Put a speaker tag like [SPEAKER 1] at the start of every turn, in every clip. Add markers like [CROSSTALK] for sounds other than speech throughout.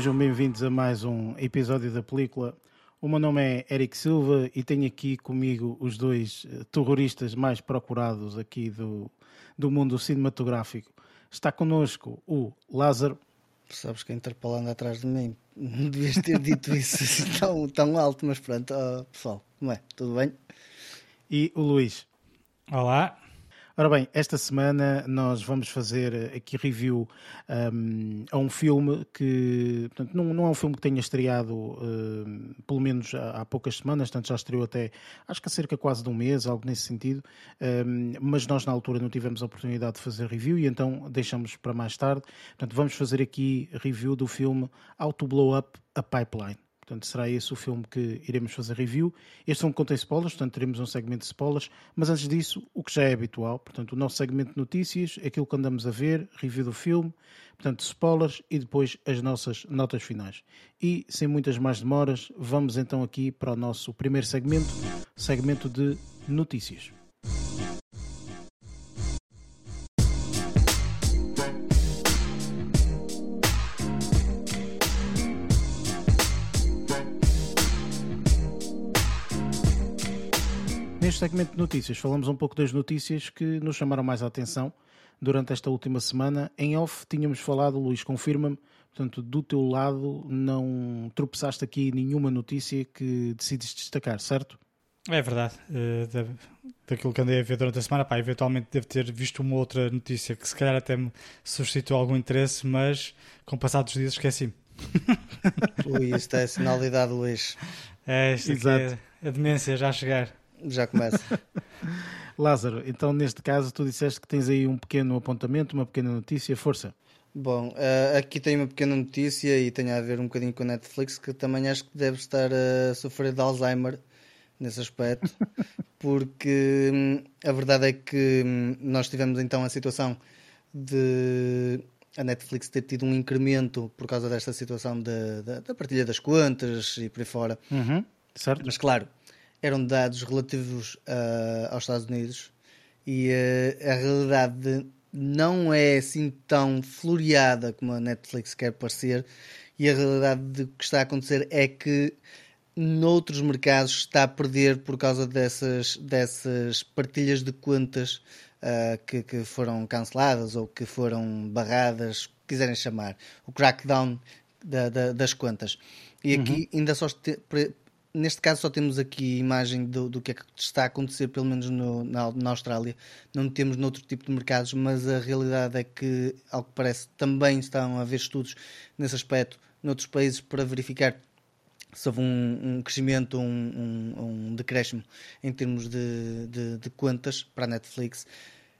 [SPEAKER 1] sejam bem-vindos a mais um episódio da película. O meu nome é Eric Silva e tenho aqui comigo os dois eh, terroristas mais procurados aqui do, do mundo cinematográfico. Está connosco o Lázaro.
[SPEAKER 2] Sabes que a Interpol anda atrás de mim. Não devias ter dito isso assim [LAUGHS] tão, tão alto, mas pronto, oh, pessoal, como é? Tudo bem?
[SPEAKER 1] E o Luís.
[SPEAKER 3] Olá.
[SPEAKER 1] Ora bem, esta semana nós vamos fazer aqui review um, a um filme que portanto, não, não é um filme que tenha estreado um, pelo menos há, há, poucas semanas, portanto já estreou até acho que há cerca quase de um mês, algo nesse sentido, um, mas nós na altura não tivemos a oportunidade de fazer review e então deixamos para mais tarde. Portanto, vamos fazer aqui review do filme How to Blow Up a Pipeline. Portanto, será esse o filme que iremos fazer review. Este filme contém spoilers, portanto, teremos um segmento de spoilers. Mas antes disso, o que já é habitual, portanto, o nosso segmento de notícias, aquilo que andamos a ver, review do filme, portanto, spoilers e depois as nossas notas finais. E, sem muitas mais demoras, vamos então aqui para o nosso primeiro segmento, segmento de notícias. Segmento de notícias, falamos um pouco das notícias que nos chamaram mais a atenção durante esta última semana. Em off, tínhamos falado, Luís, confirma-me, portanto, do teu lado, não tropeçaste aqui nenhuma notícia que decides destacar, certo?
[SPEAKER 3] É verdade. Uh, daquilo que andei a ver durante a semana, pá, eventualmente devo ter visto uma outra notícia que se calhar até me suscitou algum interesse, mas com passados dias esqueci-me.
[SPEAKER 2] Ui, isto é sinal de idade, Luís.
[SPEAKER 3] É, isto é a demência já a chegar.
[SPEAKER 2] Já começa. [LAUGHS]
[SPEAKER 1] Lázaro, então neste caso tu disseste que tens aí um pequeno apontamento, uma pequena notícia, força.
[SPEAKER 2] Bom, uh, aqui tem uma pequena notícia e tem a ver um bocadinho com a Netflix, que também acho que deve estar a sofrer de Alzheimer nesse aspecto, [LAUGHS] porque hum, a verdade é que hum, nós tivemos então a situação de a Netflix ter tido um incremento por causa desta situação da, da partilha das contas e por aí fora.
[SPEAKER 1] Uhum, certo.
[SPEAKER 2] Mas claro, eram dados relativos uh, aos Estados Unidos e uh, a realidade não é assim tão floreada como a Netflix quer parecer e a realidade do que está a acontecer é que noutros mercados está a perder por causa dessas, dessas partilhas de contas uh, que, que, foram canceladas ou que foram barradas, quiserem chamar, o crackdown da, da, das contas. E aqui uhum. ainda só neste caso só temos aqui imagem do, do que é que está a acontecer, pelo menos no, na, na, Austrália. Não temos noutro tipo de mercados, mas a realidade é que, ao que parece, também estão a haver estudos nesse aspecto noutros países para verificar se houve um, um crescimento, um, um, um, decréscimo em termos de, de, de contas para a Netflix.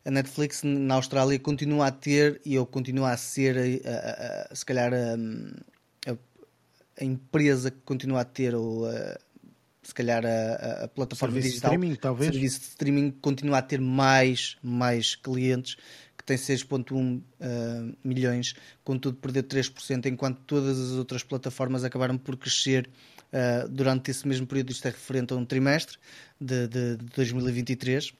[SPEAKER 2] A Netflix na Austrália continua a ter e eu continua a ser, a, a, a, se calhar, a empresa que continua a ter ou se calhar a, a plataforma
[SPEAKER 1] serviço
[SPEAKER 2] digital,
[SPEAKER 1] de streaming, talvez.
[SPEAKER 2] serviço de streaming continua a ter mais, mais clientes que tem 6.1 uh, milhões, contudo perdeu 3%, enquanto todas as outras plataformas acabaram por crescer uh, durante esse mesmo período, isto é referente a um trimestre de, de, de 2023,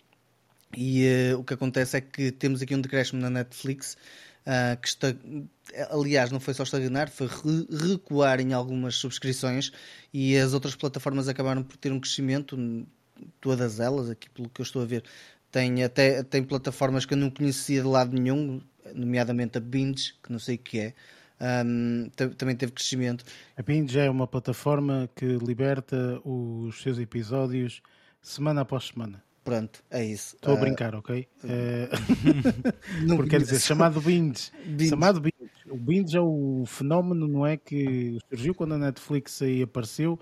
[SPEAKER 2] e uh, o que acontece é que temos aqui um decréscimo na Netflix, uh, que está, aliás, não foi só estagnar, foi re recuar em algumas subscrições e as outras plataformas acabaram por ter um crescimento, todas elas, aqui pelo que eu estou a ver. Tem até tem plataformas que eu não conhecia de lado nenhum, nomeadamente a Binge, que não sei o que é. Um, também teve crescimento.
[SPEAKER 1] A Binge é uma plataforma que liberta os seus episódios semana após semana.
[SPEAKER 2] Pronto, é isso.
[SPEAKER 1] Estou a ah, brincar, ok? Uh, [LAUGHS] porque quer dizer, chamado binge. binge. Chamado binge. O binge é o fenómeno, não é? Que surgiu quando a Netflix aí apareceu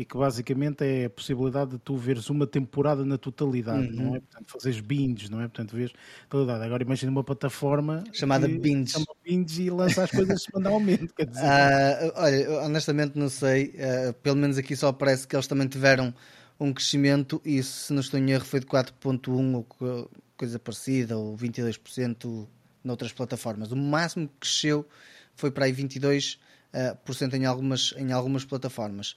[SPEAKER 1] e que basicamente é a possibilidade de tu veres uma temporada na totalidade, uhum. não é? Portanto, fazeres binge, não é? Portanto, vês totalidade. Agora imagina uma plataforma
[SPEAKER 2] chamada Binge.
[SPEAKER 1] Chama binge e lança as coisas [LAUGHS] semanalmente, quer dizer.
[SPEAKER 2] Uh, olha, honestamente não sei, uh, pelo menos aqui só parece que eles também tiveram um crescimento e se não estou em erro foi de 4.1 ou coisa parecida, ou 22% noutras plataformas. O máximo que cresceu foi para aí 22% uh, cento em, algumas, em algumas plataformas.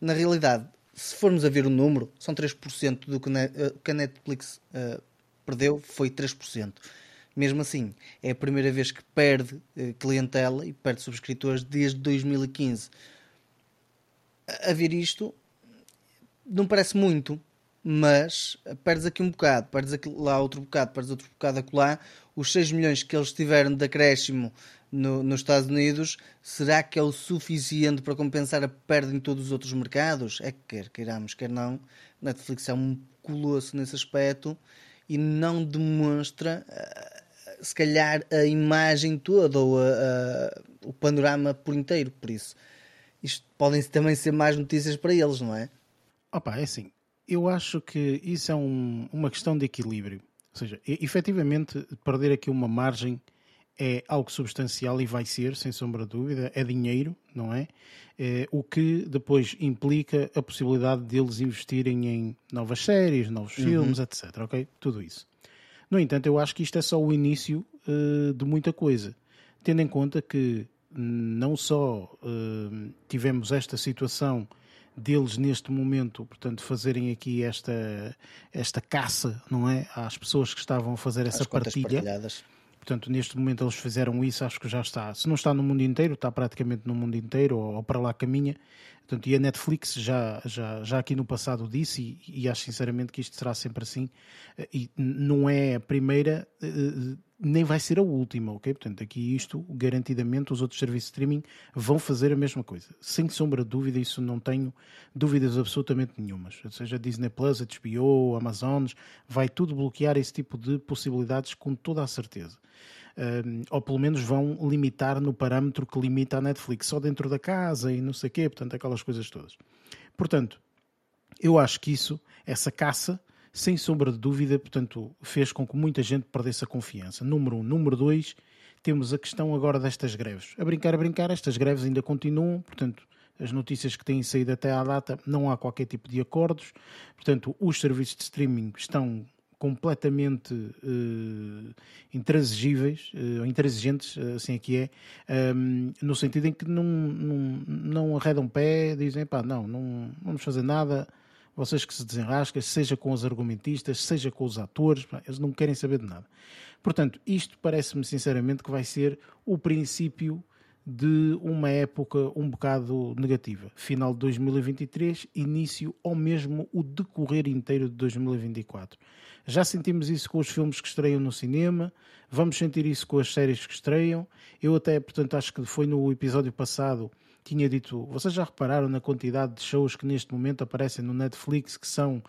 [SPEAKER 2] Na realidade, se formos a ver o número, são 3% do que, uh, que a Netflix uh, perdeu, foi 3%. Mesmo assim, é a primeira vez que perde clientela e perde subscritores desde 2015. A ver isto, não parece muito, mas perdes aqui um bocado, perdes aqui lá outro bocado, perdes outro bocado acolá. Os 6 milhões que eles tiveram de acréscimo no, nos Estados Unidos, será que é o suficiente para compensar a perda em todos os outros mercados? É que quer queiramos, quer não, Netflix é um colosso nesse aspecto e não demonstra, eh, se calhar, a imagem toda ou a, a, o panorama por inteiro. Por isso, isto podem também ser mais notícias para eles, não é?
[SPEAKER 1] Opa, é assim. Eu acho que isso é um, uma questão de equilíbrio. Ou seja, efetivamente, perder aqui uma margem é algo substancial e vai ser, sem sombra de dúvida, é dinheiro, não é? é? o que depois implica a possibilidade deles investirem em novas séries, novos uhum. filmes, etc. Ok? Tudo isso. No entanto, eu acho que isto é só o início uh, de muita coisa, tendo em conta que não só uh, tivemos esta situação deles neste momento, portanto, fazerem aqui esta, esta caça, não é? Às pessoas que estavam a fazer essa partilha. Portanto, neste momento eles fizeram isso, acho que já está. Se não está no mundo inteiro, está praticamente no mundo inteiro, ou, ou para lá caminha. Portanto, e a Netflix já, já, já aqui no passado disse, e, e acho sinceramente que isto será sempre assim, e não é a primeira, eh, nem vai ser a última, ok? Portanto, aqui isto, garantidamente, os outros serviços de streaming vão fazer a mesma coisa. Sem sombra de dúvida, isso não tenho dúvidas absolutamente nenhumas. Ou seja, Disney Plus, HBO, Amazon, vai tudo bloquear esse tipo de possibilidades com toda a certeza. Um, ou pelo menos vão limitar no parâmetro que limita a Netflix, só dentro da casa e não sei o quê, portanto, aquelas coisas todas. Portanto, eu acho que isso, essa caça, sem sombra de dúvida, portanto, fez com que muita gente perdesse a confiança. Número um. Número dois, temos a questão agora destas greves. A brincar, a brincar, estas greves ainda continuam, portanto, as notícias que têm saído até à data, não há qualquer tipo de acordos. Portanto, os serviços de streaming estão completamente uh, intransigíveis, uh, intransigentes, assim aqui é, um, no sentido em que não, não, não arredam pé, dizem, pá, não, não vamos fazer nada, vocês que se desenrascam, seja com os argumentistas, seja com os atores, eles não querem saber de nada. Portanto, isto parece-me sinceramente que vai ser o princípio de uma época um bocado negativa. Final de 2023, início ou mesmo o decorrer inteiro de 2024. Já sentimos isso com os filmes que estreiam no cinema, vamos sentir isso com as séries que estreiam. Eu até, portanto, acho que foi no episódio passado tinha dito, vocês já repararam na quantidade de shows que neste momento aparecem no Netflix que são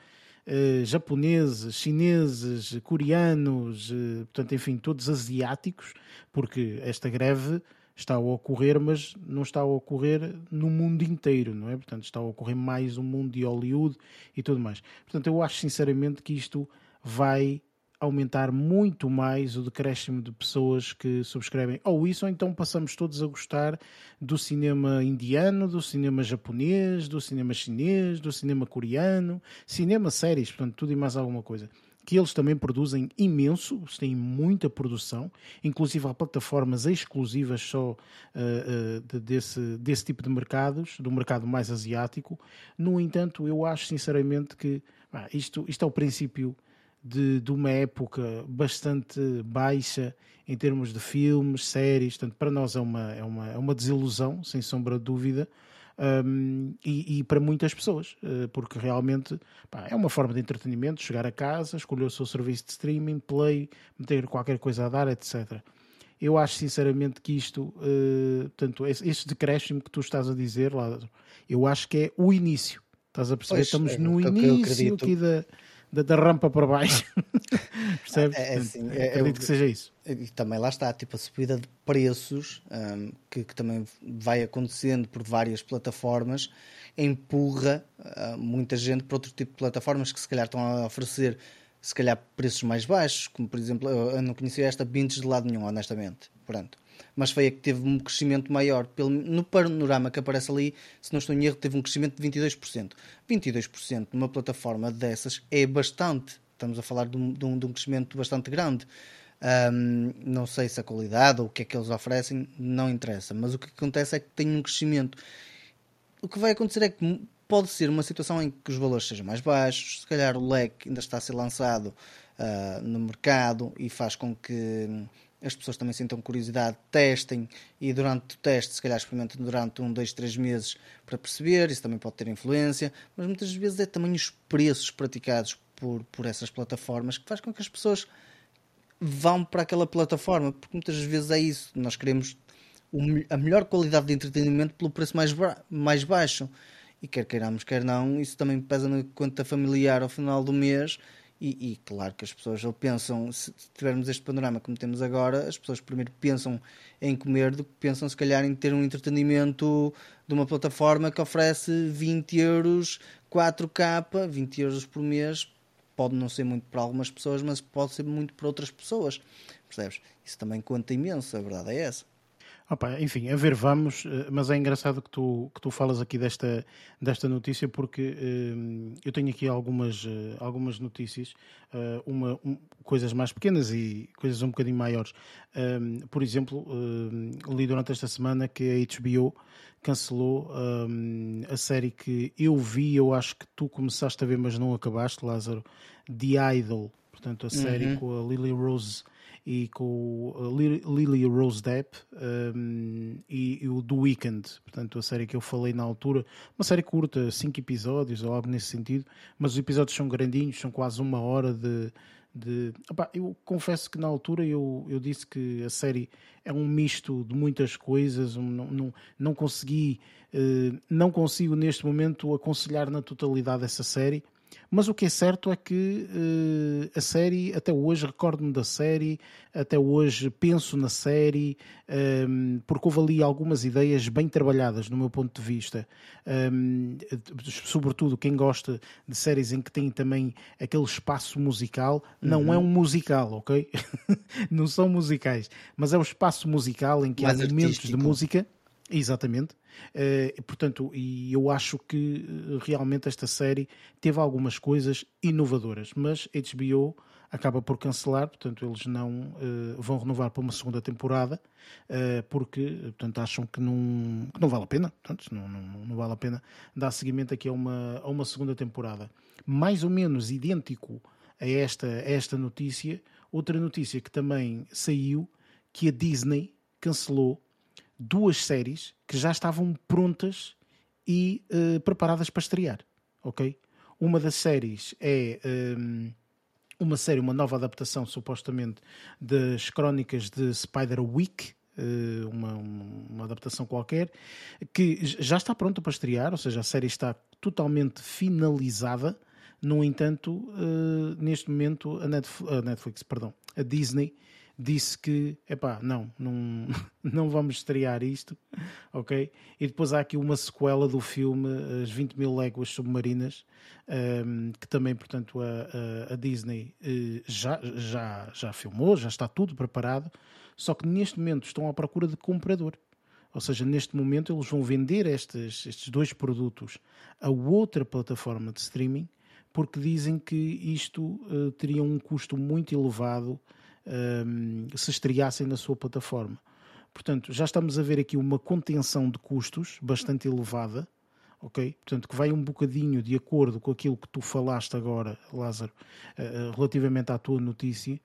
[SPEAKER 1] eh, japoneses, chineses, coreanos, eh, portanto, enfim, todos asiáticos, porque esta greve está a ocorrer, mas não está a ocorrer no mundo inteiro, não é? Portanto, está a ocorrer mais no mundo de Hollywood e tudo mais. Portanto, eu acho sinceramente que isto vai aumentar muito mais o decréscimo de pessoas que subscrevem ou isso, ou então passamos todos a gostar do cinema indiano, do cinema japonês, do cinema chinês, do cinema coreano, cinema séries, portanto, tudo e mais alguma coisa. Que eles também produzem imenso, têm muita produção, inclusive há plataformas exclusivas só uh, uh, de, desse, desse tipo de mercados, do mercado mais asiático. No entanto, eu acho sinceramente que ah, isto, isto é o princípio de, de uma época bastante baixa em termos de filmes, séries, portanto, para nós é uma, é uma, é uma desilusão, sem sombra de dúvida, um, e, e, para muitas pessoas, uh, porque realmente pá, é uma forma de entretenimento, chegar a casa, escolher o seu serviço de streaming, play, meter qualquer coisa a dar, etc. Eu acho sinceramente que isto, uh, portanto, este decréscimo que tu estás a dizer, Lázaro, eu acho que é o início. Estás a perceber? Pois, Estamos é, no início aqui da, da, da rampa para baixo. [LAUGHS] Percebes? É, é, assim, é, acredito que seja isso.
[SPEAKER 2] E também lá está, tipo, a subida de preços um, que, que, também vai acontecendo por várias plataformas empurra uh, muita gente para outro tipo de plataformas que se calhar estão a oferecer se calhar preços mais baixos, como por exemplo, eu não conhecia esta Bintes de lado nenhum, honestamente. Pronto mas foi a que teve um crescimento maior. Pelo, no panorama que aparece ali, se não estou em erro, teve um crescimento de 22%. 22% numa plataforma dessas é bastante. Estamos a falar de um, de um, de um crescimento bastante grande. Um, não sei se a qualidade ou o que é que eles oferecem, não interessa. Mas o que acontece é que tem um crescimento. O que vai acontecer é que pode ser uma situação em que os valores sejam mais baixos, se calhar o leque ainda está a ser lançado uh, no mercado e faz com que as pessoas também sintam curiosidade, testem e durante o teste, se calhar experimentem durante um, dois, três meses para perceber, isso também pode ter influência, mas muitas vezes é também os preços praticados por, por essas plataformas que faz com que as pessoas vão para aquela plataforma, porque muitas vezes é isso, nós queremos a melhor qualidade de entretenimento pelo preço mais, mais baixo. E quer queiramos, quer não, isso também pesa na conta familiar ao final do mês. E, e claro que as pessoas pensam, se tivermos este panorama como temos agora, as pessoas primeiro pensam em comer do que pensam se calhar em ter um entretenimento de uma plataforma que oferece 20 euros 4K, 20 euros por mês. Pode não ser muito para algumas pessoas, mas pode ser muito para outras pessoas. Percebes? Isso também conta imenso, a verdade é essa.
[SPEAKER 1] Opa, enfim, a ver, vamos, eh, mas é engraçado que tu, que tu falas aqui desta, desta notícia porque uh, eu tenho aqui algumas, uh, algumas notícias, uma, um, coisas mais pequenas e coisas um bocadinho maiores. Por exemplo, li durante esta semana que a HBO cancelou a série que eu vi, eu acho que tu começaste a ver, mas não acabaste, Lázaro, The Idol, portanto, a série uhum. com a Lily Rose e com Lily Rose Depp um, e, e, o The Weeknd, portanto a série que eu falei na altura, uma série curta, cinco episódios ou algo nesse sentido, mas os episódios são grandinhos, são quase uma hora de, de... Opa, eu confesso que na altura eu, eu disse que a série é um misto de muitas coisas, não, não, não consegui, uh, não consigo neste momento aconselhar na totalidade essa série, mas o que é certo é que uh, a série, até hoje, recordo-me da série, até hoje penso na série, um, ehm, porque houve ali algumas ideias bem trabalhadas, no meu ponto de vista. Um, ehm, sobretudo quem gosta de séries em que tem também aquele espaço musical, uhum. não é um musical, ok? [LAUGHS] não são musicais, mas é um espaço musical em que Mais há momentos de música. Exatamente. Uh, portanto, e eu acho que eh, realmente esta série teve algumas coisas inovadoras, mas HBO acaba por cancelar, portanto, eles não uh, vão renovar para uma segunda temporada, uh, porque portanto, acham que não, que não vale a pena, portanto, não, não, não, vale a pena dar seguimento aqui a uma, a uma segunda temporada. Mais ou menos idêntico a esta, a esta notícia, outra notícia que também saiu, que a Disney cancelou duas séries que já estavam prontas e uh, preparadas para estrear, ok? Uma das séries é um, ehm, uma série, uma nova adaptação, supostamente, das crónicas de Spider-Week, uh, uma, uma adaptação qualquer, que já está pronta para estrear, ou seja, a série está totalmente finalizada. No entanto, uh, neste momento, a Netflix, a Netflix, perdão, a Disney disse que, epá, não, não, [LAUGHS] não vamos estrear isto, ok? E depois há aqui uma sequela do filme As 20 Mil Léguas Submarinas, um, ehm, que também, portanto, a, a, a Disney uh, já, já, já filmou, já está tudo preparado, só que neste momento estão à procura de comprador. Ou seja, neste momento eles vão vender estes, estes dois produtos a outra plataforma de streaming, porque dizem que isto uh, teria um custo muito elevado um, se estreassem na sua plataforma. Portanto, já estamos a ver aqui uma contenção de custos bastante elevada, ok? Portanto, que vai um bocadinho de acordo com aquilo que tu falaste agora, Lázaro, uh, relativamente à tua notícia,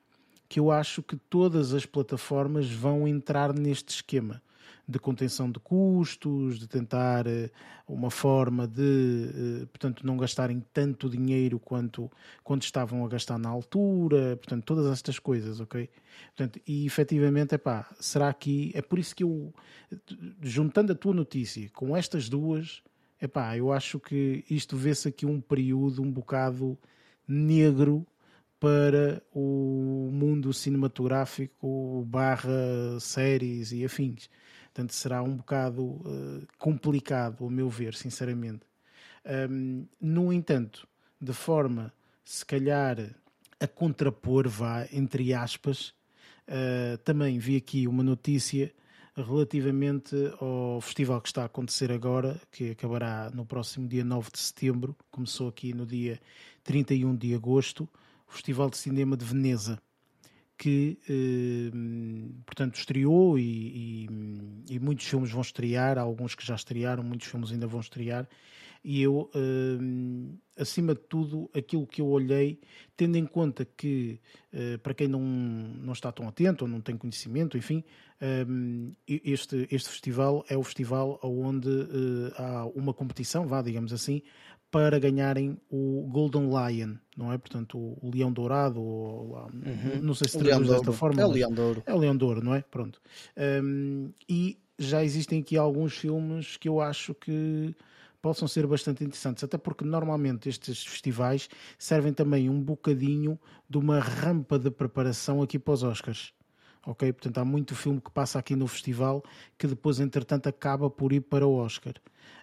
[SPEAKER 1] que eu acho que todas as plataformas vão entrar neste esquema de contenção de custos, de tentar uh, uma forma de, uh, portanto, não gastarem tanto dinheiro quanto, quanto estavam a gastar na altura, portanto, todas estas coisas, ok? Portanto, e efetivamente, é pá, será que é por isso que eu, juntando a tua notícia com estas duas, é pá, eu acho que isto vê-se aqui um período um bocado negro para o mundo cinematográfico barra séries e afins. Portanto, será um bocado uh, complicado, ao meu ver, sinceramente. Um, no entanto, de forma, se calhar, a contrapor, vá, entre aspas, uh, também vi aqui uma notícia relativamente ao festival que está a acontecer agora, que acabará no próximo dia 9 de setembro, começou aqui no dia 31 de agosto, o Festival de Cinema de Veneza que, eh, portanto, estreou e, e, e, muitos filmes vão estrear, alguns que já estrearam, muitos filmes ainda vão estrear. E eu, eh, acima de tudo, aquilo que eu olhei, tendo em conta que, eh, para quem não, não está tão atento ou não tem conhecimento, enfim, este, este festival é o festival onde há uma competição, vá, digamos assim, para ganharem o Golden Lion, não é? Portanto, o, Leão Dourado, ou, uhum. não sei se traduz desta forma.
[SPEAKER 2] É o Leão Douro.
[SPEAKER 1] É o Leão Douro, não é? Pronto. Um, e já existem aqui alguns filmes que eu acho que possam ser bastante interessantes, até porque normalmente estes festivais servem também um bocadinho de uma rampa de preparação aqui para os Oscars. Ok? Portanto, há muito filme que passa aqui no festival que depois, entretanto, acaba por ir para o Oscar.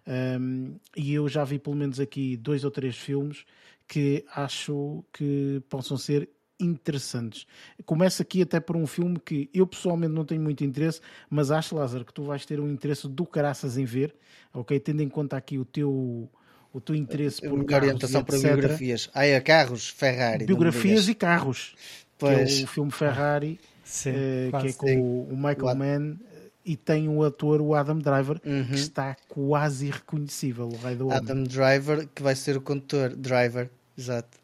[SPEAKER 1] Um, e eu já vi pelo menos aqui dois ou três filmes que acho que possam ser interessantes. Começa aqui até por um filme que eu pessoalmente não tenho muito interesse, mas acho, Lázaro, que tu vais ter um interesse do caraças em ver, ok? Tendo em conta aqui o teu o teu interesse por
[SPEAKER 2] carros, orientação para biografias. Ah, é carros, Ferrari.
[SPEAKER 1] Biografias e carros. Pois. Que é o filme Ferrari, Sim, uh, que é com o Michael Mann e tem o ator, o Adam Driver, uhum. que está quase irreconhecível, o rei do
[SPEAKER 2] homem. Adam Driver, que vai ser o condutor, Driver, exato.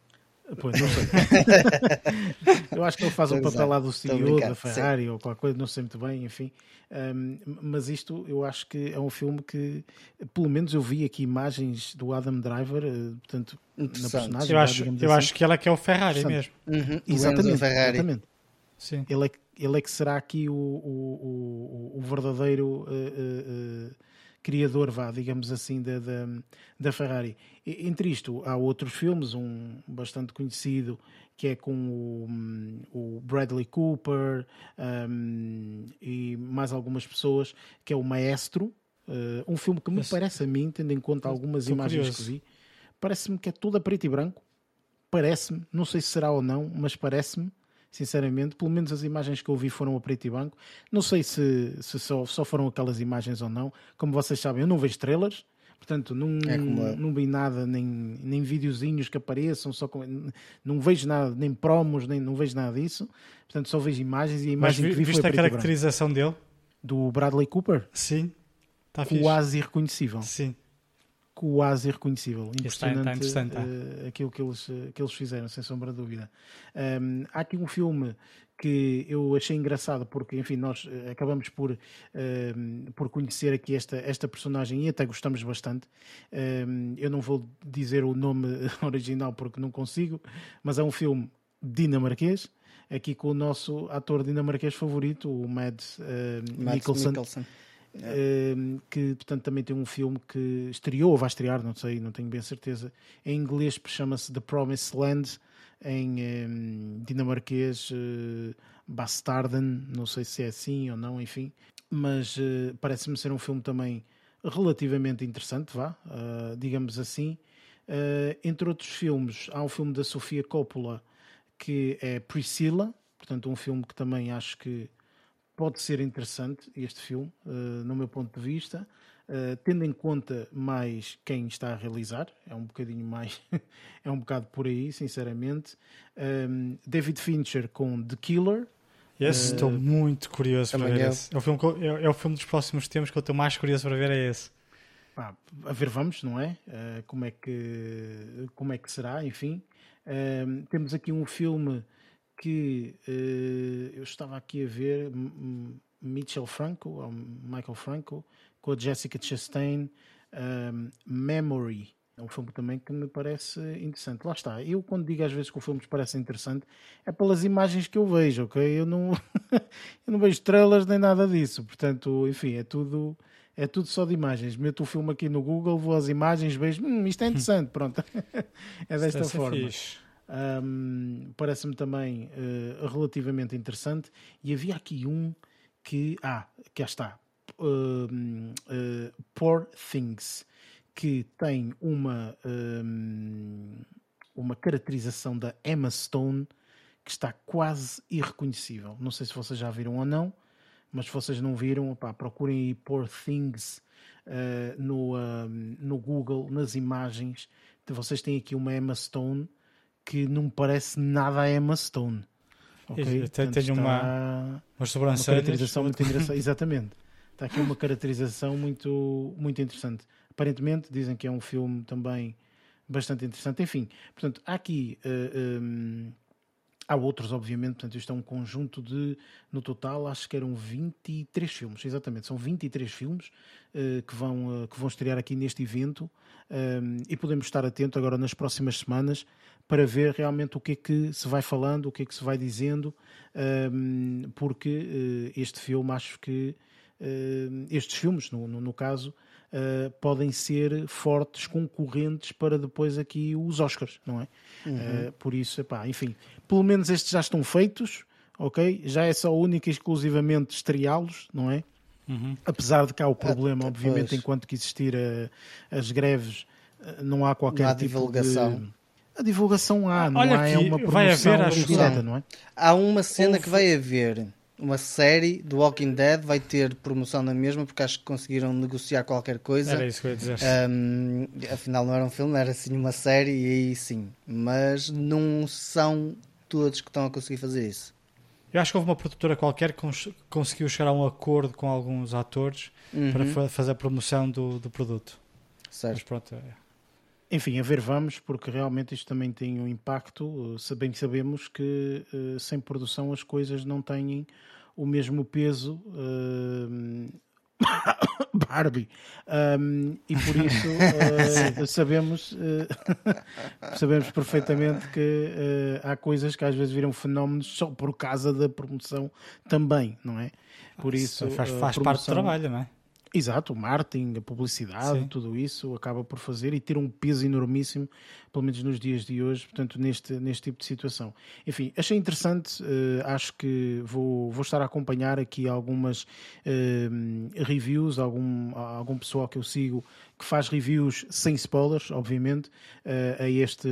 [SPEAKER 1] Pois, não sei. [LAUGHS] eu acho que ele faz o papel lá do CEO da Ferrari sim. ou qualquer coisa, não sei muito bem, enfim. Um, mas isto eu acho que é um filme que, pelo menos eu vi aqui imagens do Adam Driver, portanto, na personagem.
[SPEAKER 3] Eu, acho, eu assim. acho que ele é que é o Ferrari mesmo.
[SPEAKER 1] Uhum, exatamente, Ferrari. exatamente. Sim. Ele, é, ele é que será aqui o, o, o, o verdadeiro uh, uh, uh, criador, vá, digamos assim, da, da, da, Ferrari. Entre isto, há outros filmes, um bastante conhecido, que é com o, o Bradley Cooper um, e mais algumas pessoas, que é o Maestro, um filme que me Mas, parece a mim, tendo em conta algumas imagens curioso. que vi, parece-me que é tudo a preto e branco. Parece-me, não sei se será ou não, mas parece-me sinceramente. Pelo menos as imagens que eu vi foram a preto e branco. Não sei se, se só, só foram aquelas imagens ou não. Como vocês sabem, eu não vejo estrelas. Portanto, não, é não vi nada, nem, nem videozinhos que apareçam, só com, não vejo nada, nem promos, nem não vejo nada disso. Portanto, só vejo imagens e a imagem
[SPEAKER 3] Mas
[SPEAKER 1] vi,
[SPEAKER 3] que vi viste a caracterização dele?
[SPEAKER 1] Do Bradley Cooper?
[SPEAKER 3] Sim.
[SPEAKER 1] Tá quase irreconhecível.
[SPEAKER 3] Sim
[SPEAKER 1] quase irreconhecível.
[SPEAKER 3] Impressionante está, está
[SPEAKER 1] uh, aquilo que eles, que eles fizeram, sem sombra de dúvida. Um, há aqui um filme que eu achei engraçado porque, enfim, nós eh, acabamos por, por conhecer aqui esta, esta personagem e até gostamos bastante. Um, eu não vou dizer o nome [LAUGHS] original porque não consigo, mas é um filme dinamarquês, aqui com o nosso ator dinamarquês favorito, o Mads, uh, Mads Mikkelsen. Mikkelsen Ehm, que portanto também tem um filme que estreou ou vai estrear, não sei, não tenho bem certeza. Em inglês chama-se The Promised Land, em ehm, dinamarquês uh, Bastarden, não sei se é assim ou não, enfim. Mas uh, parece-me ser um filme também relativamente interessante, vá, uh, digamos assim. entre outros filmes, há um filme da Sofia Coppola que é Priscilla, portanto um filme que também acho que pode ser interessante este filme, uh, no meu ponto de vista, uh, tendo em conta mais quem está a realizar, é um bocadinho mais, [LAUGHS] é um bocado por aí, sinceramente. Um, ehm, David Fincher com The Killer.
[SPEAKER 3] Esse uh, estou muito curioso para ver. É. Esse. É, o filme eu, é, é, o filme dos próximos tempos que eu estou mais curioso para ver, é esse.
[SPEAKER 1] Pá, a ver, vamos, não é? como, é que, como é que será, enfim. Ehm, temos aqui um filme que uh, eu estava aqui a ver Mitchell Franco, ou Michael Franco, com a Jessica Chastain, um, Memory. É um filme também que me parece interessante. Lá está. Eu, quando digo às vezes que o filme me parece interessante, é pelas imagens que eu vejo, ok? Eu não, [LAUGHS] eu não vejo estrelas nem nada disso. Portanto, enfim, é tudo, é tudo só de imagens. Meto o filme aqui no Google, vou às imagens, vejo, hum, isto é interessante, [LAUGHS] pronto. [LAUGHS] é desta forma. Fixe. Um, Parece-me também uh, relativamente interessante. E havia aqui um que. Ah, cá está. Uh, uh, Poor Things, que tem uma, uma caracterização da Emma Stone que está quase irreconhecível. Não sei se vocês já viram ou não, mas se vocês não viram, opá, procurem aí Poor Things uh, no, no Google, nas imagens. Vocês têm aqui uma Emma Stone que não parece nada a Emma Stone. ok?
[SPEAKER 3] Até
[SPEAKER 1] Portanto,
[SPEAKER 3] tenho uma, uma
[SPEAKER 1] caracterização muito interessante. [LAUGHS] Exatamente. Está aqui uma caracterização muito, muito interessante. Aparentemente dizem que é um filme também bastante interessante. Enfim, portanto, há aqui. hum, há outros, obviamente, portanto, isto é um conjunto de, no total, acho que eram 23 filmes, exatamente, são 23 filmes eh, que, vão, eh, que vão estrear aqui neste evento um, e podemos estar atentos agora nas próximas semanas para ver realmente o que é que se vai falando, o que é que se vai dizendo, um, porque eh, este filme, acho que eh, estes filmes, no, no, no caso, eh, podem ser fortes concorrentes para depois aqui os Oscars, não é? Eh, por isso, epá, enfim, pelo menos estes já estão feitos, ok? Já é só única e exclusivamente estreá-los, não é?
[SPEAKER 3] Uhum.
[SPEAKER 1] Apesar de cá o problema,
[SPEAKER 2] Ah,
[SPEAKER 1] obviamente,
[SPEAKER 2] pois.
[SPEAKER 1] enquanto que existir eh, as greves, não há qualquer
[SPEAKER 2] Não há
[SPEAKER 1] tipo
[SPEAKER 2] divulgação.
[SPEAKER 1] de... A divulgação há, não
[SPEAKER 3] Olha
[SPEAKER 1] há é uma
[SPEAKER 3] vai
[SPEAKER 1] promoção
[SPEAKER 3] haver, acho que
[SPEAKER 1] direta,
[SPEAKER 2] não.
[SPEAKER 1] não é?
[SPEAKER 2] Há uma cena
[SPEAKER 3] Houve-
[SPEAKER 2] que vai haver. Uma série do Walking Dead vai ter promoção na mesma porque acho que conseguiram negociar qualquer coisa.
[SPEAKER 3] Era isso que eu ia dizer.
[SPEAKER 2] Ahm, afinal não era um filme, era assim uma série e aí sim. Mas não são todos que estão a conseguir fazer isso.
[SPEAKER 3] Eu acho que houve uma produtora qualquer que cons- conseguiu chegar a um acordo com alguns atores para
[SPEAKER 2] Uhum,
[SPEAKER 3] fa- fazer a promoção do, do produto. Mas
[SPEAKER 2] certo.
[SPEAKER 3] pronto, é.
[SPEAKER 1] Enfim, a ver vamos, porque realmente isto também tem um impacto. eh, Bem sabemos que eh, sem produção as coisas não têm o mesmo peso. eh, [COUGHS] Barbie. Um, e por isso eh, [LAUGHS] sabemos, eh, [LAUGHS] sabemos perfeitamente que eh, há coisas que às vezes viram fenómenos só por causa da promoção também, não é? Por isso
[SPEAKER 3] faz,
[SPEAKER 1] a
[SPEAKER 3] faz parte do
[SPEAKER 1] promoção-
[SPEAKER 3] trabalho, não é?
[SPEAKER 1] Exato, o marketing, a publicidade,
[SPEAKER 3] Sim.
[SPEAKER 1] tudo isso acaba por fazer e ter um peso enormíssimo, pelo menos nos dias de hoje, portanto, neste, neste tipo de situação. Enfim, achei interessante, eh, acho que vou, vou estar a acompanhar aqui algumas eh, reviews, algum, algum pessoal que eu sigo que faz reviews sem spoilers, obviamente, eh, a este,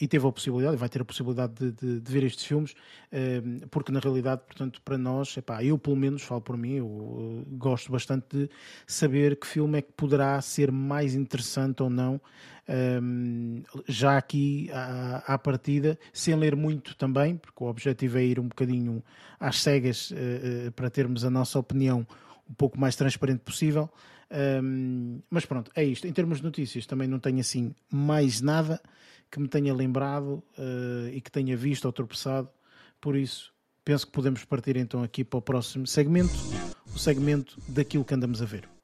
[SPEAKER 1] e teve a possibilidade, vai ter a possibilidade de, de- de ver estes filmes, eh, porque na realidade, portanto, para nós, epá, eu pelo menos falo por mim, eu eh, gosto bastante de saber que filme é que poderá ser mais interessante ou não. ehm, já aqui à, à partida, sem ler muito também, porque o objetivo é ir um bocadinho às cegas para termos a nossa opinião um pouco mais transparente possível. Um, mas pronto, é isto. Em termos de notícias, também não tenho assim mais nada que me tenha lembrado uh, e que tenha visto ou tropeçado. Por isso, penso que podemos partir então aqui para o próximo segmento o segmento daquilo que andamos a ver.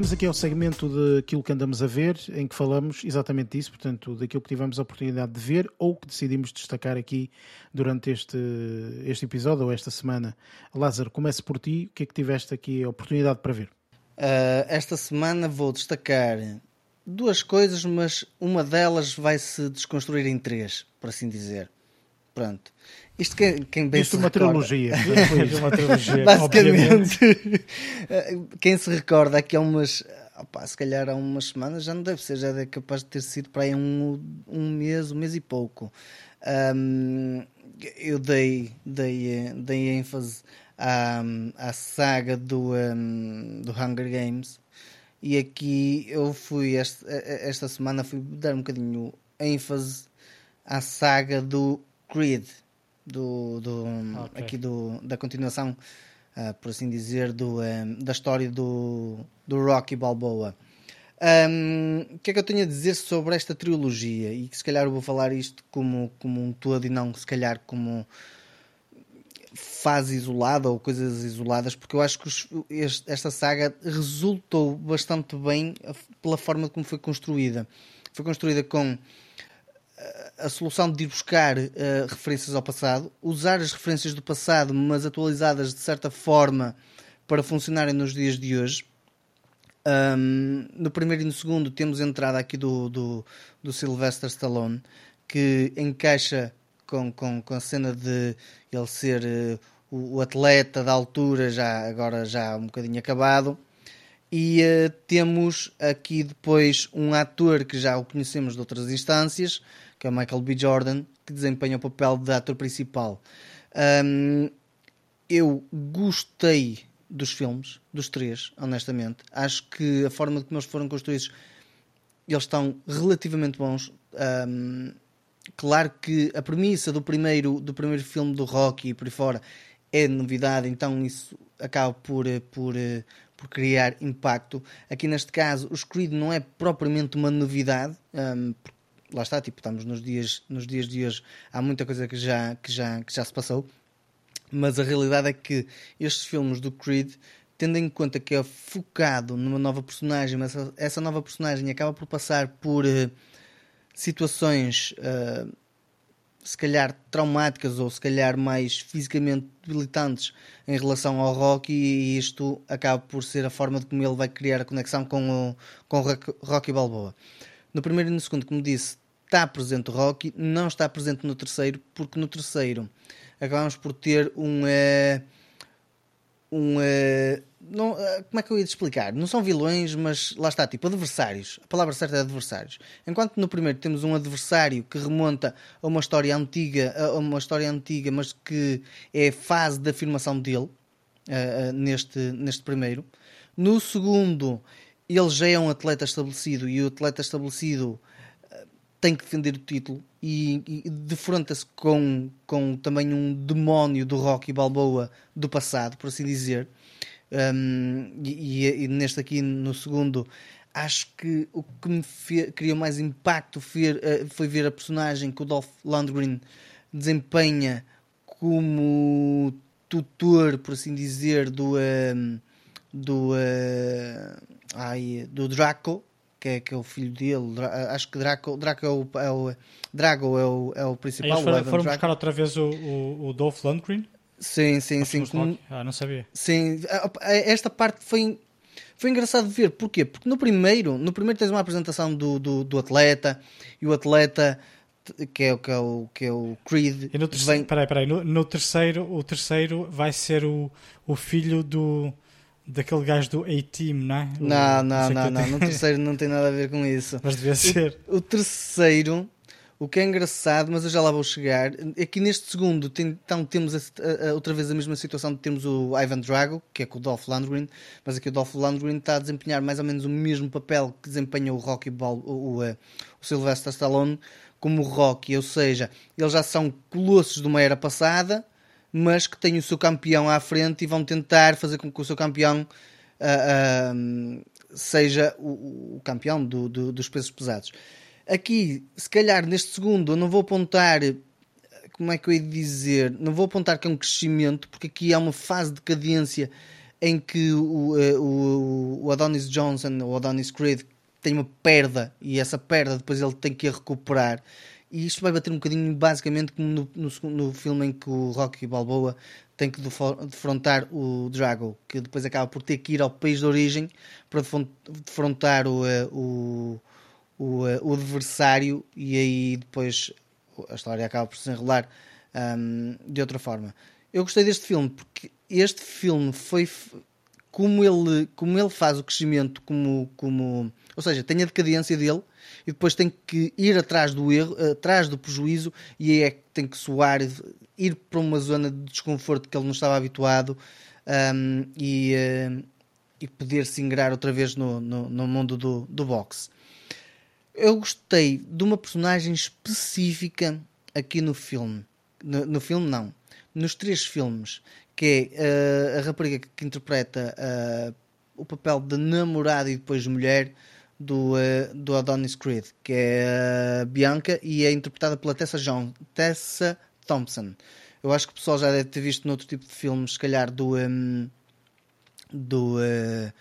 [SPEAKER 1] Chegamos aqui ao segmento daquilo que andamos a ver, em que falamos exatamente disso, portanto, daquilo que tivemos a oportunidade de ver ou que decidimos destacar aqui durante este, este episódio ou esta semana. Lázaro, comece por ti, o que é que tiveste aqui a oportunidade para ver?
[SPEAKER 2] Uh, esta semana vou destacar duas coisas, mas uma delas vai se desconstruir em três, por assim dizer. Pronto. Isto quem, quem bem
[SPEAKER 1] Isto uma
[SPEAKER 2] recorda-
[SPEAKER 1] trilogia. [LAUGHS]
[SPEAKER 3] Uma trilogia, obviamente.
[SPEAKER 2] Basicamente, [LAUGHS] quem se recorda aqui há umas, opá, se calhar há umas semanas, já não deve ser, já é capaz de ter sido para aí um, um mês, um mês e pouco. Ahm, eu dei, dei, dei ênfase à, à saga do, ahm, do Hunger Games e aqui eu fui, esta, esta semana, fui dar um bocadinho ênfase à saga do Creed, do, do,
[SPEAKER 3] Ok.
[SPEAKER 2] aqui do, da continuação, ah, por assim dizer, do, ahm, da história do, do Rocky Balboa. Ahm, o que é que eu tenho a dizer sobre esta trilogia? E que se calhar eu vou falar isto como, como um todo e não se calhar como fase isolada ou coisas isoladas, porque eu acho que os- este- esta saga resultou bastante bem pela forma como foi construída. Foi construída com a solução de ir buscar eh, referências ao passado, usar as referências do passado, mas atualizadas de certa forma para funcionarem nos dias de hoje. Um, no primeiro e no segundo temos a entrada aqui do, do, do Sylvester Stallone que encaixa com, com, com a cena de ele ser eh, o, o atleta da altura já agora já um bocadinho acabado e eh, temos aqui depois um ator que já o conhecemos de outras instâncias que é o Michael B. Jordan que desempenha o papel de ator principal Um, eu gostei dos filmes, dos três, honestamente. Acho que a forma como eles foram construídos, eles estão relativamente bons. Um, claro que a premissa do primeiro, do primeiro filme do Rocky e por aí fora é novidade, então isso acaba por, por, por criar impacto. Aqui neste caso, os Creed não é propriamente uma novidade, um, lá está, tipo, estamos nos dias, nos dias de hoje, há muita coisa que já, que já, que já se passou, mas a realidade é que estes filmes do Creed, tendo em conta que é focado numa nova personagem, mas essa nova personagem acaba por passar por uh, situações. Uh, se calhar traumáticas ou se calhar mais fisicamente debilitantes em relação ao Rocky e isto acaba por ser a forma de como ele vai criar a conexão com o, com o Rocky Balboa. No primeiro e no segundo, como disse, está presente o Rocky, não está presente no terceiro, porque no terceiro acabamos por ter um... Uh, um uh, não, uh, como é que eu ia te explicar? Não são vilões, mas lá está, tipo adversários. A palavra certa é adversários. Enquanto no primeiro temos um adversário que remonta a uma história antiga, a uma história antiga, mas que é fase de afirmação dele, neste, neste primeiro. No segundo, ele já é um atleta estabelecido e o atleta estabelecido tem que defender o título e, e defronta-se com, com também um demónio do Rocky Balboa do passado, por assim dizer. Um, e, e, neste aqui, no segundo, acho que o que me criou mais impacto foi, uh, foi ver a personagem que o Dolph Lundgren desempenha como tutor, por assim dizer, do, uh, do, uh, ai, do Draco, que é, que é o filho dele. Acho que Draco, Draco é o, é o Drago é o, é o principal.
[SPEAKER 3] Eles foram, foram buscar outra vez o, o, o Dolph Lundgren?
[SPEAKER 2] Sim, sim, sim.
[SPEAKER 3] Ah, não sabia.
[SPEAKER 2] Sim, esta parte foi, foi engraçado de ver. Porquê? Porque no primeiro, no primeiro tens uma apresentação do, do, do atleta e o atleta que é, que é, o, que é o Creed.
[SPEAKER 3] E no terceiro, vem... peraí, peraí, no, no, terceiro, o terceiro vai ser o, o filho do daquele gajo do A-Team, não é?
[SPEAKER 2] Não, não, não, não, no terceiro não tem nada a ver com isso.
[SPEAKER 3] Mas devia ser.
[SPEAKER 2] O, o, terceiro, o que é engraçado, mas eu já lá vou chegar, aqui neste segundo tem, então temos a, a, outra vez a mesma situação de termos o Ivan Drago, que é com o Dolph Lundgren, mas aqui o Dolph Lundgren está a desempenhar mais ou menos o mesmo papel que desempenha o Rocky Ball, o, o, o Sylvester Stallone, como o Rocky, ou seja, eles já são colossos de uma era passada, mas que têm o seu campeão à frente e vão tentar fazer com que o seu campeão uh, uh, seja o, o campeão do, do, dos pesos pesados. Aqui, se calhar neste segundo, eu não vou apontar, como é que eu ia dizer, não vou apontar que é um crescimento, porque aqui há uma fase de cadência em que o, o, o Adonis Johnson, o Adonis Creed, tem uma perda e essa perda depois ele tem que a recuperar e isto vai bater um bocadinho basicamente como no, no, no filme em que o Rocky Balboa tem que defrontar o Drago, que depois acaba por ter que ir ao país de origem para defrontar o, eh, o, o, eh, o adversário e aí depois a história acaba por se enrolar um, de outra forma. Eu gostei deste filme porque este filme foi como ele, como ele faz o crescimento, como, como, ou seja, tem a decadência dele e depois tem que ir atrás do erro, atrás do prejuízo, e aí é que tem que soar, ir para uma zona de desconforto que ele não estava habituado um, e, uh, e poder se ingrar outra vez no, no, no mundo do, do boxe. Eu gostei de uma personagem específica aqui no filme. No, no filme, não. Nos três filmes, que é uh, a rapariga que, interpreta uh, o papel de namorada e depois de mulher do, uh, do Adonis Creed, que é a Bianca e é interpretada pela Tessa, John, Tessa Thompson. Eu acho que o pessoal já deve ter visto noutro tipo de filmes, se calhar do, um, do, uh,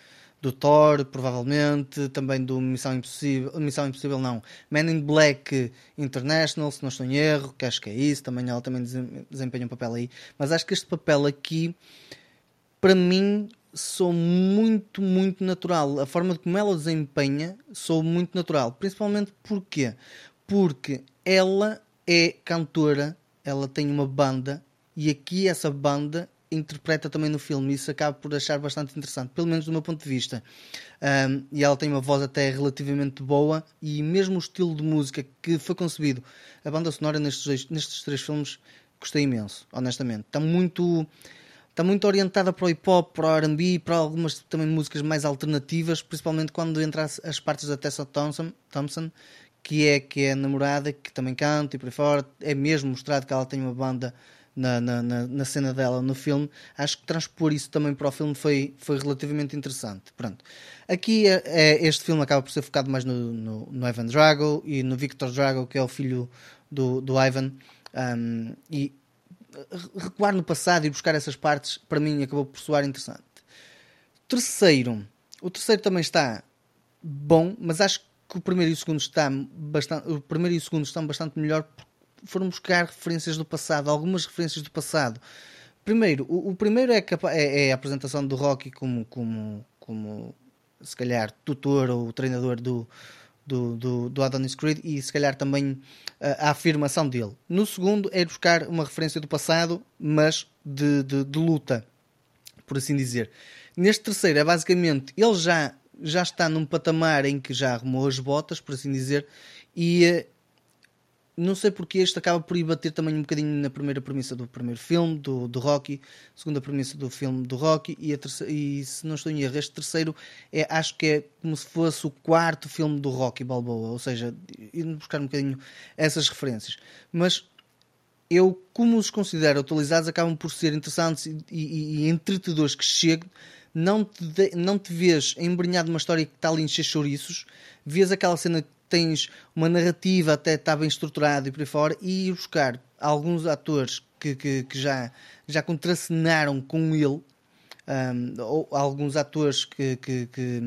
[SPEAKER 2] do Thor, provavelmente, também do Missão Impossível, Missão Impossível não, Man in Black International, se não estou em erro, que acho que é isso, também ela também desempenha um papel aí, mas acho que este papel aqui, para mim, sou muito, muito natural. A forma como ela desempenha, sou muito natural. Principalmente porquê? Porque ela é cantora, ela tem uma banda e aqui essa banda interpreta também no filme. Isso acaba por achar bastante interessante, pelo menos do meu ponto de vista. Um, e ela tem uma voz até relativamente boa e mesmo o estilo de música que foi concebido, a banda sonora nestes, nestes três filmes, gostei imenso, honestamente. Está muito está muito orientada para o hip hop, para o RB, para algumas também músicas mais alternativas, principalmente quando entra as, as partes da Tessa Thompson, Thompson que é que é namorada, que também canta e por aí fora. É mesmo mostrado que ela tem uma banda na, na, na, na, cena dela no filme. Acho que transpor isso também para o filme foi, foi relativamente interessante. Pronto. Aqui é, é, este filme acaba por ser focado mais no, no, no, Ivan Drago e no Victor Drago, que é o filho do, do Ivan. Um, e recuar no passado e buscar essas partes, para mim, acabou por soar interessante. Terceiro, o terceiro também está bom, mas acho que o primeiro e o segundo está bastante, o primeiro e o segundo estão bastante melhor foram buscar referências do passado, algumas referências do passado. Primeiro, o, o primeiro é, é, é, a apresentação do Rocky como, como, como se calhar tutor ou treinador do, do, do, do Adonis Creed e se calhar também a, a, afirmação dele. No segundo é buscar uma referência do passado, mas de, de, de, luta, por assim dizer. Neste terceiro é basicamente ele já, já está num patamar em que já arrumou as botas, por assim dizer, e eh, não sei porque este acaba por ir bater também um bocadinho na primeira premissa do primeiro filme, do, do Rocky, segunda premissa do filme do Rocky, e, terceira, e se não estou em erro, este terceiro é, acho que é como se fosse o quarto filme do Rocky Balboa, ou seja, ir buscar um bocadinho essas referências. Mas eu, como os considero atualizados, acabam por ser interessantes e, e, e entretedores que chegam. Não te, de, não te vês embrenhado numa história que está ali em chouriços, vês aquela cena tens uma narrativa até está bem estruturada e por aí fora, e ir buscar alguns atores que, que, que já, já contracenaram com ele, um, ou alguns atores que, que, que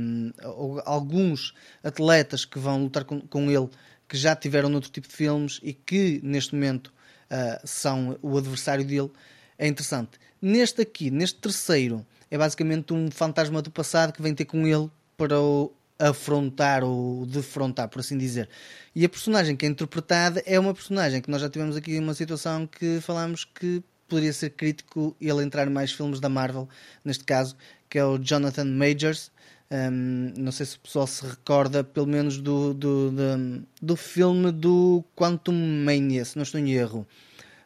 [SPEAKER 2] ou alguns atletas que vão lutar com, com ele que já tiveram noutro tipo de filmes e que neste momento uh, são o adversário dele, é interessante. Neste aqui, neste terceiro, é basicamente um fantasma do passado que vem ter com ele para o, afrontar ou defrontar, por assim dizer. E a personagem que é interpretada é uma personagem que nós já tivemos aqui uma situação que falámos que poderia ser crítico ele entrar em mais filmes da Marvel, neste caso, que é o Jonathan Majors. Um, não sei se o pessoal se recorda, pelo menos, do, do, do, do filme do Quantum Mania, se não estou em erro,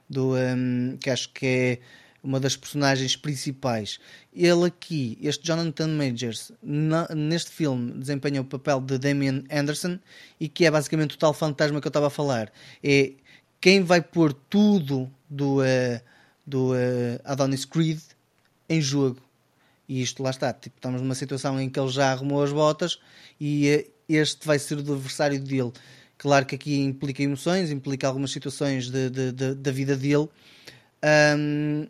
[SPEAKER 2] do, um, que acho que é uma das personagens principais. Ele aqui, este Jonathan Majors, na, neste filme desempenha o papel de Damien Anderson e que é basicamente o tal fantasma que eu estava a falar. É quem vai pôr tudo do, uh, do uh, Adonis Creed em jogo. E isto lá está, tipo, estamos numa situação em que ele já arrumou as botas e uh, este vai ser o adversário dele. Claro que aqui implica emoções, implica algumas situações de, de, de, da vida dele. Um,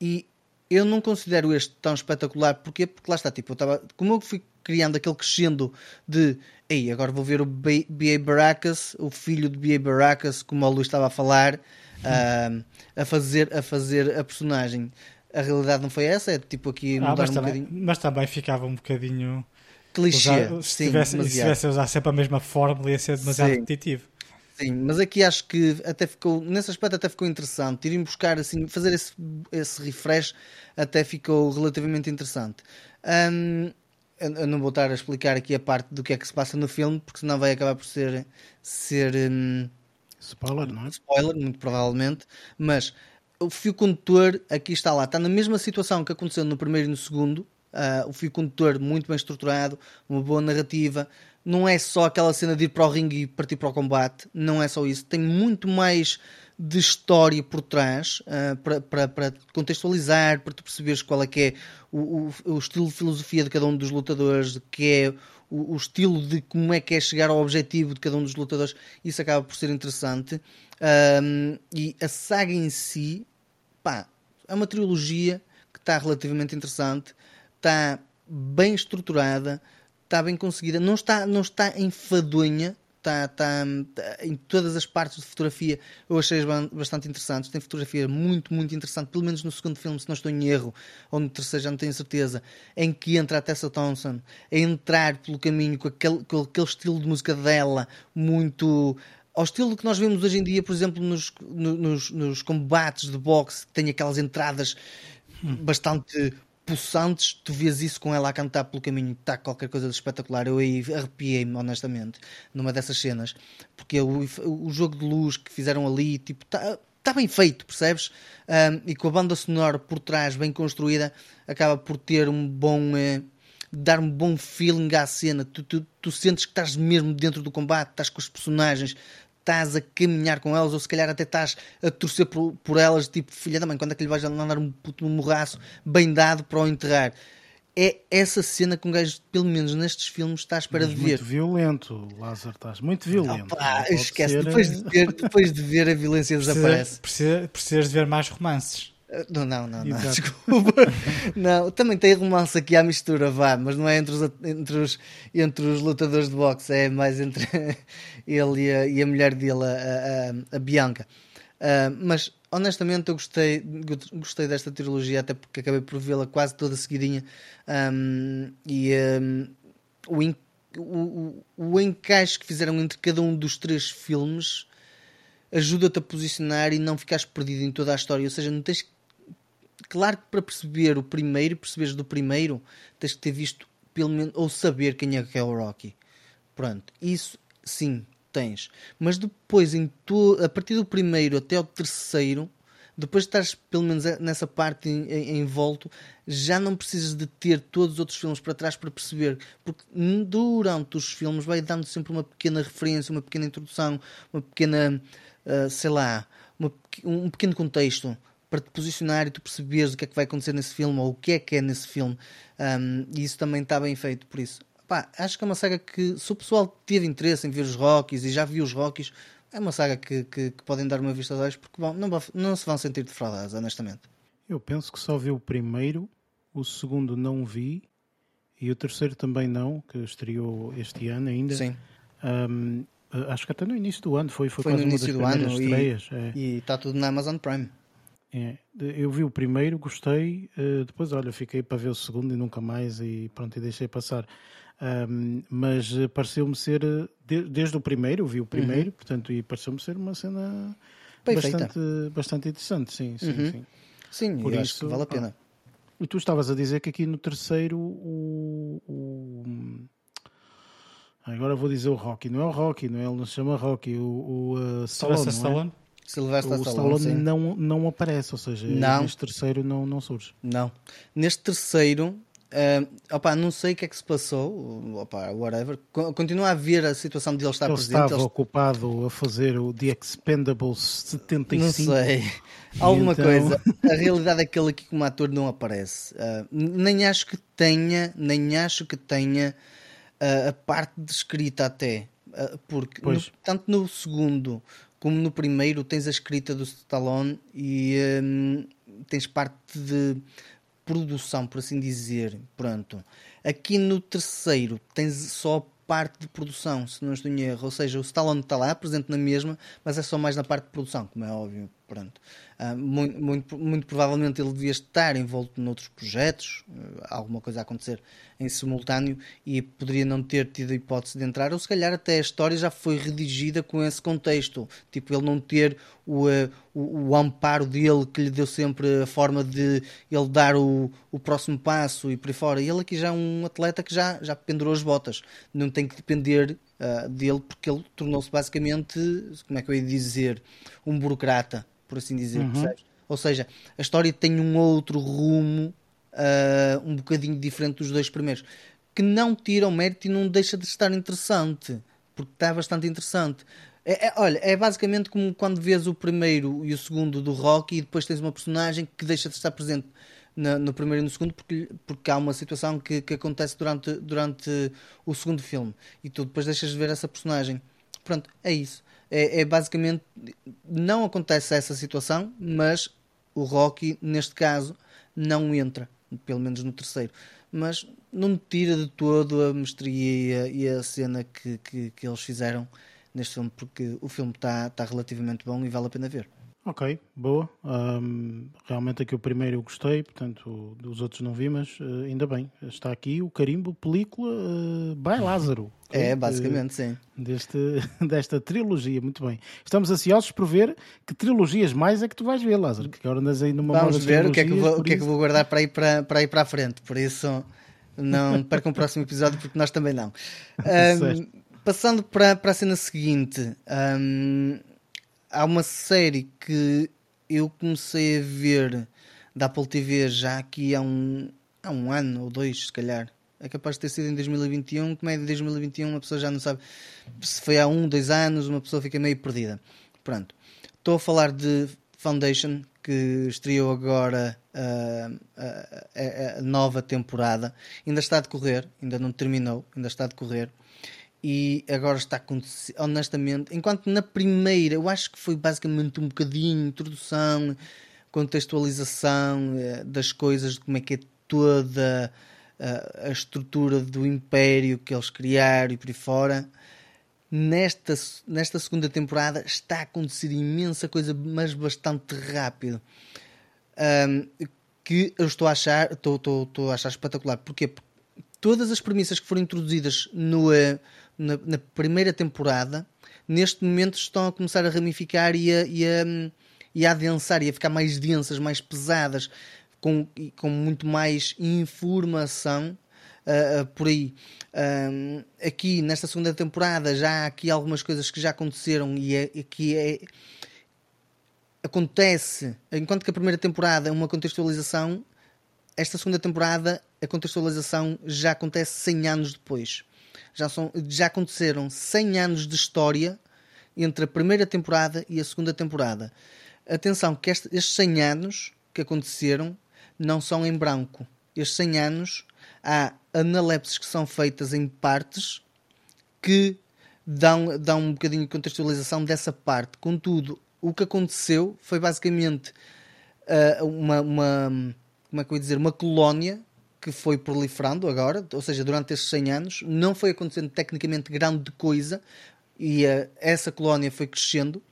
[SPEAKER 2] e eu não considero este tão espetacular. Porquê? Porque lá está, tipo, eu estava. Como eu fui criando aquele crescendo de. Ei, agora vou ver o B.A. Baracas, o filho de B.A. Baracas, como o Luís estava a falar, uh, a, fazer, a fazer a personagem. A realidade não foi essa, é tipo aqui
[SPEAKER 3] ah, mas
[SPEAKER 2] um
[SPEAKER 3] também,
[SPEAKER 2] bocadinho.
[SPEAKER 3] Mas também ficava um bocadinho.
[SPEAKER 2] Clichê.
[SPEAKER 3] Usar, se, tivesse, se tivesse a usar sempre a mesma fórmula, ia ser demasiado
[SPEAKER 2] sim.
[SPEAKER 3] repetitivo.
[SPEAKER 2] Sim, mas aqui acho que até ficou, nesse aspecto até ficou interessante. Irem buscar assim, fazer esse, esse refresh até ficou relativamente interessante. Um, eu não vou estar a explicar aqui a parte do que é que se passa no filme, porque senão vai acabar por ser, ser um,
[SPEAKER 1] spoiler, não é?
[SPEAKER 2] Spoiler, muito provavelmente. Mas o fio condutor aqui está lá, está na mesma situação que aconteceu no primeiro e no segundo. Uh, o fio condutor muito bem estruturado, uma boa narrativa, não é só aquela cena de ir para o ringue e partir para o combate, não é só isso, tem muito mais de história por trás uh, para, para, para, contextualizar, para tu perceberes qual é que é o, o, o, estilo de filosofia de cada um dos lutadores, que é o, o, estilo de como é que é chegar ao objetivo de cada um dos lutadores, isso acaba por ser interessante. Um, e a saga em si, pá, é uma trilogia que está relativamente interessante, está bem estruturada, está bem conseguida, não está, não está enfadonha, está, está, está, em todas as partes de fotografia eu achei bastante interessantes. Tem fotografia muito, muito interessante, pelo menos no segundo filme, se não estou em erro, ou no terceiro, já não tenho certeza, em que entra a Tessa Thompson a entrar pelo caminho com aquele, com aquele estilo de música dela, muito ao estilo que nós vemos hoje em dia, por exemplo, nos, nos, nos combates de boxe, que tem aquelas entradas hum. bastante pulsantes, tu vês isso com ela a cantar pelo caminho, está qualquer coisa de espetacular. Eu aí arrepiei-me, honestamente, numa dessas cenas, porque o, o jogo de luz que fizeram ali, tipo, tá, está bem feito, percebes? Um, e com a banda sonora por trás bem construída, acaba por ter um bom. Uh, dar um bom feeling à cena. Tu, tu, tu sentes que estás mesmo dentro do combate, estás com os personagens, estás a caminhar com elas, ou se calhar até estás a torcer por, por elas, tipo, filha da mãe, quando é que lhe vais mandar um puto um morraço bem dado para o enterrar? é essa cena que um gajo, pelo menos nestes filmes, está à espera
[SPEAKER 1] Mas
[SPEAKER 2] de ver.
[SPEAKER 1] Muito violento, Lázaro, estás muito violento.
[SPEAKER 2] Opa, esquece, ser... depois, de ver, depois de ver a violência [LAUGHS] desaparece.
[SPEAKER 3] Precisa, precisas de ver mais romances.
[SPEAKER 2] Não, não, não, não desculpa. [LAUGHS] não, também tem romance aqui à mistura, vá, mas não é entre os, entre os, entre os lutadores de boxe, é mais entre [LAUGHS] ele e a, e a mulher dele, a, a, a Bianca. Uh, mas honestamente eu gostei, gostei desta trilogia, até porque acabei por vê-la quase toda seguidinha. Um, e um, o, in, o, o, encaixe que fizeram entre cada um dos três filmes ajuda-te a posicionar e não ficares perdido em toda a história. Ou seja, não tens. Claro que para perceber o primeiro, perceberes do primeiro, tens que ter visto pelo menos ou saber quem é que é o Rocky. Pronto, isso sim, tens. Mas depois, em tu, a partir do primeiro até o terceiro, depois de estás pelo menos nessa parte envolto, já não precisas de ter todos os outros filmes para trás para perceber, porque durante os filmes vai dando sempre uma pequena referência, uma pequena introdução, uma pequena, uh, sei lá, uma, um pequeno contexto para te posicionar e tu perceberes o que é que vai acontecer nesse filme ou o que é que é nesse filme. Um, e isso também está bem feito, por isso. Pá, acho que é uma saga que, se o pessoal teve interesse em ver os Rockies e já viu os Rockies, é uma saga que, que, que podem dar uma vista de olhos porque bom, não, não se vão sentir defraudados, honestamente.
[SPEAKER 1] Eu penso que só vi o primeiro, o segundo não vi e o terceiro também não, que estreou este ano ainda.
[SPEAKER 2] Sim.
[SPEAKER 1] Um, acho que até no início do ano foi, foi,
[SPEAKER 2] foi
[SPEAKER 1] quase
[SPEAKER 2] no início do ano
[SPEAKER 1] estreias.
[SPEAKER 2] E,
[SPEAKER 1] é.
[SPEAKER 2] e está tudo na Amazon Prime.
[SPEAKER 1] É, eu vi o primeiro, gostei, uh, depois olha, fiquei para ver o segundo e nunca mais e pronto, e deixei passar. Um, mas pareceu-me ser, de, desde o primeiro, vi o primeiro, uhum. portanto, e pareceu-me ser uma cena Bem bastante, feita. bastante interessante, sim, sim,
[SPEAKER 2] uhum.
[SPEAKER 1] sim.
[SPEAKER 2] Sim, Por isso, acho que vale a pena.
[SPEAKER 1] Ah, e tu estavas a dizer que aqui no terceiro o, o, agora vou dizer o Rocky, não é o Rocky, não é? Ele não se chama Rocky, o, o uh, Stallone, é?
[SPEAKER 3] Stallone?
[SPEAKER 2] Sylvester
[SPEAKER 1] o Stallone, Stallone não, não aparece, ou seja, não. neste terceiro não, não surge.
[SPEAKER 2] Não. Neste terceiro Uh, opa, não sei o que é que se passou, opa, whatever. Continua a ver a situação de ele estar
[SPEAKER 1] ele
[SPEAKER 2] presente.
[SPEAKER 1] Estava ocupado a fazer o The Expendables 75.
[SPEAKER 2] Não sei. Alguma então... coisa. [LAUGHS] A realidade é que ele aqui como ator não aparece. Uh, nem acho que tenha, nem acho que tenha uh, a parte descrita até. porque no, tanto no segundo como no primeiro tens a escrita do Stallone e um, tens parte de produção, por assim dizer. Pronto. Aqui no terceiro tens só parte de produção, se não estou em erro. Ou seja, o Stallone está lá, presente na mesma, mas é só mais na parte de produção, como é óbvio. Pronto. Uh, muito, muito, muito, provavelmente ele devia estar envolto noutros projetos, uh, alguma coisa a acontecer em simultâneo e poderia não ter tido a hipótese de entrar, ou se calhar até a história já foi redigida com esse contexto, tipo ele não ter o, uh, o, o, amparo dele que lhe deu sempre a forma de ele dar o, o próximo passo e por aí fora. E ele aqui já é um atleta que já, já pendurou as botas, não tem que depender dele porque ele tornou-se basicamente, como é que eu ia dizer, um burocrata, por assim dizer, uhum. Ou seja, a história tem um outro rumo uh, um bocadinho diferente dos dois primeiros, que não tira o mérito e não deixa de estar interessante, porque está bastante interessante. É, é, olha, é basicamente como quando vês o primeiro e o segundo do Rocky e depois tens uma personagem que deixa de estar presente no, no primeiro e no segundo porque, porque há uma situação que, que acontece durante, durante o segundo filme e tu depois deixas de ver essa personagem. Pronto, é isso. É, é basicamente não acontece essa situação, mas o Rocky, neste caso, não entra pelo menos no terceiro. Mas não tira de todo a mestria e a, cena que, que, que, eles fizeram neste filme, porque o filme está tá relativamente bom e vale a pena ver.
[SPEAKER 1] Ok, boa. Um, realmente aqui o primeiro eu gostei, portanto, dos outros não vi, mas uh, ainda bem. Está aqui o carimbo película uh, by Lázaro.
[SPEAKER 2] É, basicamente, sim.
[SPEAKER 1] Deste, [LAUGHS] desta trilogia, muito bem. Estamos ansiosos por ver que trilogias mais é que tu vais ver, Lázaro, que agora andas aí numa
[SPEAKER 2] Vamos ver o que, é que, vou, o que é que vou guardar para ir para, para ir para a frente, por isso não [LAUGHS] percam o próximo episódio, porque nós também não. [LAUGHS] Um, passando para, para a cena seguinte, um, há uma série que eu comecei a ver da Apple TV já aqui há um, há um ano ou dois, se calhar. É capaz de ter sido em 2021, como é de 2021, uma pessoa já não sabe se foi há um, dois anos, uma pessoa fica meio perdida. Pronto. Estou a falar de Foundation, que estreou agora uh, a, nova temporada. Ainda está a decorrer, ainda não terminou, ainda está a decorrer. E agora está acontecendo, honestamente, enquanto na primeira eu acho que foi basicamente um bocadinho introdução, contextualização uh, das coisas, de como é que é toda uh, a estrutura do império que eles criaram e por aí fora nesta, nesta segunda temporada está a acontecer imensa coisa, mas bastante rápido. Um, que eu estou a achar, estou, estou, estou a achar espetacular. Porquê? Porque todas as premissas que foram introduzidas no, eh, na, na, primeira temporada, neste momento estão a começar a ramificar e a, e a, e a adensar e a ficar mais densas, mais pesadas, com, com muito mais informação uh, por aí. Um, aqui nesta segunda temporada já há aqui algumas coisas que já aconteceram e é, aqui é acontece, enquanto que a primeira temporada é uma contextualização, esta segunda temporada a contextualização já acontece 100 anos depois. Já, são, já aconteceram 100 anos de história entre a primeira temporada e a segunda temporada. Atenção que este, estes 100 anos que aconteceram não são em branco. Estes 100 anos há analepses que são feitas em partes que dão, dão um bocadinho de contextualização dessa parte. Contudo, o que aconteceu foi basicamente uh, uma, uma, como é que eu ia dizer, uma colónia que foi proliferando agora, ou seja, durante estes 100 anos, não foi acontecendo tecnicamente grande coisa e uh, essa colónia foi crescendo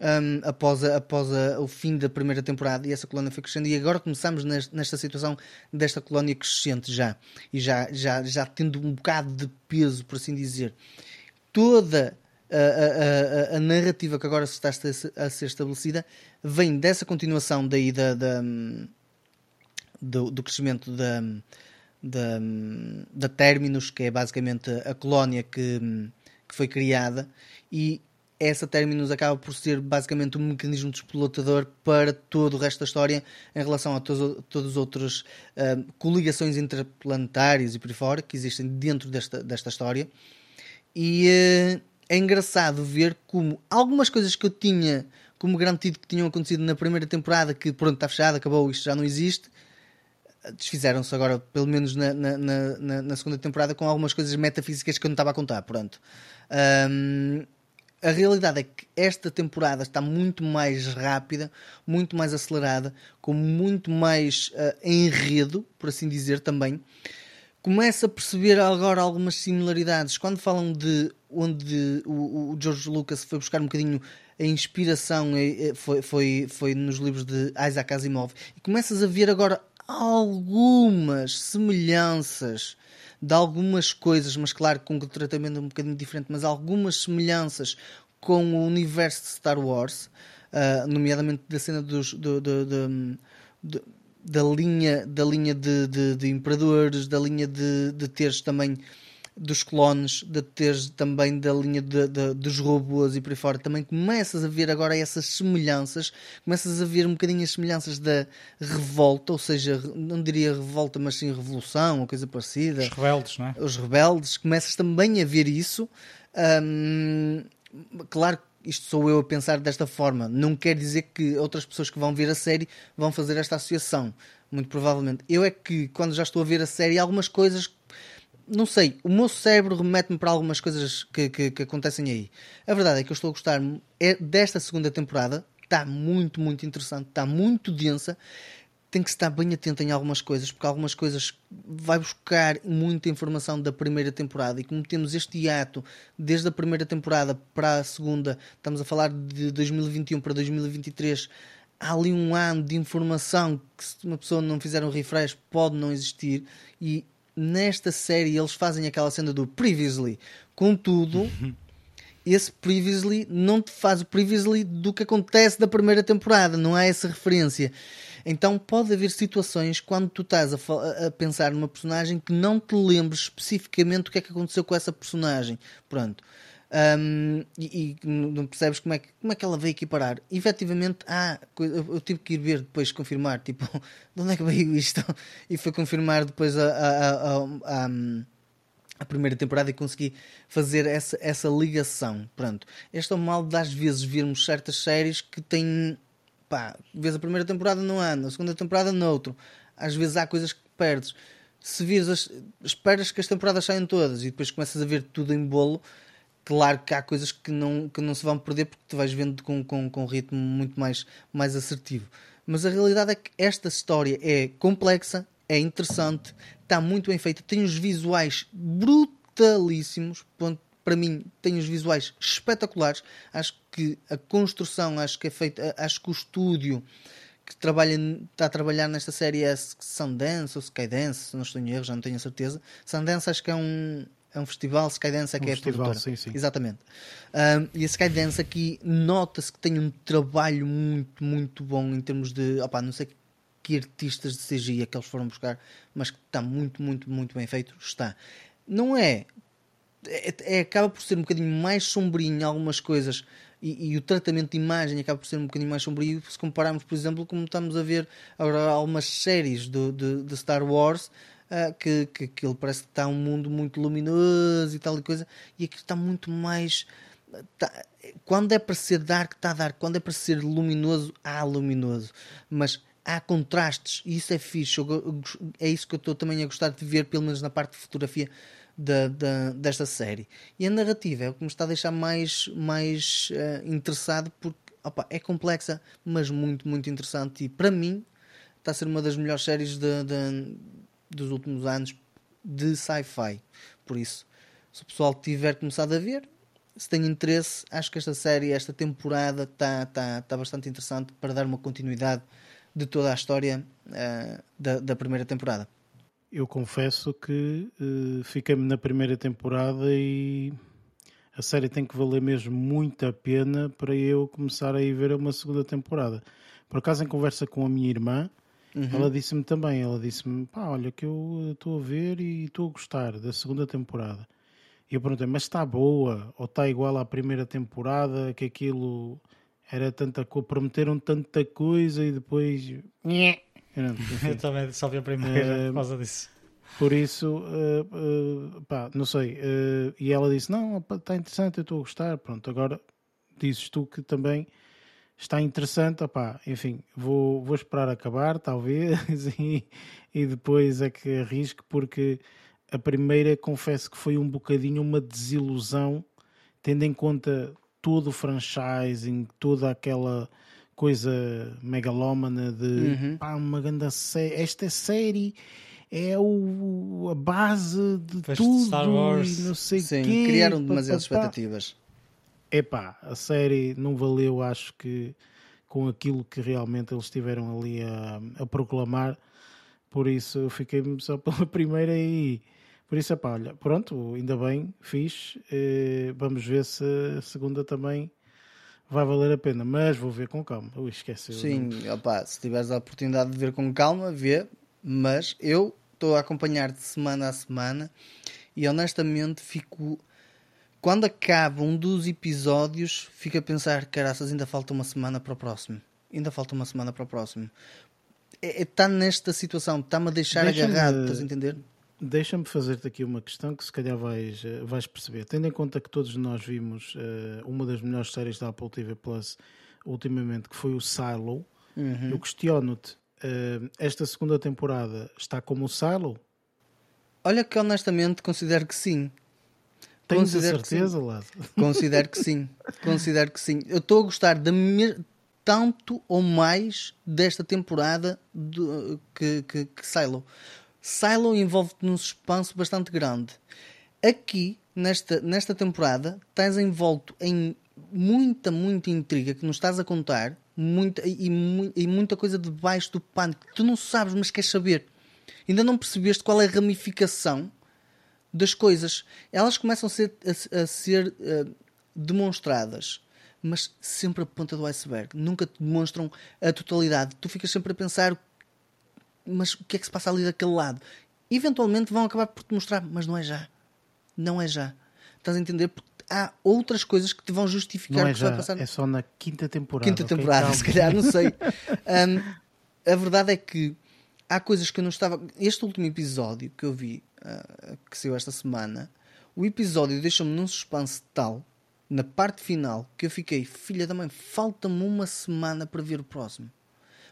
[SPEAKER 2] um, após, a, após a, o fim da primeira temporada e essa colónia foi crescendo e agora começamos nesta, nesta situação desta colónia crescente já e já, já, já tendo um bocado de peso, por assim dizer. Toda a, a, a narrativa que agora está a ser estabelecida vem dessa continuação daí da, da do, do, crescimento da, da, da Terminus, que é basicamente a colónia que, que foi criada, e essa Terminus acaba por ser basicamente um mecanismo explotador para todo o resto da história em relação a todos, todas as outras uh, coligações interplanetárias e por aí fora que existem dentro desta, desta história. E uh, é engraçado ver como algumas coisas que eu tinha como garantido que tinham acontecido na primeira temporada, que pronto, está fechado, acabou, isto já não existe, desfizeram-se agora, pelo menos na, na, na, na, segunda temporada, com algumas coisas metafísicas que eu não estava a contar. Pronto. Um, a realidade é que esta temporada está muito mais rápida, muito mais acelerada, com muito mais uh, enredo, por assim dizer também. Começa a perceber agora algumas similaridades. Quando falam de onde o, o George Lucas foi buscar um bocadinho a inspiração eh, eh, foi, foi, foi nos livros de Isaac Asimov. E começas a ver agora algumas semelhanças de algumas coisas, mas claro, com um tratamento um bocadinho diferente, mas algumas semelhanças com o universo de Star Wars, uh, nomeadamente da cena dos, do, do, do, da linha, da linha de, de, de imperadores, da linha de, de teres também dos clones, de teres também da linha de, de, dos robôs e por aí fora, também começas a ver agora essas semelhanças, começas a ver um bocadinho as semelhanças da revolta, ou seja, não diria revolta, mas sim revolução, ou coisa parecida.
[SPEAKER 3] Os rebeldes, não é?
[SPEAKER 2] Os rebeldes, começas também a ver isso. Um, claro isto sou eu a pensar desta forma. Não quer dizer que outras pessoas que vão ver a série vão fazer esta associação. Muito provavelmente. Eu é que, quando já estou a ver a série, algumas coisas não sei, o meu cérebro remete-me para algumas coisas que, que, que, acontecem aí. A verdade é que eu estou a gostar é desta segunda temporada, está muito, muito interessante, está muito densa. Tem que estar bem atento em algumas coisas, porque algumas coisas vai buscar muita informação da primeira temporada. E como temos este hiato desde a primeira temporada para a segunda, estamos a falar de 2021 para 2023 há ali um ano de informação que se uma pessoa não fizer um refresh pode não existir e nesta série eles fazem aquela cena do previously. Contudo, esse previously não te faz o previously do que acontece da primeira temporada, não há essa referência. Então pode haver situações quando tu estás a, a, pensar numa personagem que não te lembres especificamente o que é que aconteceu com essa personagem. Pronto. Um, e, e, não percebes como é, que, como é que ela veio aqui parar. E, efetivamente, ah, eu, tive que ir ver depois confirmar, tipo, [LAUGHS] de onde é que veio isto? E foi confirmar depois a, a, a, a, a primeira temporada e consegui fazer essa, essa ligação. Pronto, este é o mal de às vezes vermos certas séries que têm, pá, vês a primeira temporada num ano, a segunda temporada no outro. Às vezes há coisas que perdes. Se vires, as, esperas que as temporadas saiam todas e depois começas a ver tudo em bolo Claro que há coisas que não, que não se vão perder porque tu vais vendo com, com, com um ritmo muito mais, mais assertivo. Mas a realidade é que esta história é complexa, é interessante, está muito bem feita, tem os visuais brutalíssimos. Para mim, tem os visuais espetaculares. Acho que a construção, acho que é feita, acho que o estúdio que trabalha, está a trabalhar nesta série é Sundance ou Skydance, se não estou em erro, já não tenho a certeza. Sundance acho que é um, é um festival, Skydance é um que é festival, a produtora. Sim, sim. Exatamente. Um, e a Skydance aqui nota-se que tem um trabalho muito, muito bom em termos de. Opa, não sei que artistas de CGI é que eles foram buscar, mas que está muito, muito, muito bem feito. Está. Não é. É, é acaba por ser um bocadinho mais sombrio em algumas coisas. E, e, o tratamento de imagem acaba por ser um bocadinho mais sombrio se compararmos, por exemplo, como estamos a ver agora algumas séries do, de, de Star Wars uh, que, que, ele parece que está um mundo muito luminoso e tal e coisa, e aqui está muito mais. Tá, quando é para ser dark, está dark, quando é para ser luminoso, há luminoso, mas há contrastes e isso é fixe. Eu, é isso que eu estou também a gostar de ver, pelo menos na parte de fotografia da, da, desta série. E a narrativa é o que me está a deixar mais, mais uh, interessado porque opa, é complexa, mas muito, muito interessante. E para mim está a ser uma das melhores séries de, de, dos últimos anos de sci-fi. Por isso, se o pessoal tiver começado a ver, se tem interesse, acho que esta série, esta temporada está tá, tá bastante interessante para dar uma continuidade de toda a história uh, da, da primeira temporada.
[SPEAKER 1] Eu confesso que uh, fiquei-me na primeira temporada e a série tem que valer mesmo muito a pena para eu começar a ir ver uma segunda temporada. Por acaso, em conversa com a minha irmã, Uhum. Ela disse-me também, ela disse-me, pá, olha que eu estou a ver e estou a gostar da segunda temporada. E eu perguntei, mas está boa? Ou está igual à primeira temporada, que aquilo era tanta coisa, prometeram tanta coisa e depois...
[SPEAKER 3] eu também só vi a primeira uh, por causa disso.
[SPEAKER 1] Por isso, uh, uh, pá, não sei. Uh, e ela disse: Não, está interessante, eu estou a gostar. Pronto, agora dizes tu que também está interessante, opá, enfim, vou, vou esperar acabar, talvez, [LAUGHS] e, e depois é que arrisco, porque a primeira confesso que foi um bocadinho uma desilusão, tendo em conta todo o franchising, toda aquela coisa megalómana de uhum. pá, uma grande série, esta série é o, a base de Feste tudo Star Wars. e não sei
[SPEAKER 2] Sim,
[SPEAKER 1] quê,
[SPEAKER 2] criaram demasiadas expectativas
[SPEAKER 1] epá, a série não valeu, acho que, com aquilo que realmente eles estiveram ali a, a proclamar. Por isso eu fiquei só [LAUGHS] pela primeira e por isso, epá, olha, pronto, ainda bem, fiz. Eh, vamos ver se a segunda também vai valer a pena, mas vou ver com calma. Ui, esqueci.
[SPEAKER 2] Sim, opa, se tiveres a oportunidade de ver com calma, vê, mas eu estou a acompanhar de semana a semana e honestamente fico quando acaba um dos episódios, fica a pensar: caraças, ainda falta uma semana para o próximo. Ainda falta uma semana para o próximo. Está é, é, tá nesta situação, está-me a deixar agarrado, estás a entender?
[SPEAKER 1] Deixa-me fazer-te aqui uma questão que se calhar vais, eh, vais perceber. Tendo em conta que todos nós vimos uh, uma das melhores séries da Apple TV Plus ultimamente, que foi o Silo, uhum. eu questiono-te: uh, esta segunda temporada está como o Silo?
[SPEAKER 2] Olha que honestamente considero que sim.
[SPEAKER 1] Tens a certeza, Lázaro?
[SPEAKER 2] Considero que sim. Considero que sim. Eu estou a gostar de me... tanto ou mais desta temporada do... que, que, que Silo. Silo envolve-te num suspense bastante grande. Aqui, nesta, nesta temporada, estás envolto em muita, muita intriga que nos estás a contar muita, e, e, muita coisa debaixo do pano que tu não sabes, mas queres saber. Ainda não percebeste qual é a ramificação das coisas. Elas começam a ser, a, a ser uh, demonstradas, mas sempre a ponta do iceberg. Nunca te demonstram a totalidade. Tu ficas sempre a pensar, mas o que é que se passa ali daquele lado? Eventualmente vão acabar por te mostrar, mas não é já. Não é já. Estás a entender? Porque há outras coisas que te vão justificar
[SPEAKER 1] não é
[SPEAKER 2] o que vai
[SPEAKER 1] já,
[SPEAKER 2] passar.
[SPEAKER 1] é só na quinta temporada.
[SPEAKER 2] Quinta
[SPEAKER 1] ok?
[SPEAKER 2] temporada,
[SPEAKER 1] Calma.
[SPEAKER 2] se calhar, não sei. [LAUGHS] Um, a verdade é que há coisas que eu não estava. Este último episódio que eu vi, uh, que saiu esta semana, o episódio deixou-me num suspense tal, na parte final, que eu fiquei, filha da mãe, falta-me uma semana para ver o próximo.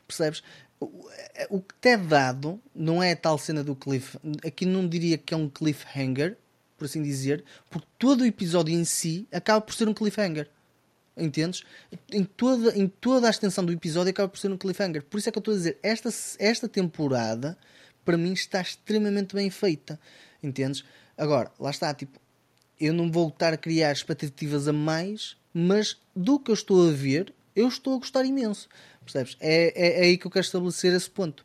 [SPEAKER 2] Percebes? O, o que te é dado não é a tal cena do cliff. Aqui não diria que é um cliffhanger, por assim dizer, porque todo o episódio em si acaba por ser um cliffhanger. Entendes? Em toda, em toda a extensão do episódio acaba por ser um cliffhanger. Por isso é que eu estou a dizer, esta, esta temporada para mim está extremamente bem feita. Entendes? Agora, lá está, tipo, eu não vou estar a criar expectativas a mais, mas do que eu estou a ver, eu estou a gostar imenso. Percebes? É, é, é aí que eu quero estabelecer esse ponto.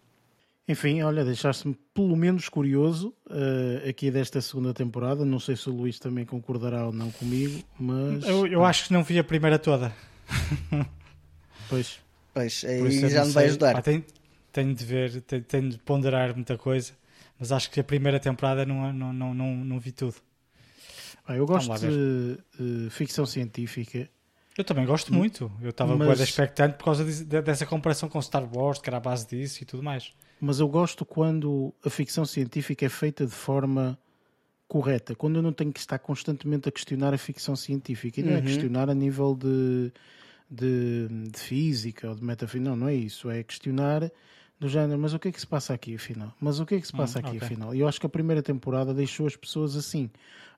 [SPEAKER 1] Enfim, olha, deixaste-me pelo menos curioso uh, aqui desta segunda temporada. Não sei se o Luís também concordará ou não comigo, mas.
[SPEAKER 3] Eu, eu acho que não vi a primeira toda.
[SPEAKER 1] Pois.
[SPEAKER 2] Pois, aí já
[SPEAKER 3] não
[SPEAKER 2] me vai ajudar.
[SPEAKER 3] Pá, tenho, tenho de ver, tenho, tenho de ponderar muita coisa, mas acho que a primeira temporada não, não, não, não, não vi tudo.
[SPEAKER 1] Ah, eu gosto de uh, ficção científica.
[SPEAKER 3] Eu também gosto muito. Eu estava
[SPEAKER 1] Mas-
[SPEAKER 3] expectante por causa de- de- dessa comparação com Star Wars, que era a base disso e tudo mais.
[SPEAKER 1] Mas eu gosto quando a ficção científica é feita de forma correta, quando eu não tenho que estar constantemente a questionar a ficção científica. E não é
[SPEAKER 2] Uhum.
[SPEAKER 1] questionar a nível de, de, de física ou de metafísica, não, não é isso. É questionar do género, mas o que é que se passa aqui afinal? Mas o que é que se passa
[SPEAKER 3] Hum,
[SPEAKER 1] aqui
[SPEAKER 3] ok.
[SPEAKER 1] afinal? E eu acho que a primeira temporada deixou as pessoas assim.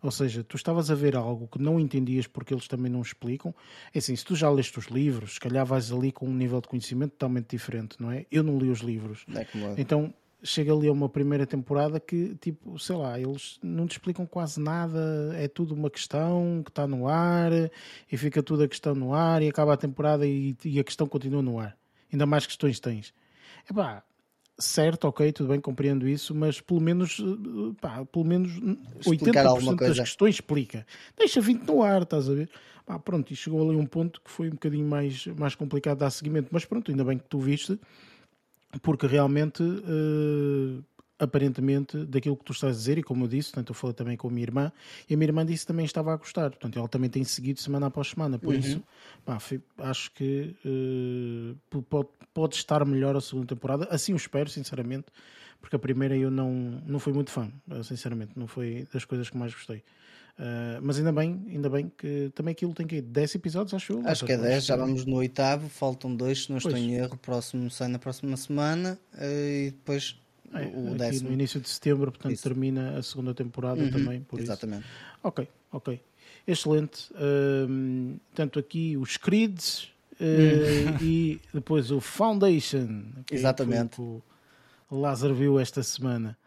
[SPEAKER 1] Ou seja, tu estavas a ver algo que não entendias porque eles também não explicam. É assim, se tu já leste os livros, se calhar vais ali com um nível de conhecimento totalmente diferente, não é? Eu não li os livros.
[SPEAKER 2] É.
[SPEAKER 1] Então chega ali a uma primeira temporada que, tipo, sei lá, eles não te explicam quase nada, é tudo uma questão que está no ar e fica tudo a questão no ar e acaba a temporada e, e a questão continua no ar. Ainda mais questões tens. Epá, certo, ok, tudo bem, compreendo isso, mas pelo menos, eh, pá, pelo menos
[SPEAKER 2] Explicar
[SPEAKER 1] 80%
[SPEAKER 2] alguma
[SPEAKER 1] das questões explica. Deixa 20 no ar, estás a ver? Pá, pronto, e chegou ali um ponto que foi um bocadinho mais, mais complicado de dar seguimento, mas pronto, ainda bem que tu viste, porque realmente, eh, aparentemente, daquilo que tu estás a dizer, e como eu disse, portanto, eu falei também com a minha irmã, e a minha irmã disse que também estava a gostar, portanto, ela também tem seguido semana após semana, por isso, pá, acho que eh, p- pode, pode estar melhor a segunda temporada, assim o espero, sinceramente, porque a primeira eu não, não fui muito fã, eh, sinceramente, não foi das coisas que mais gostei. Eh, mas ainda bem, ainda bem que também aquilo tem que ir 10 episódios, acho eu.
[SPEAKER 2] Acho que é 10, já vamos no oitavo, faltam dois, se não estou
[SPEAKER 1] Pois.
[SPEAKER 2] em erro. Próximo sai na próxima semana eh, e depois
[SPEAKER 1] É,
[SPEAKER 2] o
[SPEAKER 1] aqui
[SPEAKER 2] décimo.
[SPEAKER 1] no início de setembro, portanto,
[SPEAKER 2] Isso.
[SPEAKER 1] termina a segunda temporada
[SPEAKER 2] Uhum,
[SPEAKER 1] também, por isso.
[SPEAKER 2] Exatamente.
[SPEAKER 1] Ok, ok. Excelente. Hum, tanto aqui os Creeds eh, e depois o Foundation. que
[SPEAKER 2] Exatamente.
[SPEAKER 1] foi o que o Lázaro viu esta semana.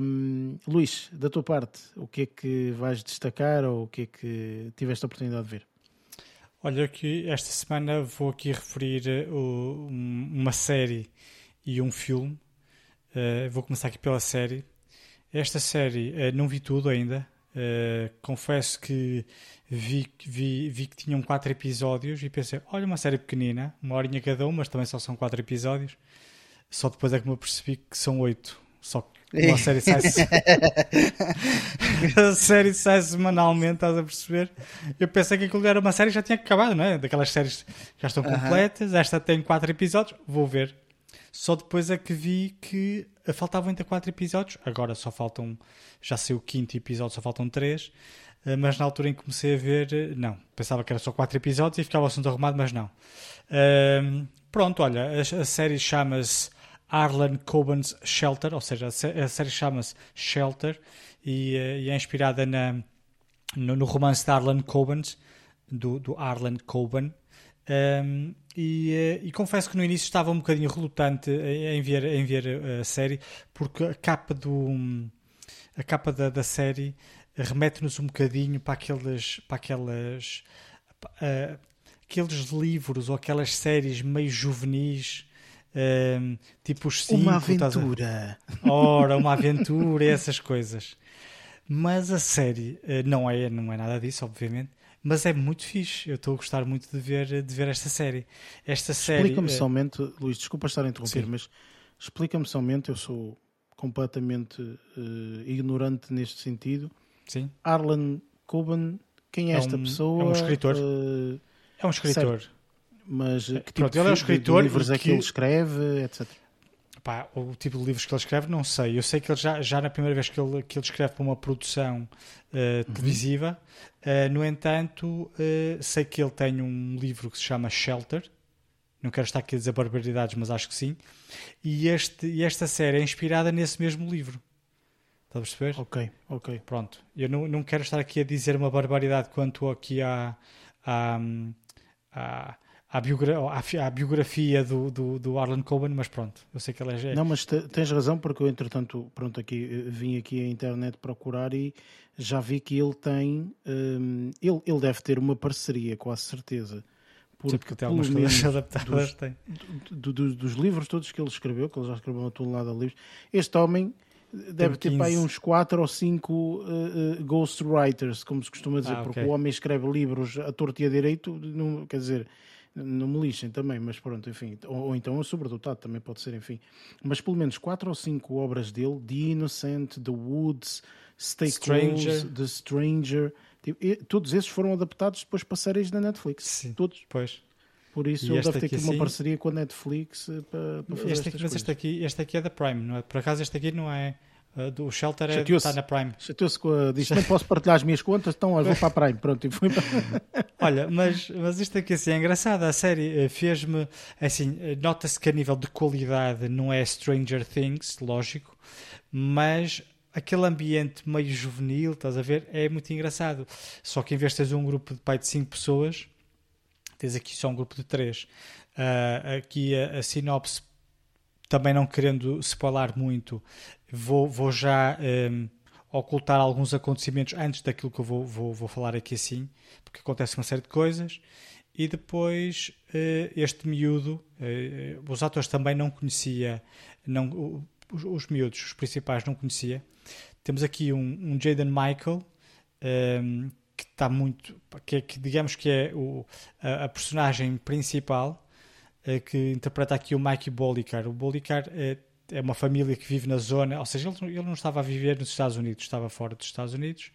[SPEAKER 1] Hum, Luís, da tua parte, o que é que vais destacar ou o que é que tiveste a oportunidade de ver?
[SPEAKER 3] Olha que esta semana vou aqui referir eh, o- um- uma série e um filme. Eh, vou começar aqui pela série. Esta série eh, não vi tudo ainda. Eh, confesso que vi, vi, vi que tinham quatro episódios e pensei, olha, uma série pequenina, uma horinha cada um, mas também só são quatro episódios. Só depois é que me apercebi que são oito. Só que uma série sai [LAUGHS] a série sai semanalmente, estás a perceber? Eu pensei que aquilo era uma série que já tinha acabado, não é? Daquelas séries que já estão completas. Esta tem quatro episódios, vou ver. Só depois é que vi que faltavam ainda quatro episódios. Agora só faltam, já sei o quinto episódio, só faltam três. Eh, Mas na altura em que comecei a ver, eh, não. Pensava que era só quatro episódios e ficava o assunto arrumado, mas não. Ahm, pronto, olha, a, a série chama-se Arlen Coben's Shelter, ou seja, a, a série chama-se Shelter e, eh, e é inspirada na, no, no romance de Arlen Coben's, do, do Arlen Coben. Um, e, eh, e confesso que no início estava um bocadinho relutante em ver, em ver eh, a série, porque a capa, do, a capa da, da série remete-nos um bocadinho para aqueles, para aquelas, eh, aqueles livros ou aquelas séries meio juvenis, eh, tipo os cinco,
[SPEAKER 1] Uma
[SPEAKER 3] estás a-
[SPEAKER 1] aventura.
[SPEAKER 3] Ora, uma [LAUGHS] aventura e essas coisas. Mas a série não é, não é nada disso, obviamente. Mas é muito fixe. Eu estou a gostar muito de ver, de ver esta série. Esta série.
[SPEAKER 1] Explica-me
[SPEAKER 3] eh,
[SPEAKER 1] somente, Luís, desculpa estar a interromper,
[SPEAKER 3] Sim.
[SPEAKER 1] mas explica-me somente, eu sou completamente eh, ignorante neste sentido.
[SPEAKER 3] Sim.
[SPEAKER 1] Arlen Coben, Quem é,
[SPEAKER 3] É
[SPEAKER 1] esta
[SPEAKER 3] um-
[SPEAKER 1] pessoa?
[SPEAKER 3] é um escritor.
[SPEAKER 1] Eh,
[SPEAKER 3] É um escritor.
[SPEAKER 1] mas que tipo
[SPEAKER 3] Pronto,
[SPEAKER 1] de
[SPEAKER 3] ele é um
[SPEAKER 1] fi- de
[SPEAKER 3] escritor
[SPEAKER 1] livros é que- ele escreve, etc.
[SPEAKER 3] Pá, o tipo de livros que ele escreve, não sei. Eu sei que ele já, já na primeira vez que ele, que ele escreve para uma produção
[SPEAKER 1] Uhum.
[SPEAKER 3] televisiva, eh, no entanto, eh, sei que ele tem um livro que se chama Shelter. Não quero estar aqui a dizer barbaridades, mas acho que sim. E, este, e esta série é inspirada nesse mesmo livro. Estás a perceber?
[SPEAKER 1] Ok, ok.
[SPEAKER 3] Pronto. Eu não, não quero estar aqui a dizer uma barbaridade quanto aqui à, à, à, à, biogra à, à biografia do, do, do Arlen Coben, mas pronto. Eu sei que ele é.
[SPEAKER 1] Não, mas te- tens razão, porque eu, entretanto, pronto, aqui, eh, vim aqui à internet procurar e já vi que ele tem. hum, ele, ele deve ter uma parceria, quase certeza.
[SPEAKER 3] Porque
[SPEAKER 1] Porque,
[SPEAKER 3] tem algumas coisas [LAUGHS] adaptadas.
[SPEAKER 1] dos,
[SPEAKER 3] tem.
[SPEAKER 1] do- do- dos livros todos que ele escreveu, que ele já escreveu uma tonelada de livros, este homem deve ter para aí
[SPEAKER 3] 15.
[SPEAKER 1] uns 4 ou 5 ghostwriters, como se costuma dizer,
[SPEAKER 3] Ah,
[SPEAKER 1] porque o homem escreve livros a torto e a direito, não, quer dizer, não me lixem também, mas pronto, enfim, ou, ou então é sobredotado, também pode ser, enfim. Mas pelo menos 4 ou 5 obras dele, The Innocent, The Woods, Stay
[SPEAKER 3] Stranger.
[SPEAKER 1] Close, The Stranger, tipo, e- todos esses foram adaptados depois para séries da Netflix.
[SPEAKER 3] Sim.
[SPEAKER 1] Todos.
[SPEAKER 3] Pois.
[SPEAKER 1] Por isso ele deve ter
[SPEAKER 3] aqui
[SPEAKER 1] uma
[SPEAKER 3] assim-
[SPEAKER 1] parceria com a Netflix eh, para, para fazer
[SPEAKER 3] Este mas este
[SPEAKER 1] coisas.
[SPEAKER 3] aqui, este aqui é da Prime, não é? Por acaso este aqui não é. Uh, do Shelter é, está na Prime.
[SPEAKER 1] Chateou-se com a... Diz, não posso partilhar as minhas contas, então olha, vou para a Prime. Pronto, e para... [LAUGHS]
[SPEAKER 3] Olha, mas, mas isto aqui assim, é engraçado. A série eh, fez-me. Assim, eh, nota-se que a nível de qualidade não é Stranger Things, lógico, mas aquele ambiente meio juvenil, estás a ver? É muito engraçado. Só que em vez de teres um grupo de pai de 5 pessoas, tens aqui só um grupo de 3. aqui a, a sinopse, também não querendo spoiler muito, vou, vou já. ehm, ocultar alguns acontecimentos antes daquilo que eu vou, vou, vou falar aqui assim, porque acontece uma série de coisas. E depois eh, este miúdo, eh, os atores também não conhecia, não, os, os miúdos, os principais, não conhecia. Temos aqui um, um Jaden Michael, ehm, que está muito, que, é- que digamos que é o, a, a personagem principal, eh, que interpreta aqui o Mikey Bolicar. O Bolicar é, uma família que vive na zona, ou seja, ele, ele não estava a viver nos Estados Unidos, estava fora dos Estados Unidos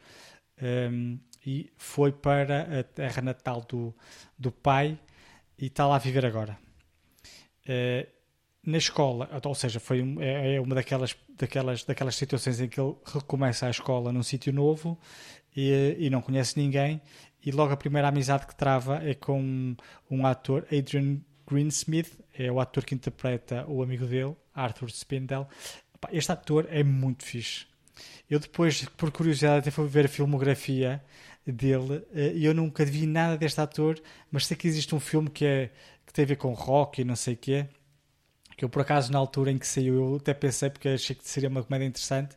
[SPEAKER 3] ehm, e foi para a terra natal do, do pai e está lá a viver agora. Eh, na escola, ou seja, foi um- é, é uma daquelas, daquelas, daquelas situações em que ele recomeça a escola num sítio novo e, e não conhece ninguém e logo a primeira amizade que trava é com um, um ator, Adrian Greensmith, é o ator que interpreta o amigo dele, Arthur Spindle. Pá, Este ator é muito fixe. Eu depois, por curiosidade, até fui ver a filmografia dele eh, e eu nunca vi nada deste ator, mas sei que existe um filme que, é, que tem a ver com rock e não sei o quê, que eu por acaso na altura em que saiu eu até pensei porque achei que seria uma comédia interessante,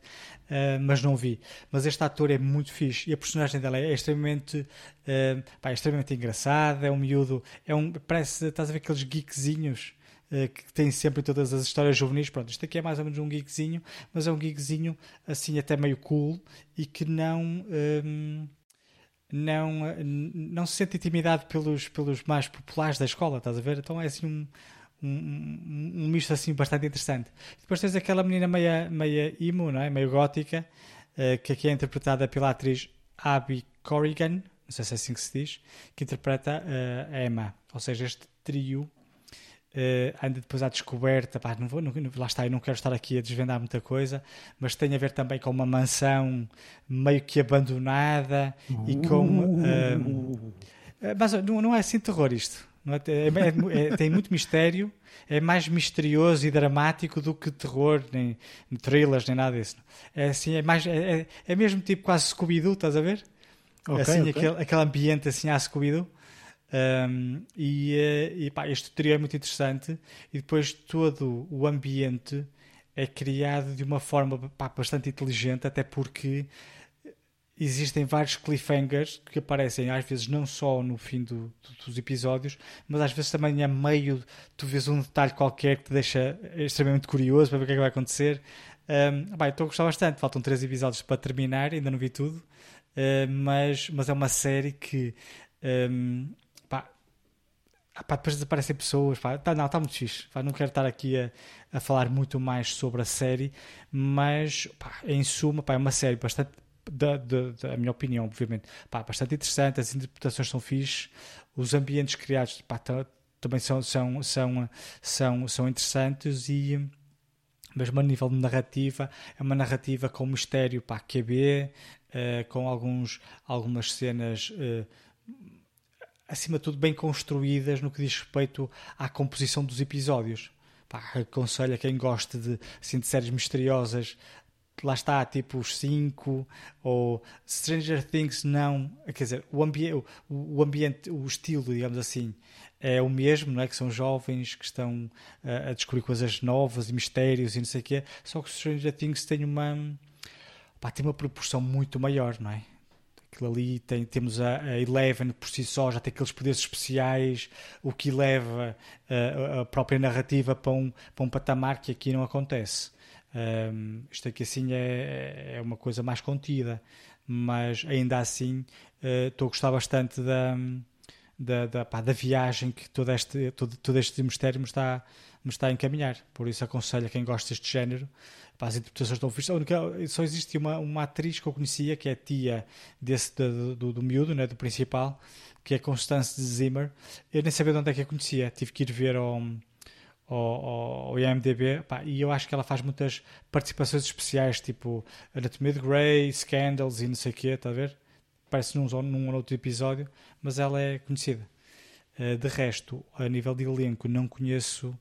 [SPEAKER 3] eh, mas não vi. Mas este ator é muito fixe e a personagem dela é extremamente, eh, pá, é extremamente engraçada, é um miúdo, é um, parece, estás a ver aqueles geekzinhos eh, que tem sempre em todas as histórias juvenis. Pronto, isto aqui é mais ou menos um geekzinho, mas é um geekzinho assim até meio cool e que não. não, não se sente intimidado pelos, pelos mais populares da escola, estás a ver? Então é assim um, um, um, misto assim bastante interessante. Depois tens aquela menina meia, meia emo, não é? meio gótica, eh, que aqui é interpretada pela atriz Abby Corrigan, não sei se é assim que se diz, que interpreta eh, a Emma. Ou seja, este trio eh, anda depois à descoberta. Pá, não vou, não- lá está, eu não quero estar aqui a desvendar muita coisa, mas tem a ver também com uma mansão meio que abandonada e com. eh, mas não, não é assim terror isto. Não é, é- é- tem muito mistério, é mais misterioso e dramático do que terror, nem, thrillers, nem nada disso. É assim, é mais. É, é- é mesmo tipo quase Scooby-Doo, estás a ver?
[SPEAKER 1] Ok,
[SPEAKER 3] assim,
[SPEAKER 1] ok.
[SPEAKER 3] Aquele, aquele ambiente assim à Scooby-Doo. Um, e eh, e pá, este trio é muito interessante e depois todo o ambiente é criado de uma forma pá, bastante inteligente, até porque existem vários cliffhangers que aparecem às vezes não só no fim do- do- dos episódios, mas às vezes também a meio tu vês um detalhe qualquer que te deixa extremamente curioso para ver o que é que vai acontecer. Um, eu estou a gostar bastante, faltam três episódios para terminar, ainda não vi tudo, uh, mas, mas é uma série que um, pá, ah, pá, depois desaparecem pessoas, pá, tá, não, está muito fixe. Pá, não quero estar aqui a, a falar muito mais sobre a série, mas pá, em suma, pá, é uma série bastante da, da, da minha opinião, obviamente, pá, bastante interessante, as interpretações são fixes, os ambientes criados pá, também são, são, são, são, são interessantes e mesmo a nível de narrativa, é uma narrativa com mistério para a QB, uh, com alguns, algumas cenas uh, acima de tudo bem construídas no que diz respeito à composição dos episódios. Pá, aconselho a quem gosta de, assim, de séries misteriosas lá está, tipo os 5, ou Stranger Things não, quer dizer, o, ambi o, o, ambiente, o estilo, digamos assim, é o mesmo, não é? Que são jovens que estão uh, a descobrir coisas novas e mistérios e não sei o quê, só que o Stranger Things tem uma, pá, tem uma proporção muito maior, não é? Aquilo ali tem, temos a, a, Eleven por si só, já tem aqueles poderes especiais, o que leva uh, a própria narrativa para um, para um patamar que aqui não acontece. Um, isto aqui assim é, é uma coisa mais contida, mas ainda assim uh, estou a gostar bastante da, da, da, pá, da viagem que todo este, todo, todo este mistério me está, me está a encaminhar. Por isso aconselho a quem gosta deste género. Pá, as interpretações estão fixas. Só existe uma, uma atriz que eu conhecia, que é tia desse, do, do, do miúdo, né, do principal, que é Constance Zimmer. Eu nem sabia de onde é que a conhecia. Tive que ir ver ao ao, ao IMDB pá, e eu acho que ela faz muitas participações especiais, tipo Anatomia de Grey, Scandals e não sei o quê, está a ver? Parece num, num outro episódio, mas ela é conhecida. Uh, de resto, a nível de elenco, não conheço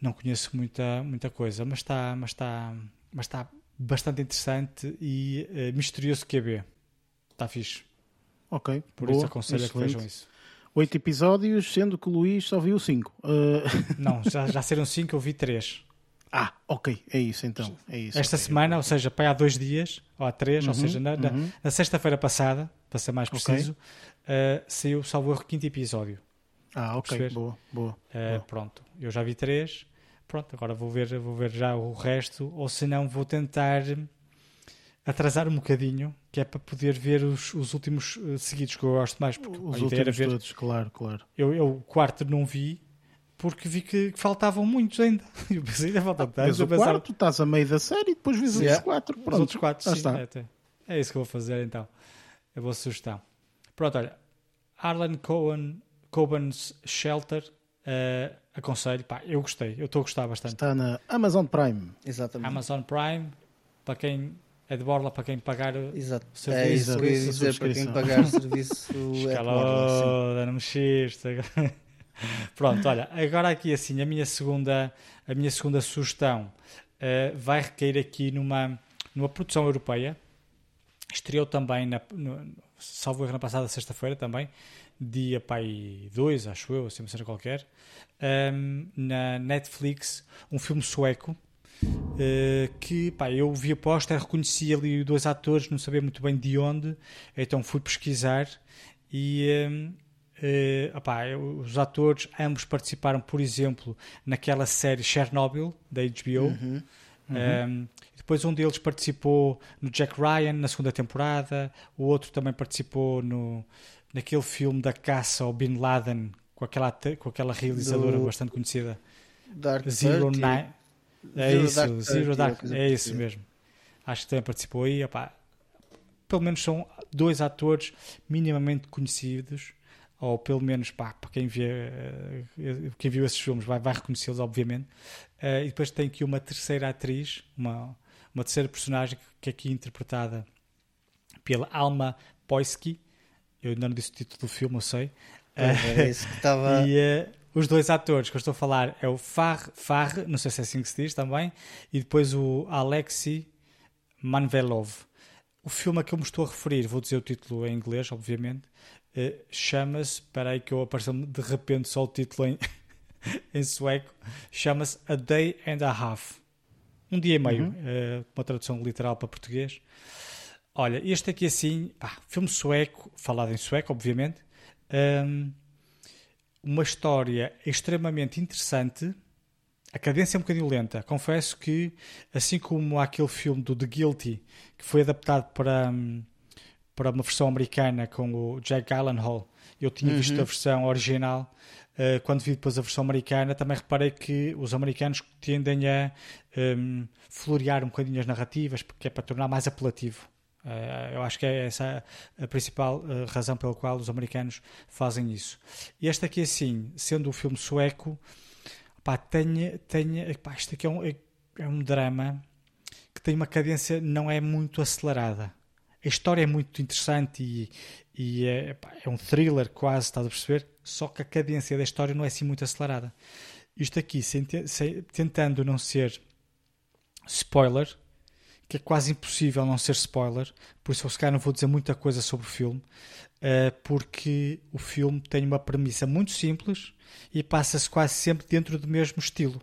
[SPEAKER 3] não conheço muita, muita coisa, mas está mas está mas está bastante interessante e uh, misterioso que é ver. Está fixe.
[SPEAKER 1] Ok.
[SPEAKER 3] Por
[SPEAKER 1] boa,
[SPEAKER 3] isso aconselho excelente. a que vejam isso
[SPEAKER 1] oito episódios, sendo que o Luís só viu cinco. Uh... [LAUGHS]
[SPEAKER 3] Não, já, já serão cinco, eu vi três.
[SPEAKER 1] Ah, ok, é isso então. É isso,
[SPEAKER 3] Esta
[SPEAKER 1] okay,
[SPEAKER 3] semana, ou seja, para há dois dias, ou há três, uhum, ou seja, na, uhum. na sexta-feira passada, para ser mais preciso, okay. uh, saiu, salvo o quinto episódio.
[SPEAKER 1] Ah, ok, boa, boa, uh, boa.
[SPEAKER 3] Pronto, eu já vi três, pronto, agora vou ver, vou ver já o resto, ou se não, vou tentar atrasar um bocadinho, que é para poder ver os, os últimos uh, seguidos que eu gosto mais. Porque
[SPEAKER 1] os últimos ver, todos, claro, claro.
[SPEAKER 3] Eu, eu o quarto não vi porque vi que, faltavam muitos ainda. [LAUGHS] Eu pensei, ainda falta
[SPEAKER 1] tantos. Ah, o pensar... quarto, estás a meio da série e depois vês yeah. os quatro. Pronto. Os
[SPEAKER 3] outros quatro, sim. Está. É, é, isso que eu vou fazer então. É boa sugestão. Pronto, olha. Arlen Cohen, Coben's Shelter. Uh, aconselho, pá, eu gostei, eu estou a gostar bastante.
[SPEAKER 1] Está na Amazon Prime.
[SPEAKER 2] Exatamente.
[SPEAKER 3] Amazon Prime, para quem é de borla para quem pagar
[SPEAKER 2] Exato.
[SPEAKER 3] o serviço. É
[SPEAKER 2] isso que eu ia dizer, para quem pagar o [LAUGHS] serviço é de borla.
[SPEAKER 3] não mexeste. [LAUGHS] Pronto, olha, agora aqui assim, a minha segunda, a minha segunda sugestão uh, vai recair aqui numa, numa produção europeia. Estreou também, na, no, salvo erro na passada sexta-feira também, dia pai 2, acho eu, assim uma cena qualquer, um, ehm, na Netflix, um filme sueco Uh, que pá, eu vi a posta, reconheci ali dois atores, não sabia muito bem de onde, então fui pesquisar e uh, opá, os atores ambos participaram, por exemplo, naquela série Chernobyl da HBO. Uhum. Uhum. Um, depois um deles participou no Jack Ryan na segunda temporada, o outro também participou no, naquele filme da caça ao Bin Laden com aquela, com aquela realizadora Do... bastante conhecida.
[SPEAKER 2] Dark
[SPEAKER 3] Zero Nine. É Zero isso, Dark Zero Dark, é isso mesmo. Acho que também participou aí. Opá, pelo menos são dois atores minimamente conhecidos, ou pelo menos pá, para quem, vê, eh, quem viu esses filmes vai, vai reconhecê-los, obviamente. Uh, e depois tem aqui uma terceira atriz, uma, uma terceira personagem que é aqui interpretada pela Alma Poisky. Eu ainda não disse o título do filme, eu sei.
[SPEAKER 2] É, isso que estava. [LAUGHS]
[SPEAKER 3] e, uh, os dois atores que eu estou a falar é o Far, Far não sei se é assim que se diz também, e depois o Alexei Manvelov. O filme a que eu me estou a referir, vou dizer o título em inglês, obviamente, uh, chama-se, espera aí que eu apareceu de repente só o título em, [LAUGHS] em sueco, chama-se A Day and a Half. Um dia e meio, uhum. uh, uma tradução literal para português. Olha, este aqui assim, pá, filme sueco, falado em sueco, obviamente. Um, uma história extremamente interessante. A cadência é um bocadinho lenta. Confesso que, assim como aquele filme do The Guilty, que foi adaptado para, para uma versão americana com o Jack Gyllenhaal, eu tinha uhum. visto a versão original. Uh, quando vi depois a versão americana, também reparei que os americanos tendem a um, florear um bocadinho as narrativas, porque é para tornar mais apelativo. Uh, eu acho que é essa a principal uh, razão pela qual os americanos fazem isso. Este aqui, assim, sendo um filme sueco, pá, tem, tem, pá, aqui é um, é, é um drama que tem uma cadência não é muito acelerada. A história é muito interessante e, e é, pá, é um thriller quase, estás a perceber? Só que a cadência da história não é assim muito acelerada. Isto aqui, sem, sem, tentando não ser spoiler, que é quase impossível não ser spoiler, por isso eu se calhar não vou dizer muita coisa sobre o filme, uh, porque o filme tem uma premissa muito simples e passa-se quase sempre dentro do mesmo estilo.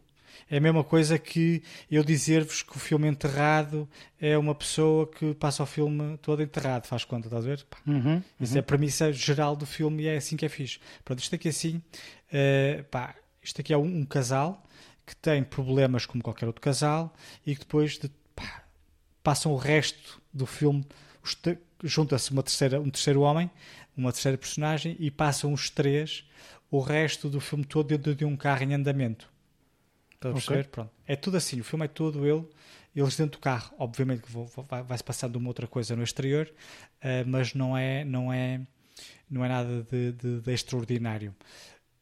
[SPEAKER 3] É a mesma coisa que eu dizer-vos que o filme Enterrado é uma pessoa que passa o filme todo enterrado, faz conta, estás a ver?
[SPEAKER 1] Uhum, uhum.
[SPEAKER 3] Isso é a premissa geral do filme e é assim que é fixe. Pronto, isto aqui é assim, uh, pá, isto aqui é um, um, casal que tem problemas como qualquer outro casal e que depois de, passam o resto do filme, junta-se uma terceira, um terceiro homem, uma terceira personagem e passam os três o resto do filme todo dentro de um carro em andamento. Estás a perceber? Pronto. É tudo assim, o filme é todo ele, eles dentro do carro. Obviamente que vai-se passando uma outra coisa no exterior, uh, mas não é, não é, não é nada de, de, de extraordinário.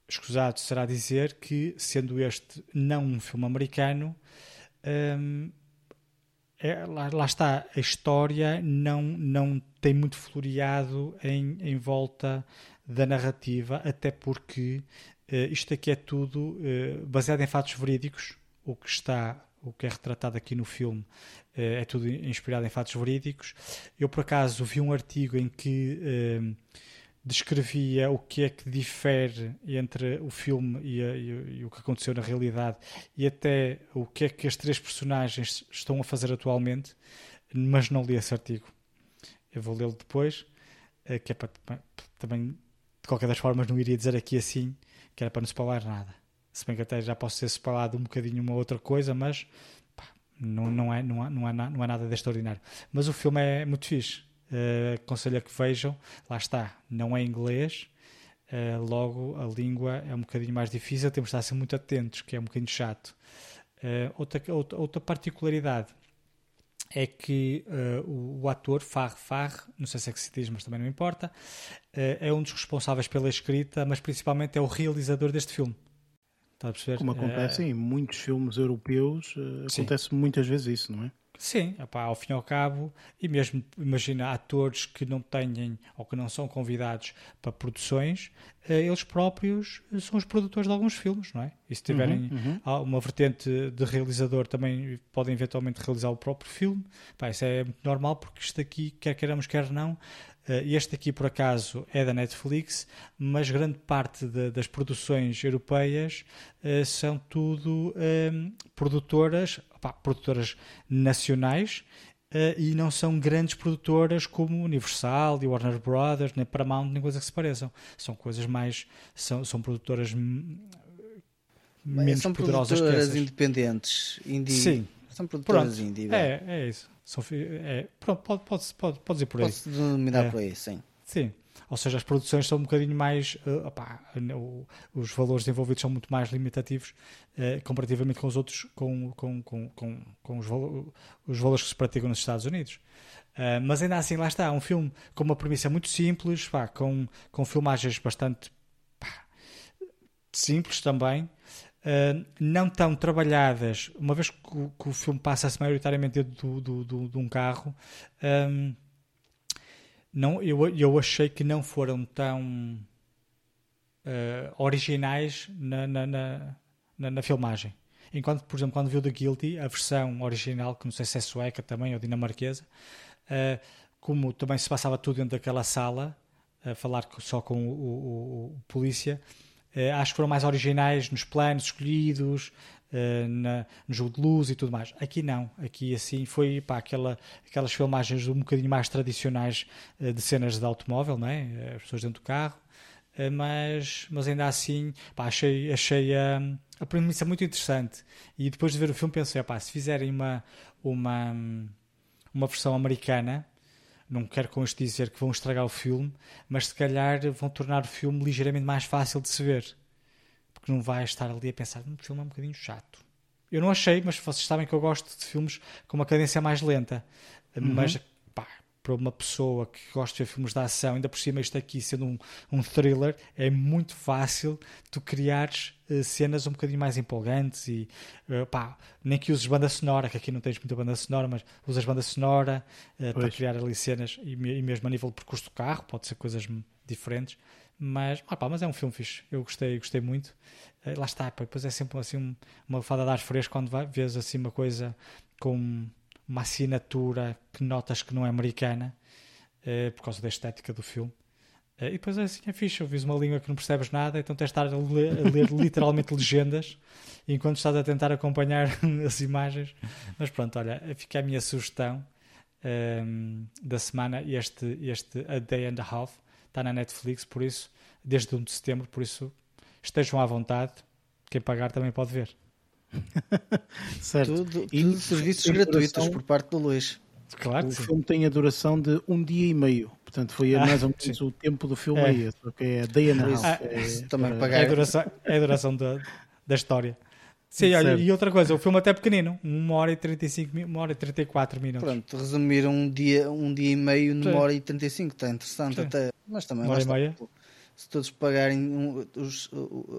[SPEAKER 3] Escusado será dizer que, sendo este não um filme americano, um, é, lá, lá, está, a história não, não tem muito floreado em, em volta da narrativa, até porque Uh, isto aqui é tudo uh, baseado em fatos verídicos. O que está, o que é retratado aqui no filme uh, é tudo inspirado em fatos verídicos. Eu por acaso vi um artigo em que descrevia o que é que difere entre o filme e, a, e, e, o que aconteceu na realidade e até o que é que as três personagens estão a fazer atualmente, mas não li esse artigo. Eu vou lê-lo depois, que é para também de qualquer das formas não iria dizer aqui assim que era para não spoiler nada. Se bem que até já posso ser spoilado um bocadinho uma outra coisa, mas pá, não, não, é, não, é, não, é, não é nada de extraordinário. Mas o filme é muito fixe. Uh, aconselho a que vejam. Lá está, não é inglês. Uh, logo, a língua é um bocadinho mais difícil. Temos de estar ser muito atentos, que é um bocadinho chato. Uh, outra, outra, outra particularidade é que o, o, ator Farr Farr, não sei se é que se diz, mas também não importa, é um dos responsáveis pela escrita, mas principalmente é o realizador deste filme. Está a perceber?
[SPEAKER 1] Como acontece em muitos filmes europeus, acontece muitas vezes isso, não é?
[SPEAKER 3] Sim, ao fim e ao cabo, e mesmo imagina atores que não têm ou que não são convidados para produções, eh, eles próprios são os produtores de alguns filmes, não é? E se tiverem uhum, uhum. uma vertente de realizador, também podem eventualmente realizar o próprio filme. Pá, isso é muito normal, porque isto aqui, quer queiramos, quer não, eh, este aqui por acaso é da Netflix, mas grande parte de, das produções europeias uh, são tudo uh, produtoras, opa, produtoras nacionais uh, e não são grandes produtoras como Universal e Warner Brothers, nem Paramount, nem coisa que se pareçam. São coisas mais. são, são produtoras menos
[SPEAKER 2] são
[SPEAKER 3] poderosas
[SPEAKER 2] produtoras independentes, indie.
[SPEAKER 3] Sim.
[SPEAKER 2] São produtoras indie.
[SPEAKER 3] É, é isso. É, pronto, pode, pode, pode, pode ir por aí.
[SPEAKER 2] Pode-se denominar é. por aí, sim.
[SPEAKER 3] Sim. Ou seja, as produções são um bocadinho mais. Uh, opá, os valores envolvidos são muito mais limitativos uh, comparativamente com os outros, com, com, com, com, com os, valo os valores que se praticam nos Estados Unidos. Uh, mas ainda assim, lá está, um filme com uma premissa muito simples, pá, com, com filmagens bastante pá, simples também, uh, não tão trabalhadas, uma vez que que o filme passa-se maioritariamente dentro do, do, de um carro, um, não, eu, eu achei que não foram tão uh, originais na, na, na, na, na filmagem. Enquanto, por exemplo, quando viu The Guilty, a versão original, que não sei se é sueca também ou dinamarquesa, uh, como também se passava tudo dentro daquela sala, a falar só com o, o, o polícia, acho que foram mais originais nos planos escolhidos, uh, na, no jogo de luz e tudo mais. Aqui não, aqui assim foi pá, aquela, aquelas filmagens um bocadinho mais tradicionais uh, de cenas de automóvel, não é? as pessoas dentro do carro, mas, mas ainda assim pá, achei, achei a premissa muito interessante. E depois de ver o filme pensei, pá, se fizerem uma, uma, uma versão americana não quero com isto dizer que vão estragar o filme, mas se calhar vão tornar o filme ligeiramente mais fácil de se ver. Porque não vai estar ali a pensar, hum, o filme é um bocadinho chato. Eu não achei, mas vocês sabem que eu gosto de filmes com uma cadência mais lenta. Uhum. Mas, para uma pessoa que gosta de ver filmes de ação, ainda por cima isto aqui sendo um, um thriller, é muito fácil tu criares uh, cenas um bocadinho mais empolgantes e uh, pá, nem que uses banda sonora, que aqui não tens muita banda sonora, mas usas banda sonora uh, para criar ali cenas e, e, mesmo a nível de percurso do carro, pode ser coisas diferentes. Mas, ah, pá, mas é um filme fixe, eu gostei, gostei muito. lá está, pá, depois é sempre assim uma fada de ar fresco quando vai, vês assim uma coisa com uma assinatura que notas que não é americana uh, por causa da estética do filme. Uh, e depois é assim, é fixe, ouvis uma língua que não percebes nada, então tens de estar a ler, a ler [LAUGHS] literalmente legendas enquanto estás a tentar acompanhar [LAUGHS] as imagens. Mas pronto, olha, fica a minha sugestão um, ehm, da semana, este, este A Day and a Half, está na Netflix, por isso, desde 1 de setembro, por isso estejam à vontade, quem pagar também pode ver. [LAUGHS]
[SPEAKER 2] certo. Tudo, e tudo serviços gratuitos duração, por parte do Luís.
[SPEAKER 1] Claro. O filme tem a duração de um dia e meio. Portanto, foi ah, mais ou menos o tempo do filme é. aí. Só que é day and a half. Ah, é,
[SPEAKER 3] também para... pagar. É a duração, é a duração da, da história. Sim, olha, e outra coisa, o filme até é pequenino, 1 hora e 35 1 hora e 34 minutos.
[SPEAKER 2] Pronto, resumir um dia, um dia e meio numa hora e 35, está interessante Sim. até. Mas também
[SPEAKER 3] uma hora e meia
[SPEAKER 2] se todos pagarem os,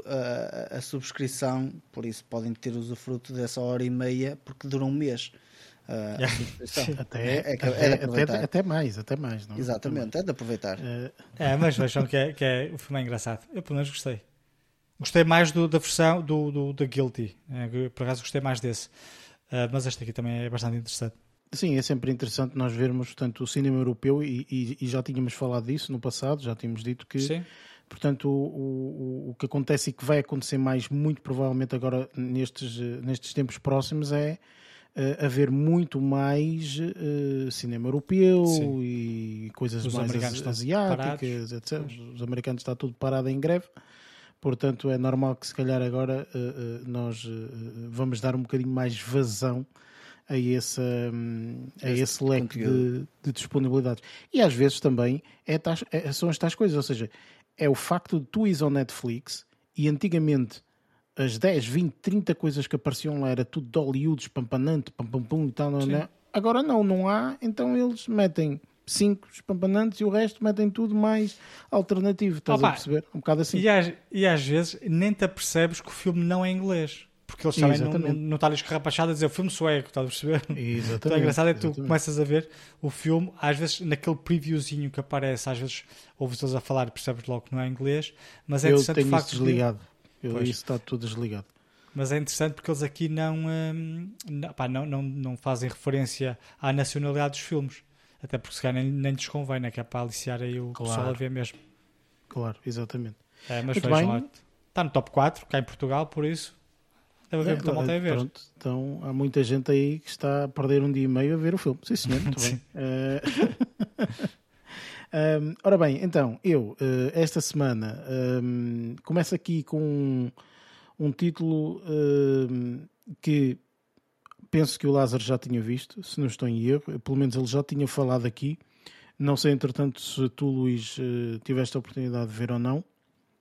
[SPEAKER 2] a, a, subscrição, por isso podem ter usufruto dessa hora e meia, porque dura um mês.
[SPEAKER 1] Uh, [LAUGHS] até, é, é, até, até, até, mais, até mais. Não?
[SPEAKER 2] Exatamente, é de aproveitar.
[SPEAKER 3] Uh, é, mas vejam que, é, que é, o filme é engraçado. Eu pelo menos gostei. Gostei mais do, da versão do, do, da Guilty. É, por acaso gostei mais desse. Uh, mas este aqui também é bastante interessante.
[SPEAKER 1] Sim, é sempre interessante nós vermos portanto, o cinema europeu e, e, e já tínhamos falado disso no passado, já tínhamos dito que Sim. Portanto, o, o, o, que acontece e que vai acontecer mais, muito provavelmente agora nestes, nestes tempos próximos, é uh, haver muito mais uh, cinema europeu Sim. e coisas Os mais asiáticas, etc. Os americanos está tudo parado em greve. Portanto, é normal que se calhar agora uh, nós vamos dar um bocadinho mais vazão a esse, um, a esse leque de, de, disponibilidades. E às vezes também é tais, é, são as tais coisas, ou seja, é o facto de tu ires ao Netflix e antigamente as 10, 20, 30 coisas que apareciam lá era tudo de Hollywood, espampanante, pam pam pum e tal, não, é? Agora não, não há, então eles metem 5 espampanantes e o resto metem tudo mais alternativo, estás Opa, a perceber? Um bocado assim.
[SPEAKER 3] E às, e às vezes nem te apercebes que o filme não é inglês. Porque eles também não, não, não estão escarrapachados a dizer o filme sueco, estás a perceber?
[SPEAKER 1] Exatamente. [LAUGHS]
[SPEAKER 3] Então é engraçado é que tu exatamente. começas a ver o filme, às vezes naquele previewzinho que aparece, às vezes ouves eles a falar e percebes logo que não é inglês, mas é
[SPEAKER 1] eu
[SPEAKER 3] interessante
[SPEAKER 1] tenho o facto isso desligado. De... Eu, pois. isso está tudo desligado.
[SPEAKER 3] Mas é interessante porque eles aqui não, hum, não, pá, não, não, não fazem referência à nacionalidade dos filmes. Até porque se calhar nem, nem lhes convém, né? que é para aliciar aí o claro. pessoal a ver mesmo.
[SPEAKER 1] Claro, exatamente.
[SPEAKER 3] É, mas Muito vejam bem. Está no top 4, cá em Portugal, por isso Deve haver é, muita malta a ver. Pronto,
[SPEAKER 1] então há muita gente aí que está a perder um dia e meio a ver o filme. Sim, senhor, muito [LAUGHS] bem. um, [LAUGHS] ora bem, então, eu, uh, esta semana, um, começo aqui com um, um título que penso que o Lázaro já tinha visto, se não estou em erro, pelo menos ele já tinha falado aqui. Não sei, entretanto, se tu, Luís, uh, tiveste a oportunidade de ver ou não,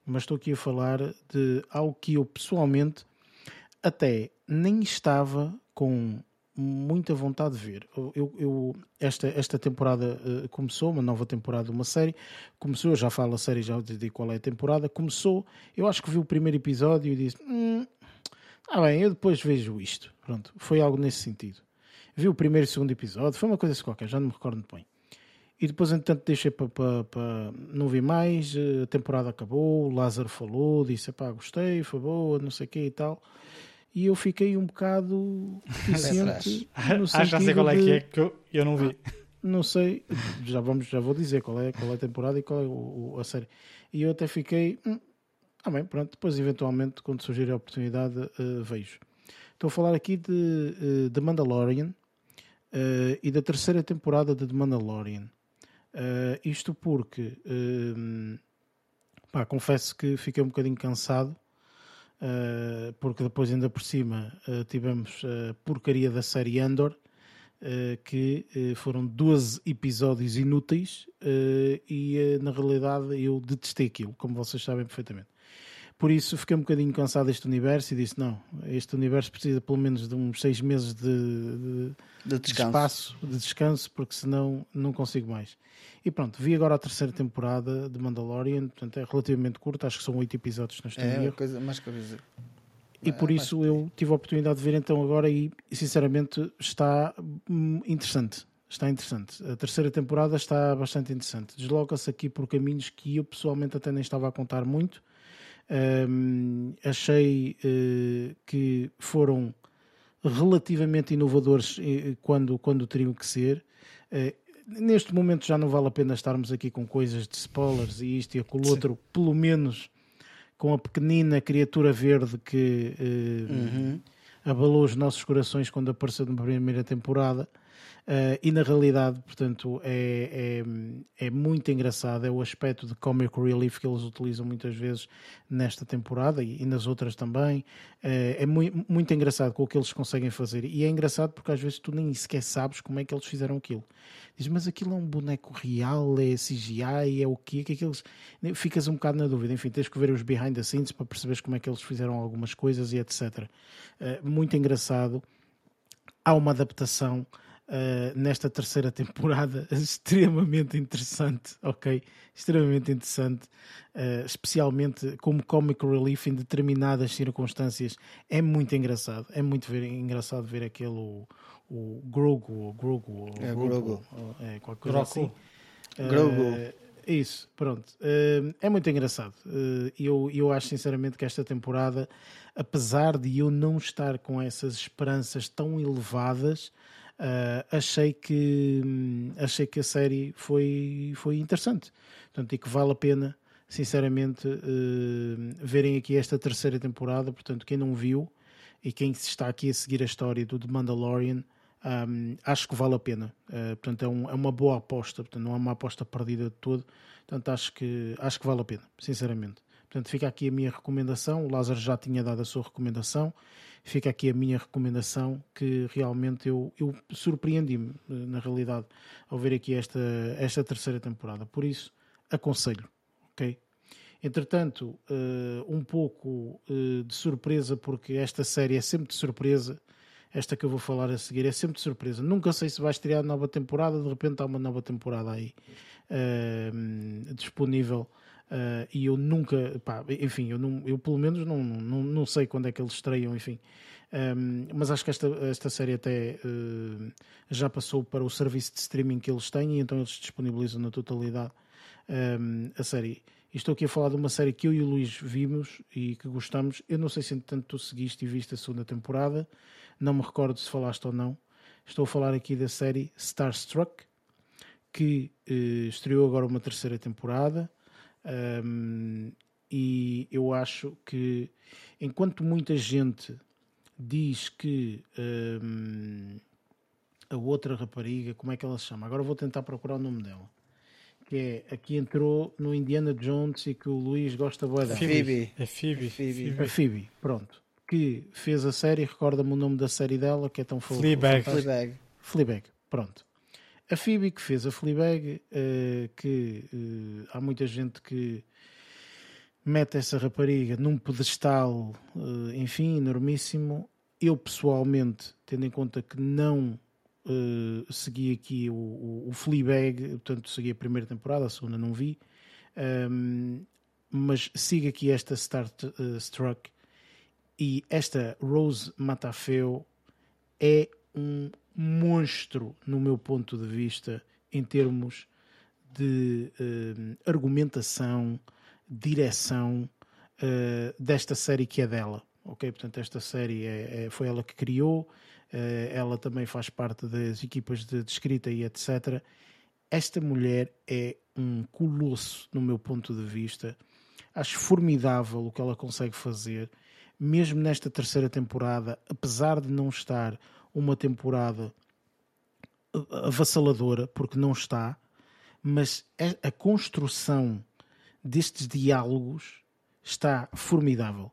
[SPEAKER 1] mas estou aqui a falar de algo que eu pessoalmente até nem estava com muita vontade de ver. Eu, eu esta, esta temporada uh, começou, uma nova temporada, uma série. Começou, eu já falo a série, já digo qual é a temporada. Começou, eu acho que vi o primeiro episódio e disse: hum, Ah, bem, eu depois vejo isto. Pronto, foi algo nesse sentido. Vi o primeiro e o segundo episódio, foi uma coisa assim qualquer, já não me recordo muito bem. E depois, entretanto, deixei para. Pa, pa, não vi mais, eh, a temporada acabou, o Lázaro falou, disse: pá, gostei, foi boa, não sei o que e tal e eu fiquei um bocado reticente.
[SPEAKER 3] ah, já sei qual é que é que eu, eu não vi. Ah,
[SPEAKER 1] não sei, já, vamos, já vou dizer qual é, qual é a temporada e qual é o, a série. E eu até fiquei. Hum, ah, bem, pronto. Depois, eventualmente, quando surgir a oportunidade, uh, vejo. Estou a falar aqui de uh, The Mandalorian uh, e da terceira temporada de The Mandalorian. isto porque, pá, confesso que fiquei um bocadinho cansado uh, porque depois ainda por cima uh, tivemos a porcaria da série Andor, uh, que foram 12 episódios inúteis e na realidade eu detestei aquilo, como vocês sabem perfeitamente. Por isso fiquei um bocadinho cansado deste universo e disse: não, este universo precisa pelo menos de uns seis meses de, de,
[SPEAKER 2] De
[SPEAKER 1] de espaço, de descanso, porque senão não consigo mais. E pronto, vi agora a terceira temporada de Mandalorian, portanto é relativamente curta, acho que são oito episódios, em
[SPEAKER 2] É coisa mais coisa.
[SPEAKER 1] E por
[SPEAKER 2] É,
[SPEAKER 1] isso
[SPEAKER 2] mais
[SPEAKER 1] eu tive a oportunidade de ver então agora e sinceramente está hum, interessante. Está interessante. A terceira temporada está bastante interessante. Desloca-se aqui por caminhos que eu pessoalmente até nem estava a contar muito. Hum, achei eh, que foram relativamente inovadores eh, quando, quando teriam que ser. Eh, neste momento já não vale a pena estarmos aqui com coisas de spoilers e isto e aquilo outro, pelo menos com a pequenina criatura verde que eh,
[SPEAKER 2] Uhum.
[SPEAKER 1] abalou os nossos corações quando apareceu na primeira temporada. Eh, e na realidade, portanto, é, é, é muito engraçado. É o aspecto de comic relief que eles utilizam muitas vezes nesta temporada e, e nas outras também. Eh, é mui- muito engraçado com o que eles conseguem fazer. E é engraçado porque às vezes tu nem sequer sabes como é que eles fizeram aquilo. Dizes, mas aquilo é um boneco real, é CGI, é o quê? Que é que eles... Ficas um bocado na dúvida. Enfim, tens que ver os behind the scenes para perceberes como é que eles fizeram algumas coisas e etc. Eh, muito engraçado. Há uma adaptação eh, nesta terceira temporada [LAUGHS] extremamente interessante, ok? Extremamente interessante, eh, especialmente como comic relief em determinadas circunstâncias. É muito engraçado. É muito ver- engraçado ver aquele o, o Grogu, ou Grogu, ou
[SPEAKER 2] É,
[SPEAKER 1] Grogu, é, qualquer coisa
[SPEAKER 3] Grogu.
[SPEAKER 1] assim.
[SPEAKER 2] Grogu.
[SPEAKER 1] Eh, isso, pronto. Eh, é muito engraçado. Eh, eu, eu acho sinceramente que esta temporada, apesar de eu não estar com essas esperanças tão elevadas, eh, achei que hum, achei que a série foi, foi interessante. Portanto, e que vale a pena, sinceramente, eh, verem aqui esta terceira temporada. Portanto, quem não viu e quem está aqui a seguir a história do The Mandalorian, um, acho que vale a pena. Uh, portanto, é, um- é uma boa aposta. Portanto, não é uma aposta perdida de todo. Portanto, acho que, acho que vale a pena, sinceramente. Portanto, fica aqui a minha recomendação. O Lázaro já tinha dado a sua recomendação. Fica aqui a minha recomendação que realmente eu, eu surpreendi-me, eh, na realidade, ao ver aqui esta, esta terceira temporada. Por isso, aconselho, ok? Entretanto, eh, um pouco eh, de surpresa, porque esta série é sempre de surpresa. Esta que eu vou falar a seguir é sempre de surpresa. Nunca sei se vai estrear nova temporada, de repente há uma nova temporada aí disponível. Eh, e eu nunca, pá, enfim, eu, não, eu pelo menos não, não, não sei quando é que eles estreiam, enfim. Um, mas acho que esta, esta série até uh, já passou para o serviço de streaming que eles têm e então eles disponibilizam na totalidade um, a série. E estou aqui a falar de uma série que eu e o Luís vimos e que gostamos. Eu não sei se entretanto tu seguiste e viste a segunda temporada, não me recordo se falaste ou não. Estou a falar aqui da série Starstruck, que uh, estreou agora uma terceira temporada. Um, e eu acho que enquanto muita gente diz que hum, a outra rapariga, como é que ela se chama? Agora vou tentar procurar o nome dela. Que é a que entrou no Indiana Jones e que o Luís gosta bué dela.
[SPEAKER 2] Phoebe.
[SPEAKER 3] É Phoebe.
[SPEAKER 2] Phoebe.
[SPEAKER 1] A Phoebe, pronto. Que fez a série, recorda-me o nome da série dela, que é tão fo-
[SPEAKER 3] Fleabag.
[SPEAKER 2] Fleabag.
[SPEAKER 1] Fleabag, pronto. A Phoebe que fez a Fleabag, eh, que eh, há muita gente que mete essa rapariga num pedestal, eh, enfim, enormíssimo. Eu pessoalmente, tendo em conta que não eh, segui aqui o, o, o Fleabag, portanto segui a primeira temporada, a segunda não vi, ehm, mas sigo aqui esta Start, eh, Struck e esta Rose Matafeo é um monstro no meu ponto de vista em termos de eh, argumentação, direção eh, desta série que é dela. Ok, portanto esta série é, é- foi ela que criou, eh, ela também faz parte das equipas de, de escrita e etc. Esta mulher é um colosso no meu ponto de vista. Acho formidável o que ela consegue fazer, mesmo nesta terceira temporada, apesar de não estar uma temporada avassaladora, porque não está, mas a construção destes diálogos está formidável.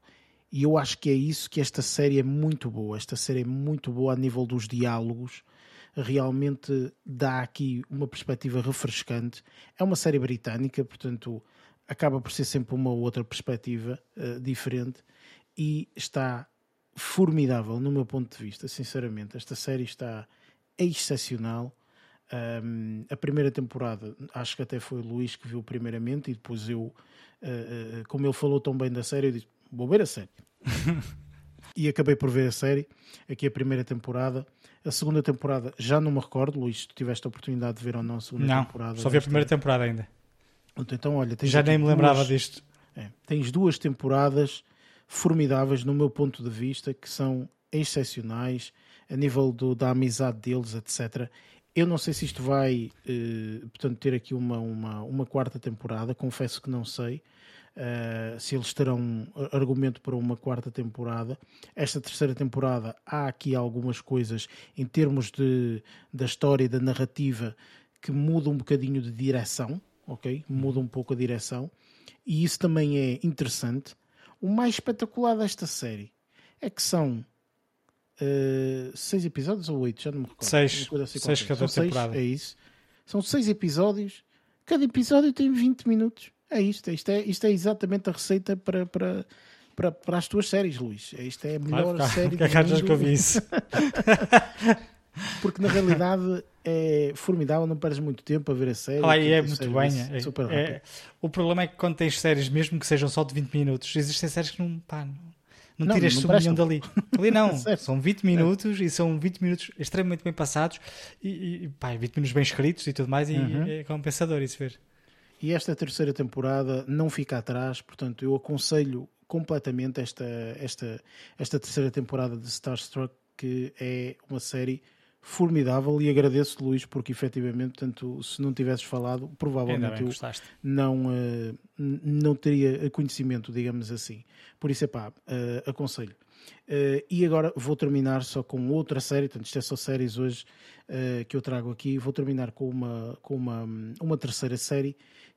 [SPEAKER 1] E eu acho que é isso que esta série é muito boa. Esta série é muito boa a nível dos diálogos. Realmente dá aqui uma perspectiva refrescante. É uma série britânica, portanto, acaba por ser sempre uma outra perspectiva uh, diferente e está formidável no meu ponto de vista, sinceramente. Esta série está excepcional. Um, a primeira temporada, acho que até foi o Luís que viu primeiramente, e depois eu, uh, uh, como ele falou tão bem da série, eu disse: Vou ver a série. [LAUGHS] e acabei por ver a série, aqui a primeira temporada. A segunda temporada já não me recordo, Luís, tu tiveste a oportunidade de ver ou não a segunda
[SPEAKER 3] não,
[SPEAKER 1] temporada?
[SPEAKER 3] Só vi a primeira temporada ainda.
[SPEAKER 1] Então, olha,
[SPEAKER 3] já nem me lembrava
[SPEAKER 1] duas,
[SPEAKER 3] disto.
[SPEAKER 1] É, tens duas temporadas formidáveis, no meu ponto de vista, que são excepcionais a nível do, da amizade deles, etc. Eu não sei se isto vai, eh, portanto, ter aqui uma, uma, uma quarta temporada, confesso que não sei. Uh, se eles terão argumento para uma quarta temporada. Esta terceira temporada há aqui algumas coisas em termos de, da história e da narrativa que mudam um bocadinho de direção, ok? Muda um pouco a direção e isso também é interessante. O mais espetacular desta série é que são uh, seis episódios ou oito, já não me recordo.
[SPEAKER 3] Seis, assim seis cada
[SPEAKER 1] são
[SPEAKER 3] temporada.
[SPEAKER 1] Seis, é isso. São seis episódios. Cada episódio tem 20 minutos. É isto. Isto é, isto é exatamente a receita para, para, para, para as tuas séries, Luís. Isto é a melhor
[SPEAKER 3] claro,
[SPEAKER 1] série [LAUGHS]
[SPEAKER 3] que
[SPEAKER 1] do mundo.
[SPEAKER 3] que eu vi isso? [LAUGHS]
[SPEAKER 1] Porque na realidade é formidável, não perdes muito tempo a ver a série.
[SPEAKER 3] Ah, é muito bem. É,
[SPEAKER 1] super
[SPEAKER 3] é, o problema é que quando tens séries, mesmo que sejam só de 20 minutos, existem séries que não, pá, não, não, tiras nenhum dali. Ali não, [LAUGHS] são 20 minutos é. e são 20 minutos extremamente bem passados e, e pá, 20 minutos bem escritos e tudo mais, e uhum. é compensador isso ver.
[SPEAKER 1] E esta terceira temporada não fica atrás, portanto, eu aconselho completamente esta, esta, esta terceira temporada de Starstruck, que é uma série formidável e agradeço Luís porque efetivamente tanto se não tivesses falado provavelmente eu não uh, não teria conhecimento digamos assim. Por isso é pá uh, aconselho. Uh, e agora vou terminar só com outra série portanto isto é só séries hoje que eu trago aqui. Vou terminar com uma com uma uma terceira série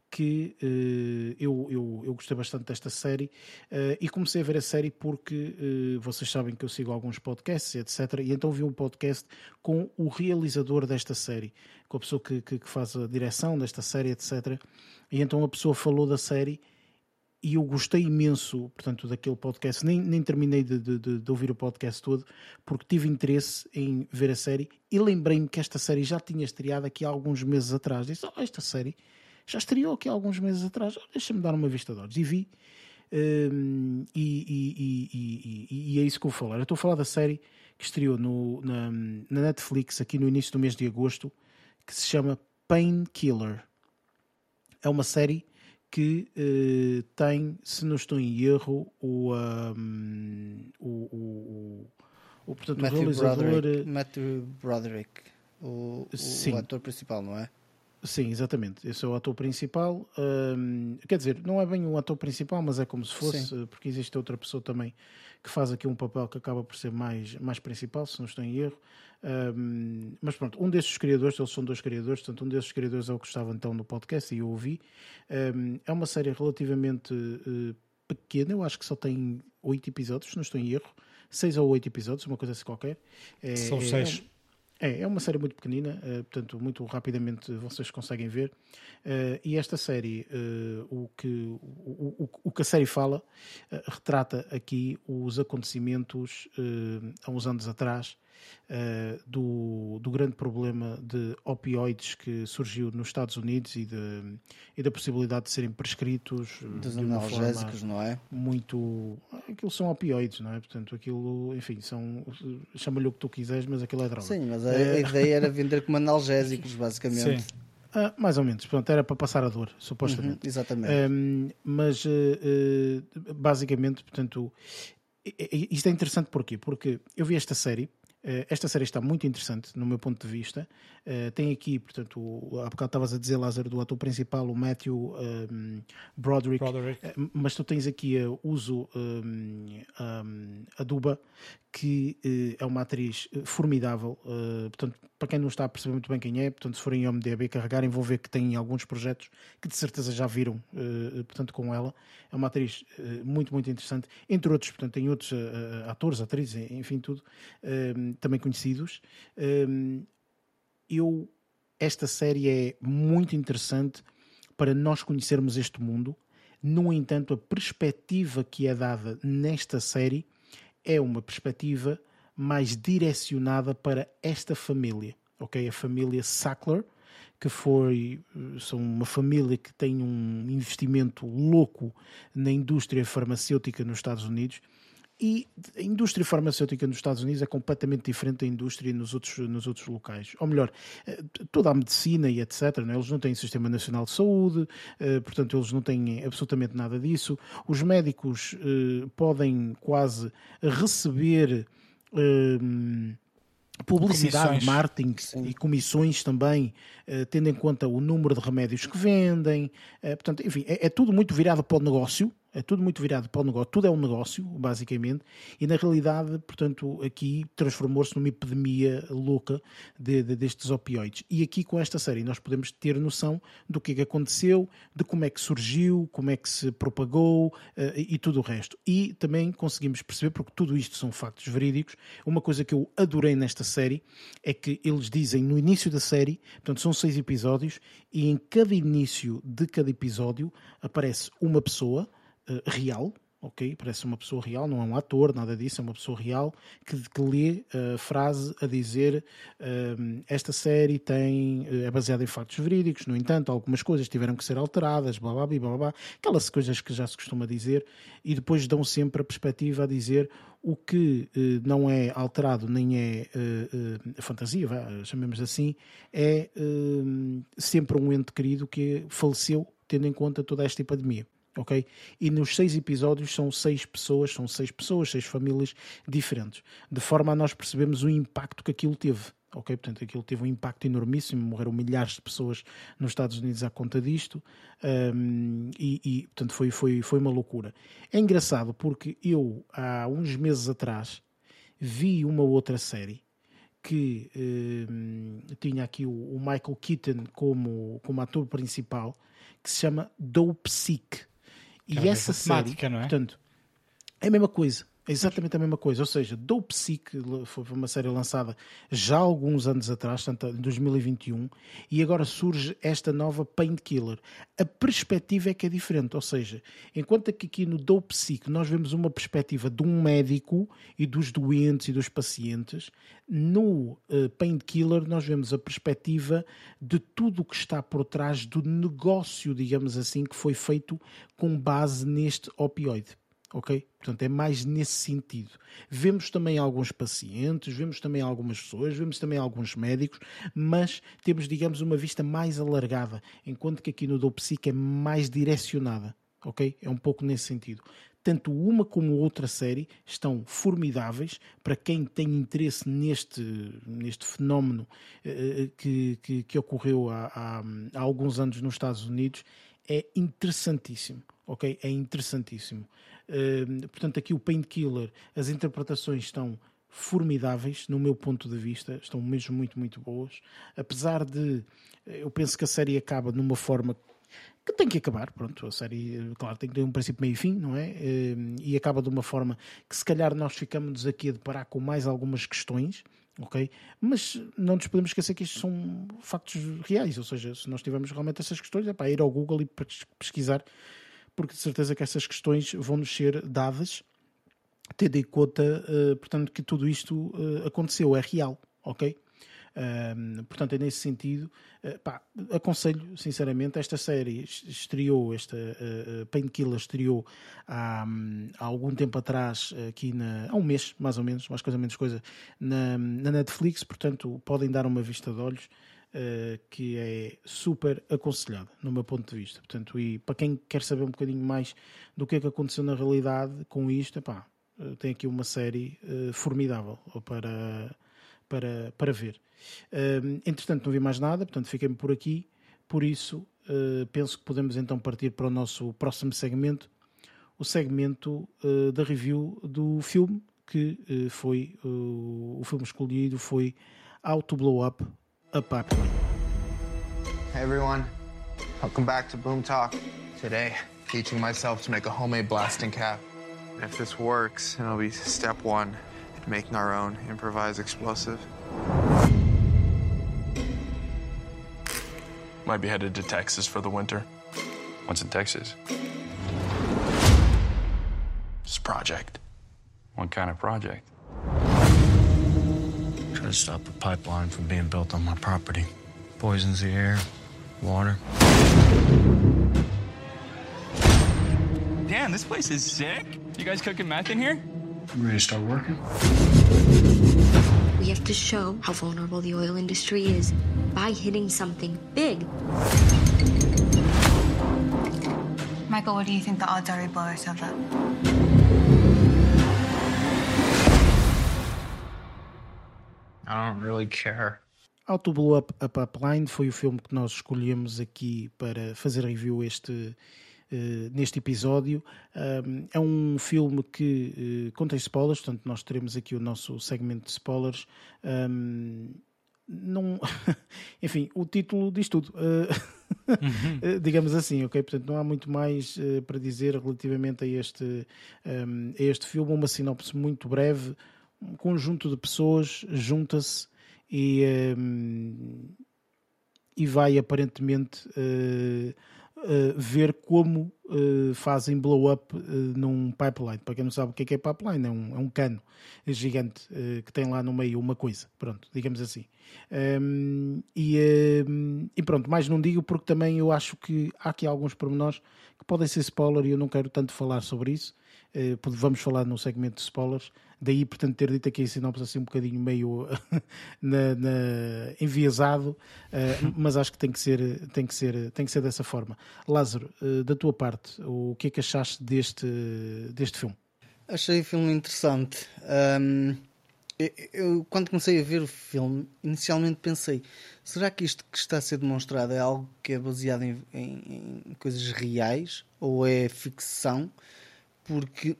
[SPEAKER 1] que uh, eu, eu, eu gostei bastante desta série uh, e comecei a ver a série porque uh, vocês sabem que eu sigo alguns podcasts, etc. E então vi um podcast com o realizador desta série, com a pessoa que, que, que faz a direção desta série, etc. E então a pessoa falou da série e eu gostei imenso, portanto, daquele podcast. Nem, nem terminei de, de, de, ouvir o podcast todo, porque tive interesse em ver a série e lembrei-me que esta série já tinha estreado aqui há alguns meses atrás. Disse, oh, esta série já estreou aqui há alguns meses atrás. Deixa-me dar uma vista de olhos. E vi. Um, e, e, e, e, é isso que eu vou falar. Eu estou a falar da série que estreou no, na, na Netflix aqui no início do mês de agosto, que se chama Painkiller. É uma série que uh, tem, se não estou em erro, o, um, o, o, o, portanto,
[SPEAKER 2] Matthew
[SPEAKER 1] o realizador.
[SPEAKER 2] Broderick, Matthew Broderick, o, o, ator principal, não é?
[SPEAKER 1] Sim, exatamente. Esse é o ator principal. Quer dizer, não é bem o ator principal, mas é como se fosse, Sim. porque existe outra pessoa também que faz aqui um papel que acaba por ser mais, mais principal, se não estou em erro. Mas pronto, um desses criadores, eles são dois criadores, portanto, um desses criadores é o que estava então no podcast e eu ouvi. É uma série relativamente uh, pequena, eu acho que só tem oito episódios, se não estou em erro. Seis ou oito episódios, uma coisa assim qualquer.
[SPEAKER 3] É, são é, seis.
[SPEAKER 1] É, é, é uma série muito pequenina, uh, portanto, muito rapidamente vocês conseguem ver. Uh, e esta série, uh, o, que, o, o, o, que a série fala, retrata aqui os acontecimentos há uns anos atrás uh, do, do grande problema de opioides que surgiu nos Estados Unidos e, de, e da possibilidade de serem prescritos
[SPEAKER 2] dos de analgésicos, não é?
[SPEAKER 1] Muito. Aquilo são opioides, não é? Portanto, aquilo, enfim, são. chama-lhe o que tu quiseres, mas aquilo é droga.
[SPEAKER 2] Sim, mas a, a eh, ideia era [LAUGHS] vender como analgésicos, basicamente. Sim.
[SPEAKER 1] Uh, mais ou menos, pronto, era para passar a dor, supostamente. Uhum,
[SPEAKER 2] exatamente.
[SPEAKER 1] Um, mas uh, uh, basicamente, portanto, isto é interessante porquê? Porque eu vi esta série eh, esta série está muito interessante, no meu ponto de vista. Uh, tem aqui, portanto, o, há bocado estavas a dizer, Lázaro, do ator principal, o Matthew um, ehm, Broderick,
[SPEAKER 3] Broderick.
[SPEAKER 1] Uh, mas tu tens aqui a Uso um, um, Aduba, que uh, é uma atriz formidável. portanto, para quem não está a perceber muito bem quem é, portanto, se forem em OMDB carregarem, vão ver que tem alguns projetos que de certeza já viram, portanto, com ela. É uma atriz muito, muito interessante. Entre outros, portanto, tem outros atores, atrizes, enfim, tudo, também conhecidos. Eu esta série é muito interessante para nós conhecermos este mundo No entanto, a perspectiva que é dada nesta série é uma perspectiva mais direcionada para esta família, ok? A família Sackler, que foi são uma família que tem um investimento louco na indústria farmacêutica nos Estados Unidos e a indústria farmacêutica nos Estados Unidos é completamente diferente da indústria nos outros, nos outros locais. Ou melhor, eh, toda a medicina e etc. Né? Eles não têm Sistema Nacional de Saúde, eh, portanto, eles não têm absolutamente nada disso. Os médicos eh, podem quase receber publicidade, comissões. marketing Sim. e comissões também, tendo em conta o número de remédios que vendem. portanto, enfim, é, é tudo muito virado para o negócio é tudo muito virado para o negócio, tudo é um negócio, basicamente, e na realidade, portanto, aqui transformou-se numa epidemia louca de, de, destes opioides. E aqui com esta série nós podemos ter noção do que é que aconteceu, de como é que surgiu, como é que se propagou uh, e tudo o resto. E também conseguimos perceber, porque tudo isto são factos verídicos, uma coisa que eu adorei nesta série é que eles dizem no início da série, portanto, são seis episódios, e em cada início de cada episódio aparece uma pessoa uh, real, ok? Parece uma pessoa real, não é um ator, nada disso, é uma pessoa real que, que lê a frase a dizer uh, esta série tem, uh, é baseada em factos verídicos, no entanto, algumas coisas tiveram que ser alteradas, blá blá blá blá, aquelas coisas que já se costuma dizer, e depois dão sempre a perspectiva a dizer o que uh, não é alterado nem é fantasia, vá, chamemos assim, é sempre um ente querido que faleceu tendo em conta toda esta epidemia ok? E nos seis episódios são seis pessoas, são seis pessoas, seis famílias diferentes, de forma a nós percebermos o impacto que aquilo teve. Ok, portanto, aquilo teve um impacto enormíssimo. Morreram milhares de pessoas nos Estados Unidos à conta disto, um, e, e, portanto, foi, foi, foi uma loucura. É engraçado porque eu, há uns meses atrás, vi uma outra série que um, tinha aqui o, o, Michael Keaton como, como ator principal, que se chama Dope Sick. E essa série, não é? portanto, é a mesma coisa. É exatamente a mesma coisa, ou seja, Dope Sick foi uma série lançada já alguns anos atrás, em 2021, e agora surge esta nova Painkiller. A perspectiva é que é diferente, ou seja, enquanto que aqui no Dope Sick nós vemos uma perspectiva de um médico e dos doentes e dos pacientes, no uh, Painkiller nós vemos a perspectiva de tudo o que está por trás do negócio, digamos assim, que foi feito com base neste opioide ok? Portanto, é mais nesse sentido. Vemos também alguns pacientes, vemos também algumas pessoas, vemos também alguns médicos, mas temos, digamos, uma vista mais alargada, enquanto que aqui no Dopsic é mais direcionada, ok? É um pouco nesse sentido. Tanto uma como outra série estão formidáveis para quem tem interesse neste, neste fenómeno uh, que, que, que, ocorreu há, há, há alguns anos nos Estados Unidos. É interessantíssimo, ok? É interessantíssimo. Uh, portanto, aqui o Painkiller, as interpretações estão formidáveis, no meu ponto de vista, estão mesmo muito, muito boas. Apesar de, eu penso que a série acaba numa forma que tem que acabar, pronto, a série, claro, tem que ter um princípio, meio e fim, não é? E acaba de uma forma que se calhar nós ficamos aqui a deparar com mais algumas questões, ok? Mas não nos podemos esquecer que isto são factos reais, ou seja, se nós tivermos realmente essas questões, é para ir ao Google e pesquisar porque de certeza que essas questões vão nos ser dadas, tendo em conta, uh, portanto, que tudo isto uh, aconteceu, é real, ok? Portanto, é nesse sentido, uh, pá, aconselho sinceramente. Esta série estreou, esta uh, Painkiller estreou há, um, há, algum tempo atrás, aqui na, há um mês mais ou menos, mais coisa menos coisa, na, na Netflix. Portanto, podem dar uma vista de olhos. Uh, que é super aconselhada, no meu ponto de vista. Portanto, e para quem quer saber um bocadinho mais do que é que aconteceu na realidade com isto, epá, uh, tem aqui uma série uh, formidável para, para, para ver. entretanto, não vi mais nada, portanto, fiquei-me por aqui. Por isso, penso que podemos então partir para o nosso próximo segmento, o segmento da review do filme, que foi o filme escolhido foi How to Blow Up a.
[SPEAKER 4] Hey everyone, welcome back to Boom Talk. Today, teaching myself to make a homemade blasting cap. If this works, it'll be step one in making our own improvised explosive.
[SPEAKER 5] Might be headed to Texas for the winter.
[SPEAKER 6] What's in Texas?
[SPEAKER 5] This project.
[SPEAKER 6] What kind of project?
[SPEAKER 5] Try to stop the pipeline from being built on my property. Poisons the air, water.
[SPEAKER 6] Damn, this place is sick. You guys cooking meth in here?
[SPEAKER 5] You ready to start working?
[SPEAKER 7] We have to show how vulnerable the oil industry is by hitting something big.
[SPEAKER 8] Michael, what do you think the odds are we blow ourselves up?
[SPEAKER 4] I don't really care.
[SPEAKER 1] How to Blow Up a Pipeline foi o filme que nós escolhemos aqui para fazer review este, uh, neste episódio. Um, é um filme que uh, contém spoilers, portanto, nós teremos aqui o nosso segmento de spoilers. Um, não, [LAUGHS] enfim, o título diz tudo, uh, uhum. [LAUGHS] digamos assim, ok? Portanto, não há muito mais para dizer relativamente a este, um, a este filme. Uma sinopse muito breve, um conjunto de pessoas junta-se e, um, e vai aparentemente uh, ver como fazem blow up num pipeline. Para quem não sabe o que é, que é pipeline, é um, é um cano gigante que tem lá no meio uma coisa, pronto, digamos assim. Um, e, um, e, pronto, mais não digo porque também eu acho que há aqui alguns pormenores que podem ser spoiler e eu não quero tanto falar sobre isso. Uh, vamos falar no segmento de spoilers. Daí, portanto, ter dito aqui a sinopse assim um bocadinho meio [LAUGHS] na, na, enviesado, uh, [LAUGHS] mas acho que tem que, ser, tem, que ser, tem que ser dessa forma. Lázaro, uh, da tua parte, o que é que achaste deste, deste filme?
[SPEAKER 2] Achei o filme interessante. Um eu, quando comecei a ver o filme, inicialmente pensei: será que isto que está a ser demonstrado é algo que é baseado em, em, em coisas reais ou é ficção? Porque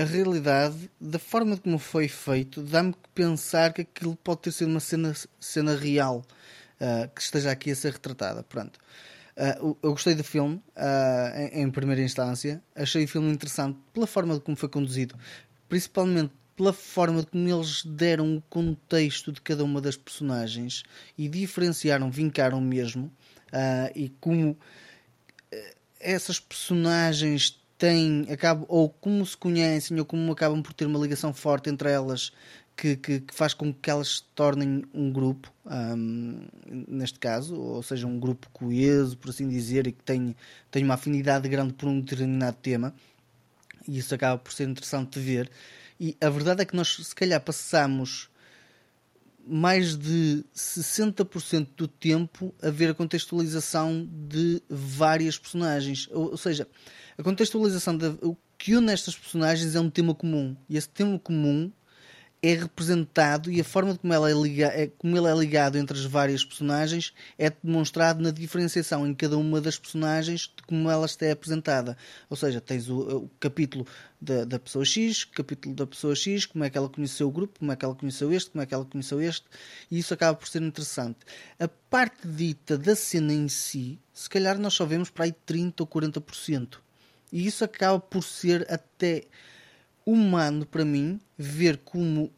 [SPEAKER 2] a realidade, da forma como foi feito, dá-me que pensar que aquilo pode ter sido uma cena, cena real uh, que esteja aqui a ser retratada. Pronto. Uh, eu gostei do filme uh, em, em, primeira instância, achei o filme interessante pela forma como foi conduzido, principalmente pela forma como eles deram o contexto de cada uma das personagens e diferenciaram, vincaram mesmo, e como essas personagens têm, acabam, ou como se conhecem, ou como acabam por ter uma ligação forte entre elas. Que, que, que faz com que elas se tornem um grupo, um, neste caso, ou seja, um grupo coeso, por assim dizer, e que tem, tem uma afinidade grande por um determinado tema, e isso acaba por ser interessante de ver. E a verdade é que nós, se calhar, passamos mais de 60% do tempo a ver a contextualização de várias personagens. Ou, ou seja, a contextualização de o que une estas personagens é um tema comum. E esse tema comum é representado e a forma como, ela é, liga, é, como ele é ligado entre as várias personagens é demonstrado na diferenciação em cada uma das personagens de como ela está apresentada. Ou seja, tens o, o capítulo da, da, pessoa X, capítulo da pessoa X, como é que ela conheceu o grupo, como é que ela conheceu este, como é que ela conheceu este, e isso acaba por ser interessante. A parte dita da cena em si, se calhar nós só vemos para aí 30% ou 40%. E isso acaba por ser até humano para mim ver como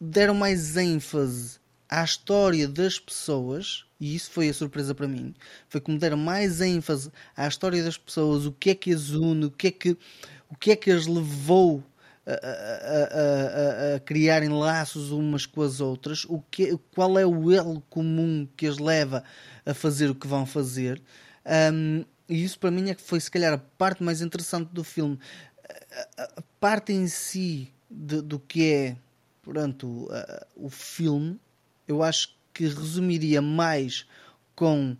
[SPEAKER 2] deram mais ênfase à história das pessoas, e isso foi a surpresa para mim, foi como deram mais ênfase à história das pessoas, o que é que as une, o que é que, o que, é que as levou a, a, a, a criarem laços umas com as outras, o que, qual é o elo comum que as leva a fazer o que vão fazer. Um, e isso para mim é que foi se calhar a parte mais interessante do filme a, parte em si de, do que é pronto, uh, o filme, eu acho que resumiria mais com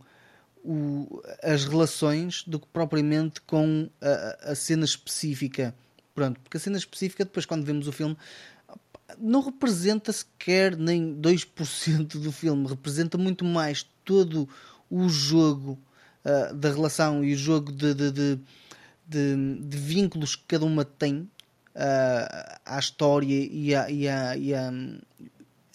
[SPEAKER 2] o, as relações do que propriamente com a, a, cena específica. Pronto, porque a cena específica, depois, quando vemos o filme, não representa sequer nem 2% do filme, representa muito mais todo o jogo uh, da relação e o jogo de, de, de de, de vínculos que cada uma tem uh, à história e, a, e, a, e a,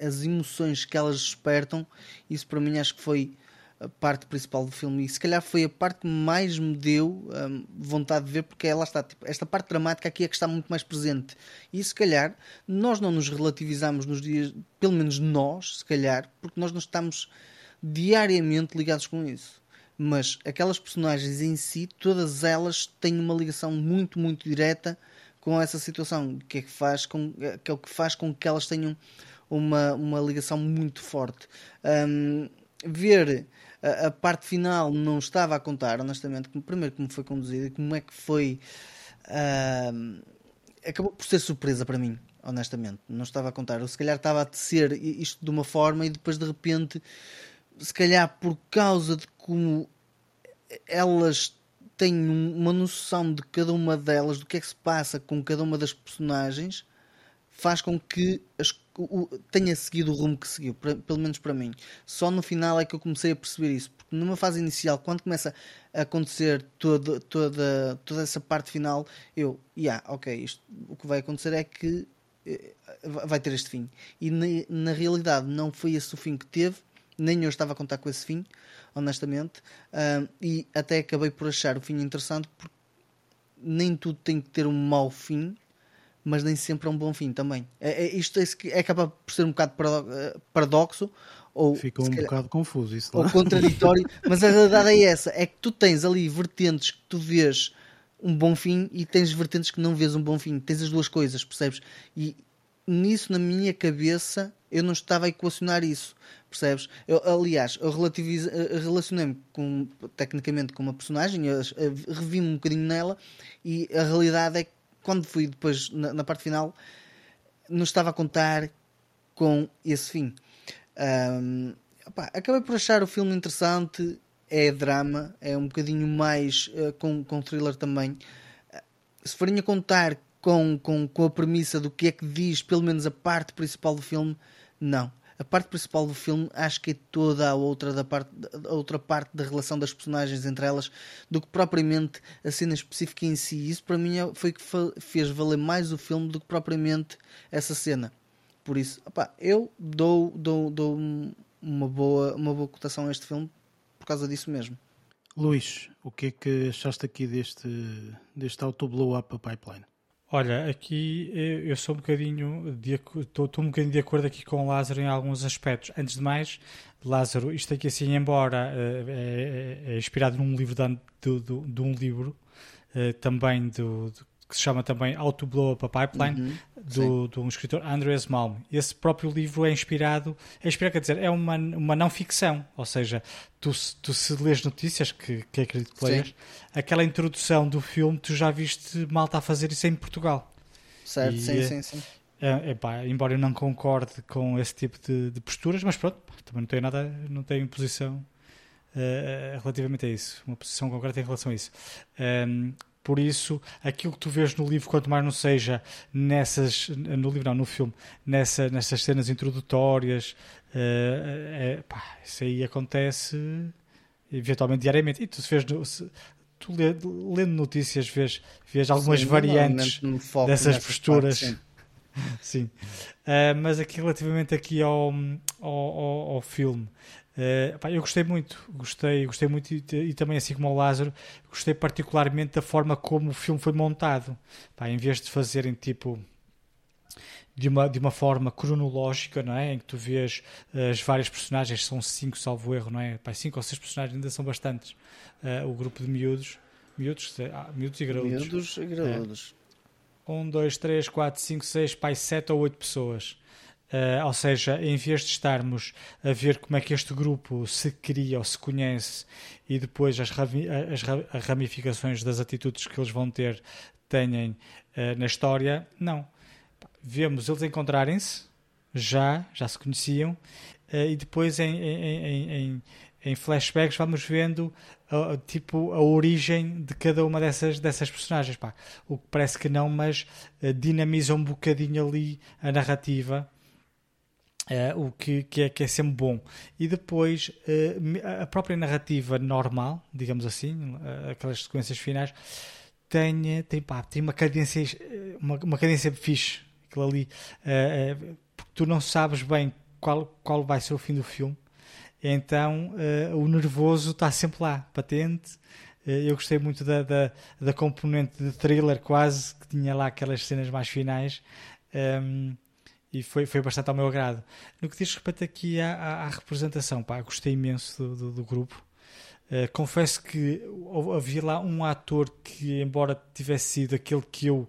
[SPEAKER 2] as emoções que elas despertam, isso para mim acho que foi a parte principal do filme. E se calhar foi a parte que mais me deu um, vontade de ver porque ela está tipo, esta parte dramática aqui é que está muito mais presente. E se calhar nós não nos relativizamos nos dias pelo menos nós se calhar porque nós não estamos diariamente ligados com isso mas aquelas personagens em si, todas elas têm uma ligação muito, muito direta com essa situação, que é que faz com que é o que faz com que elas tenham uma, uma ligação muito forte. Um, ver a, a, parte final não estava a contar, honestamente, como, primeiro como foi conduzida, como é que foi. Uh, acabou por ser surpresa para mim, honestamente. Não estava a contar. Eu se calhar estava a tecer isto de uma forma e depois de repente, se calhar por causa de como elas têm uma noção de cada uma delas, do que é que se passa com cada uma das personagens, faz com que as, o, tenha seguido o rumo que seguiu, pra, pelo menos para mim. Só no final é que eu comecei a perceber isso, porque numa fase inicial, quando começa a acontecer toda, toda, toda essa parte final, eu, yeah, ok, isto, o que vai acontecer é que eh, vai ter este fim. E na, na realidade não foi esse o fim que teve, nem eu estava a contar com esse fim, honestamente, uh, e até acabei por achar o fim interessante porque nem tudo tem que ter um mau fim mas nem sempre é um bom fim também. É, é isto é, é acaba por ser um bocado eh, paradoxo. Ou,
[SPEAKER 1] Fica um calhar, bocado confuso isso.
[SPEAKER 2] Ou é? contraditório, [LAUGHS] mas a realidade é essa: é que tu tens ali vertentes que tu vês um bom fim e tens vertentes que não vês um bom fim. Tens as duas coisas, percebes? E nisso, na minha cabeça, eu não estava a equacionar isso, percebes? Eu, aliás, eu eh, relacionei-me com, tecnicamente com uma personagem, eh, revi-me um bocadinho nela e a realidade é que quando fui depois na, na, parte final, não estava a contar com esse fim. Um, opa, acabei por achar o filme interessante, é drama, é um bocadinho mais uh, com, com thriller também. Se forem a contar com, com, com a premissa do que é que diz, pelo menos a parte principal do filme, não a parte principal do filme acho que é toda a outra, da parte, a outra parte da relação das personagens entre elas do que propriamente a cena específica em si. Isso para mim é, foi que fez valer mais o filme do que propriamente essa cena. Por isso, opa, eu dou, dou, dou uma, boa, uma boa cotação a este filme por causa disso mesmo.
[SPEAKER 1] Luís, o que é que achaste aqui deste, deste Auto Blow Up a Pipeline?
[SPEAKER 3] Olha, aqui eu sou um bocadinho estou um bocadinho de acordo aqui com o Lázaro em alguns aspectos. Antes de mais, Lázaro, isto aqui assim, embora é, é, é inspirado num livro de, de, de, de um livro eh, também do, que se chama também How to Blow Up a Pipeline, uhum, do, do um escritor Andreas Malm. Esse próprio livro é inspirado, é inspirado, quer dizer, é uma, uma não ficção, ou seja, tu, tu se lês notícias, que, que acredito que leias, aquela introdução do filme, tu já viste malta a fazer isso em Portugal.
[SPEAKER 2] Certo, e, sim, sim, sim.
[SPEAKER 3] É, é, pá, embora eu não concorde com esse tipo de, de posturas, mas pronto, também não tenho nada, não tenho posição uh, relativamente a isso, uma posição concreta em relação a isso. Um, por isso, aquilo que tu vês no livro, quanto mais não seja nessas, no livro, não, no filme, nessa, nessas cenas introdutórias, uh, é, pá, isso aí acontece eventualmente diariamente. E tu se vês, se, tu lendo notícias, vês, vês algumas sim, variantes dessas posturas. Parte, [LAUGHS] sim. sim. Uh, mas aqui relativamente aqui ao, ao, ao, ao filme, Uh, pá, eu gostei muito, gostei, gostei muito e, e, também assim como o Lázaro, gostei particularmente da forma como o filme foi montado. Pá, em vez de fazerem tipo de uma, de uma forma cronológica, não é? Em que tu vês uh, as várias personagens, são cinco, salvo erro, não é? Pá, cinco ou seis personagens ainda são bastantes. Uh, o grupo de miúdos, miúdos, ah, miúdos e graúdos.
[SPEAKER 2] Miúdos e graúdos.
[SPEAKER 3] É. Um, dois, três, quatro, cinco, seis, pai, sete ou oito pessoas. Uh, ou seja, em vez de estarmos a ver como é que este grupo se cria ou se conhece e depois as, as ramificações das atitudes que eles vão ter tenham uh, na história, não. Vemos eles encontrarem-se, já, já se conheciam, uh, e depois em, em, em, em, flashbacks vamos vendo tipo a origem de cada uma dessas, dessas personagens. Pá, o que parece que não, mas dinamiza um bocadinho ali a narrativa Uh, o que, que, é, que é sempre bom. E depois uh, a própria narrativa normal, digamos assim, uh, aquelas sequências finais, tem, tem, pá, tem uma cadência, uma, uma cadência fixe. Aquilo ali, porque tu não sabes bem qual, qual vai ser o fim do filme, então o nervoso está sempre lá, patente. eu gostei muito da, da, da, componente de thriller, quase, que tinha lá aquelas cenas mais finais. Um, ehm, e foi, foi bastante ao meu agrado. No que diz respeito aqui à, à, à representação, pá, gostei imenso do, do, do grupo. Uh, confesso que havia lá um ator que, embora tivesse sido aquele que eu,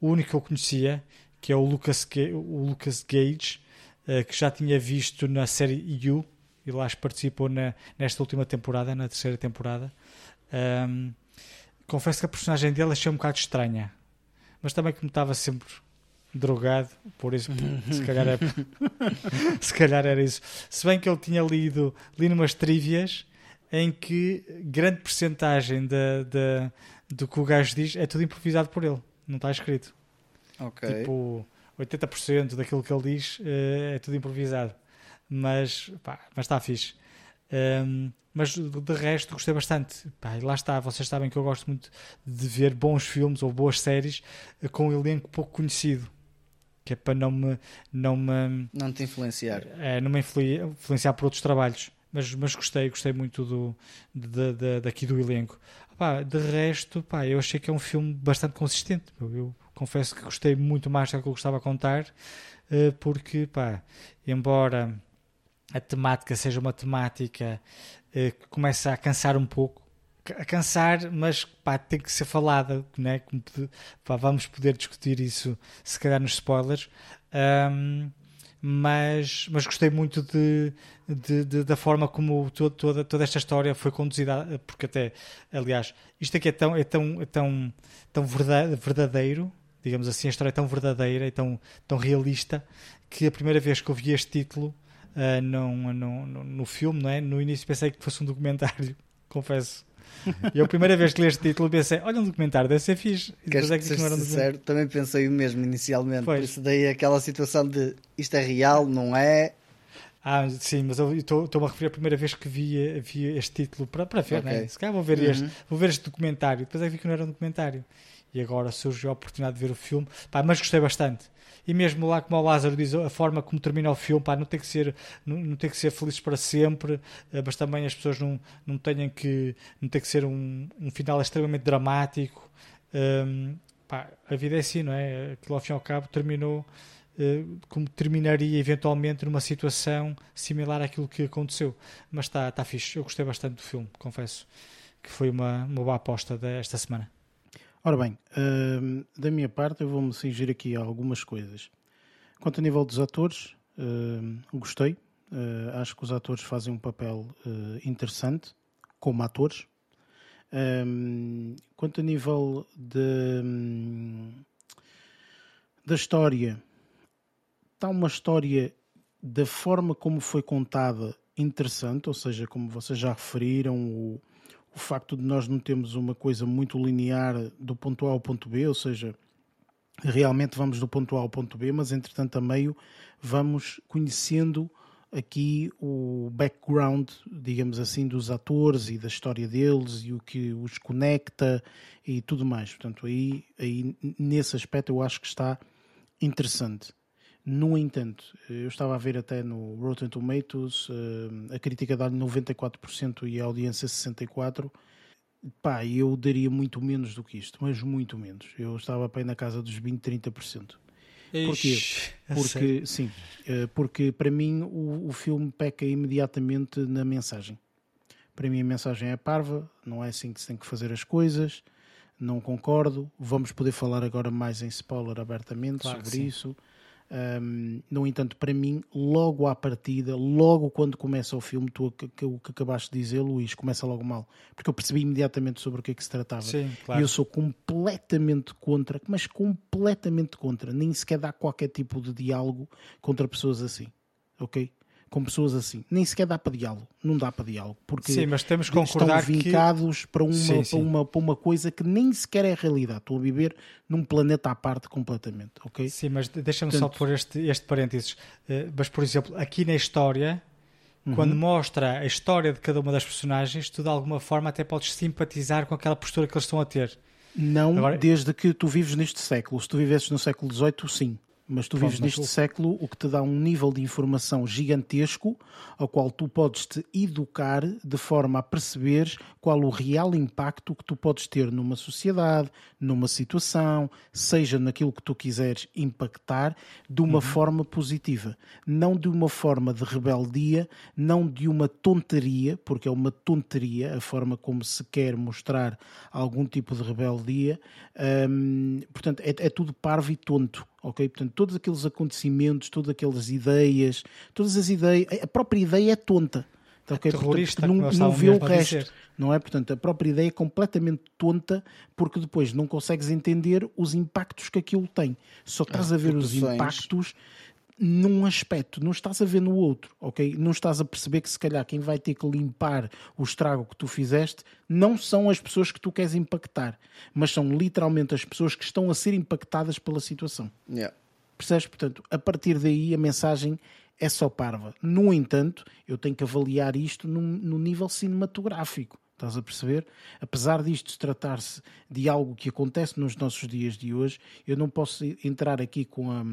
[SPEAKER 3] o único que eu conhecia, que é o Lucas, o Lucas Gage, uh, que já tinha visto na série You, e lá participou na, nesta última temporada, na terceira temporada. Um, confesso que a personagem dele achei um bocado estranha, mas também que me estava sempre drogado, por isso se calhar, é, [LAUGHS] se calhar era isso. Se bem que ele tinha lido, li numas trivias em que grande percentagem da, da, do que o gajo diz é tudo improvisado por ele, não está escrito.
[SPEAKER 2] Ok.
[SPEAKER 3] Tipo, 80% daquilo que ele diz uh, é tudo improvisado. Mas, pá, mas está fixe. Um, mas de resto gostei bastante. Pá, lá está, vocês sabem que eu gosto muito de ver bons filmes ou boas séries com um elenco pouco conhecido. Que é para não me. Não, me,
[SPEAKER 2] não te influenciar.
[SPEAKER 3] É, não me influenciar por outros trabalhos mas, mas gostei, gostei muito do, de, de, daqui do elenco. Pá, de resto, pá, eu achei que é um filme bastante consistente. Eu, eu confesso que gostei muito mais do que eu gostava a contar, uh, porque, pá, embora a temática seja uma temática uh, que começa a cansar um pouco, a cansar, mas pá, tem que ser falada, né? Pá, vamos poder discutir isso se calhar nos spoilers. Um, mas, mas gostei muito de, de, de da forma como toda, toda esta história foi conduzida, porque até, aliás, isto aqui é tão, é tão, é tão, tão verdadeiro, digamos assim, a história é tão verdadeira e tão, tão realista, que a primeira vez que eu vi este título uh, no, no, no, no filme, não é? no início pensei que fosse um documentário, [LAUGHS] confesso. [LAUGHS] E a primeira vez que li este título pensei, olha um documentário, deve ser fixe.
[SPEAKER 2] E depois é que não era um sincero, também pensei o mesmo inicialmente. Pois. Por isso daí aquela situação de isto é real, não é?
[SPEAKER 3] Ah, sim, mas eu estou-me a referir a primeira vez que vi, vi este título para, para ver, okay. né? Se calhar vou ver, uhum. este, vou ver este documentário. Depois é que vi que não era um documentário. E agora surgiu a oportunidade de ver o filme. Pá, mas gostei bastante. E mesmo lá como o Lázaro diz a forma como termina o filme pá, não tem que ser não, não tem que ser felizes para sempre eh, mas também as pessoas não não tenham que não tem que ser um, um final extremamente dramático. Um, pá, a vida é assim não é? Aquilo ao fim e ao cabo terminou uh, como terminaria eventualmente numa situação similar àquilo que aconteceu. Mas está tá fixe. Eu gostei bastante do filme confesso que foi uma, uma boa aposta desta semana
[SPEAKER 1] Ora bem, uh, da minha parte eu vou-me cingir aqui a algumas coisas. Quanto a nível dos atores, uh, gostei. Uh, acho que os atores fazem um papel interessante como atores. quanto a nível de, um, da história, está uma história da forma como foi contada interessante, ou seja, como vocês já referiram, o, o facto de nós não termos uma coisa muito linear do ponto A ao ponto B, ou seja, realmente vamos do ponto A ao ponto B, mas entretanto a meio vamos conhecendo aqui o background, digamos assim, dos atores e da história deles e o que os conecta e tudo mais. Portanto, aí, aí nesse aspecto eu acho que está interessante. No entanto, eu estava a ver até no Rotten Tomatoes eh, a crítica dá-lhe 94% e a audiência 64%. Pá, eu daria muito menos do que isto, mas muito menos. Eu estava bem na casa dos 20, 30%. Porquê? Porque, sim, eh, porque para mim o, o filme peca imediatamente na mensagem. Para mim a mensagem é parva, não é assim que se tem que fazer as coisas, não concordo. Vamos poder falar agora mais em spoiler abertamente claro sobre isso. Um, no entanto, para mim, logo à partida, logo quando começa o filme, tu, que, que, que acabaste de dizer, Luís, começa logo mal, porque eu percebi imediatamente sobre o que é que se tratava.
[SPEAKER 3] Sim, claro.
[SPEAKER 1] E eu sou completamente contra, mas completamente contra, nem sequer dá qualquer tipo de diálogo contra pessoas assim, ok? Com pessoas assim. Nem sequer dá para diálogo. Não dá para diálogo. Porque
[SPEAKER 3] sim, mas temos que concordar
[SPEAKER 1] estão vincados
[SPEAKER 3] que...
[SPEAKER 1] para, uma,
[SPEAKER 3] sim,
[SPEAKER 1] sim. Para, uma, para uma coisa que nem sequer é realidade. Estou a viver num planeta à parte completamente. ok?
[SPEAKER 3] Sim, mas deixa-me Portanto... só pôr este, este parênteses. Uh, mas, por exemplo, aqui na história, uhum. quando mostra a história de cada uma das personagens, tu de alguma forma até podes simpatizar com aquela postura que eles estão a ter.
[SPEAKER 1] Não Agora... desde que tu vives neste século. Se tu vivesses no século XVIII, sim. Mas tu vives neste século, o que te dá um nível de informação gigantesco, ao qual tu podes te educar de forma a perceberes qual o real impacto que tu podes ter numa sociedade, numa situação, seja naquilo que tu quiseres impactar, de uma forma positiva. Não de uma forma de rebeldia, não de uma tonteria, porque é uma tonteria a forma como se quer mostrar algum tipo de rebeldia. Hum, portanto, é, é tudo parvo e tonto. Ok? Portanto, todos aqueles acontecimentos, todas aquelas ideias, todas as ideias, a própria ideia é tonta. Tá, ok? Portanto,
[SPEAKER 3] terrorista,
[SPEAKER 1] porque
[SPEAKER 3] como
[SPEAKER 1] não, não vê o resto
[SPEAKER 3] dizer.
[SPEAKER 1] não é? Portanto, a própria ideia é completamente tonta porque depois não consegues entender os impactos que aquilo tem. Só estás a ver os impactos num aspecto, não estás a ver no outro, ok? Não estás a perceber que se calhar quem vai ter que limpar o estrago que tu fizeste não são as pessoas que tu queres impactar, mas são literalmente as pessoas que estão a ser impactadas pela situação.
[SPEAKER 2] Yeah.
[SPEAKER 1] Percebes? Portanto, a partir daí a mensagem é só parva. No entanto, eu tenho que avaliar isto no, no nível cinematográfico. Estás a perceber? Apesar disto se tratar-se de algo que acontece nos nossos dias de hoje, eu não posso entrar aqui com a,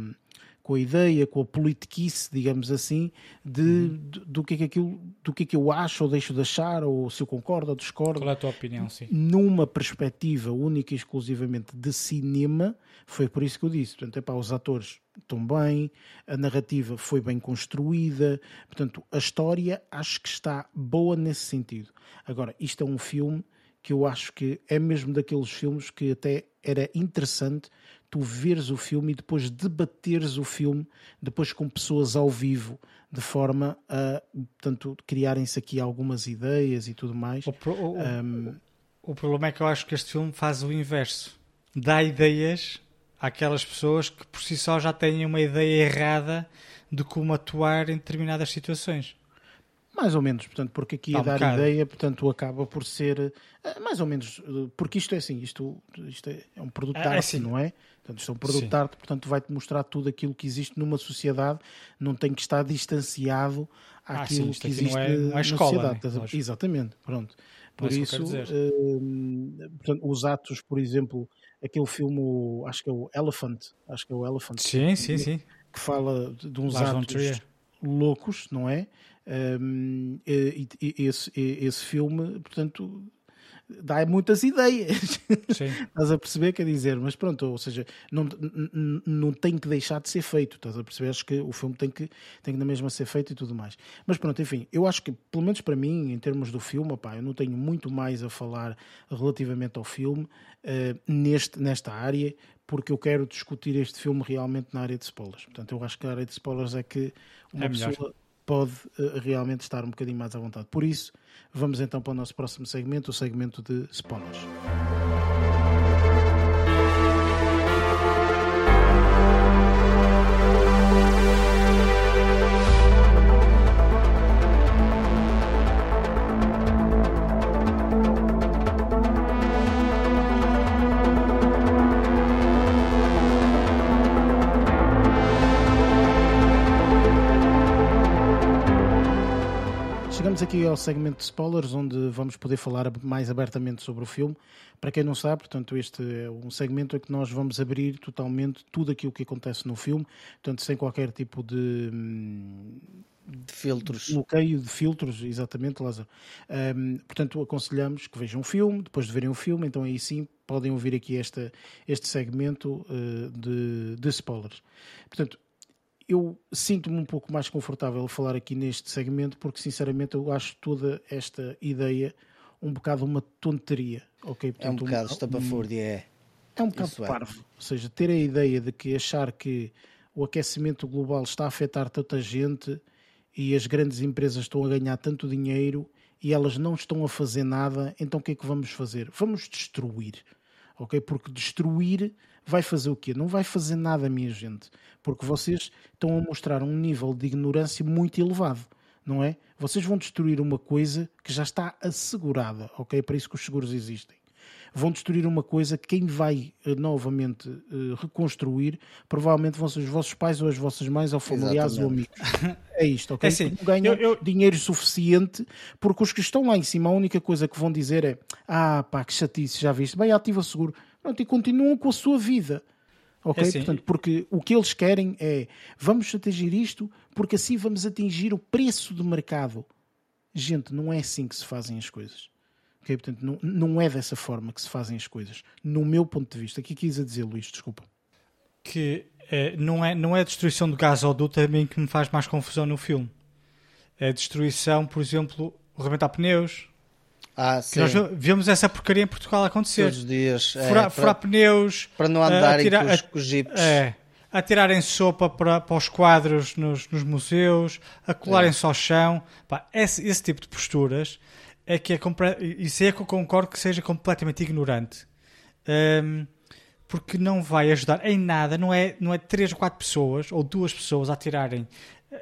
[SPEAKER 1] com a ideia, com a politiquice, digamos assim, de, de- do, que é que aquilo, do que é que eu acho ou deixo de achar, ou se eu concordo ou discordo
[SPEAKER 3] Qual é a tua opinião? Sim.
[SPEAKER 1] numa perspectiva única e exclusivamente de cinema, foi por isso que eu disse. Portanto, epá, os atores estão bem, a narrativa foi bem construída, portanto, a história acho que está boa nesse sentido. Agora, isto é um filme que eu acho que é mesmo daqueles filmes que até era interessante tu veres o filme e depois debateres o filme depois com pessoas ao vivo de forma a portanto criarem-se aqui algumas ideias e tudo mais
[SPEAKER 3] O, pro- o-
[SPEAKER 1] Um,
[SPEAKER 3] o problema é que eu acho que este filme faz o inverso. Dá ideias àquelas pessoas que por si só já têm uma ideia errada de como atuar em determinadas situações.
[SPEAKER 1] Mais ou menos, portanto, porque aqui
[SPEAKER 3] Tá
[SPEAKER 1] a dar ideia, portanto, acaba por ser eh, mais ou menos, eh, porque isto é assim, isto, isto é, é um produto de
[SPEAKER 3] É, é
[SPEAKER 1] arte,
[SPEAKER 3] assim.
[SPEAKER 1] não é? Portanto, isto é um produto
[SPEAKER 3] Sim.
[SPEAKER 1] de arte, portanto, vai-te mostrar tudo aquilo que existe numa sociedade, não tem que estar distanciado
[SPEAKER 3] Ah,
[SPEAKER 1] àquilo
[SPEAKER 3] sim, isto
[SPEAKER 1] que
[SPEAKER 3] aqui não
[SPEAKER 1] existe
[SPEAKER 3] é- não é
[SPEAKER 1] na
[SPEAKER 3] escola,
[SPEAKER 1] sociedade.
[SPEAKER 3] né?
[SPEAKER 1] Exatamente, pronto. Por
[SPEAKER 3] é isso
[SPEAKER 1] eh, portanto, os atos, por exemplo, aquele filme, acho que é o Elephant, acho que é o Elephant,
[SPEAKER 3] Sim, sim, sim.
[SPEAKER 1] que fala de, uns
[SPEAKER 3] Lars
[SPEAKER 1] atos loucos, não é? Um, e, e- esse, e- esse filme, portanto, dá muitas ideias.
[SPEAKER 3] Sim. [LAUGHS]
[SPEAKER 1] estás a perceber? Quer dizer, mas pronto, ou seja, não, não tem que deixar de ser feito. Estás a perceber? Acho que o filme tem que, tem que na mesma ser feito e tudo mais. Mas pronto, enfim, eu acho que, pelo menos para mim, em termos do filme, opá, eu não tenho muito mais a falar relativamente ao filme eh, neste, nesta área, porque eu quero discutir este filme realmente na área de spoilers. Portanto, eu acho que a área de spoilers é que uma
[SPEAKER 3] É
[SPEAKER 1] pessoa pode eh, realmente estar um bocadinho mais à vontade. Por isso, vamos então para o nosso próximo segmento, o segmento de spoilers. Chegamos aqui ao segmento de spoilers, onde vamos poder falar mais abertamente sobre o filme. Para quem não sabe, portanto, este é um segmento em que nós vamos abrir totalmente tudo aquilo que acontece no filme, portanto, sem qualquer tipo de, hum,
[SPEAKER 2] De filtros.
[SPEAKER 1] bloqueio de filtros, exatamente, Lázaro. Hum, portanto, aconselhamos que vejam o filme, depois de verem o filme, então aí sim podem ouvir aqui esta, este segmento eh, de, de spoilers. Portanto, eu sinto-me um pouco mais confortável a falar aqui neste segmento porque sinceramente eu acho toda esta ideia um bocado uma tonteria, ok?
[SPEAKER 2] É um
[SPEAKER 1] Portanto,
[SPEAKER 2] bocado estapafúrdia, é.
[SPEAKER 1] é um bocado
[SPEAKER 2] é.
[SPEAKER 1] parvo. Ou seja, ter a ideia de que achar que o aquecimento global está a afetar tanta gente e as grandes empresas estão a ganhar tanto dinheiro e elas não estão a fazer nada, então o que é que vamos fazer? Vamos destruir. Ok? Porque destruir vai fazer o quê? Não vai fazer nada, minha gente. Porque vocês estão a mostrar um nível de ignorância muito elevado, não é? Vocês vão destruir uma coisa que já está assegurada, ok? É para isso que os seguros existem vão destruir uma coisa que quem vai eh, novamente eh, reconstruir provavelmente vão ser os vossos pais ou as vossas mães ou familiares ou amigos. [LAUGHS] É isto, ok?
[SPEAKER 3] É assim,
[SPEAKER 1] não ganham
[SPEAKER 3] eu- eu-
[SPEAKER 1] dinheiro suficiente porque os que estão lá em cima a única coisa que vão dizer é ah pá, que chatice, já viste? Bem, ativa seguro. Pronto, e continuam com a sua vida. Ok?
[SPEAKER 3] É assim,
[SPEAKER 1] Portanto, porque o que eles querem é vamos atingir isto porque assim vamos atingir o preço do mercado. Gente, não é assim que se fazem as coisas. Ok? Portanto, não, não é dessa forma que se fazem as coisas. No meu ponto de vista. Aqui quis a dizer, Luís, desculpa.
[SPEAKER 3] que eh, não, é, não é a destruição do gasoduto também que me faz mais confusão no filme. É a destruição, por exemplo, rebentar pneus.
[SPEAKER 2] Ah,
[SPEAKER 3] nós vemos essa porcaria em Portugal acontecer.
[SPEAKER 2] Todos os dias. é,
[SPEAKER 3] furar,
[SPEAKER 2] para,
[SPEAKER 3] furar pneus.
[SPEAKER 2] para não andarem
[SPEAKER 3] atirar-
[SPEAKER 2] com, os, com os jipes.
[SPEAKER 3] É, a tirarem sopa para, para os quadros nos, nos museus, a colarem-se ao chão. Pá, esse, esse tipo de posturas é que é isso é que eu concordo que seja completamente ignorante. Hum, porque não vai ajudar em nada, não é, não é três ou quatro pessoas ou duas pessoas a tirarem.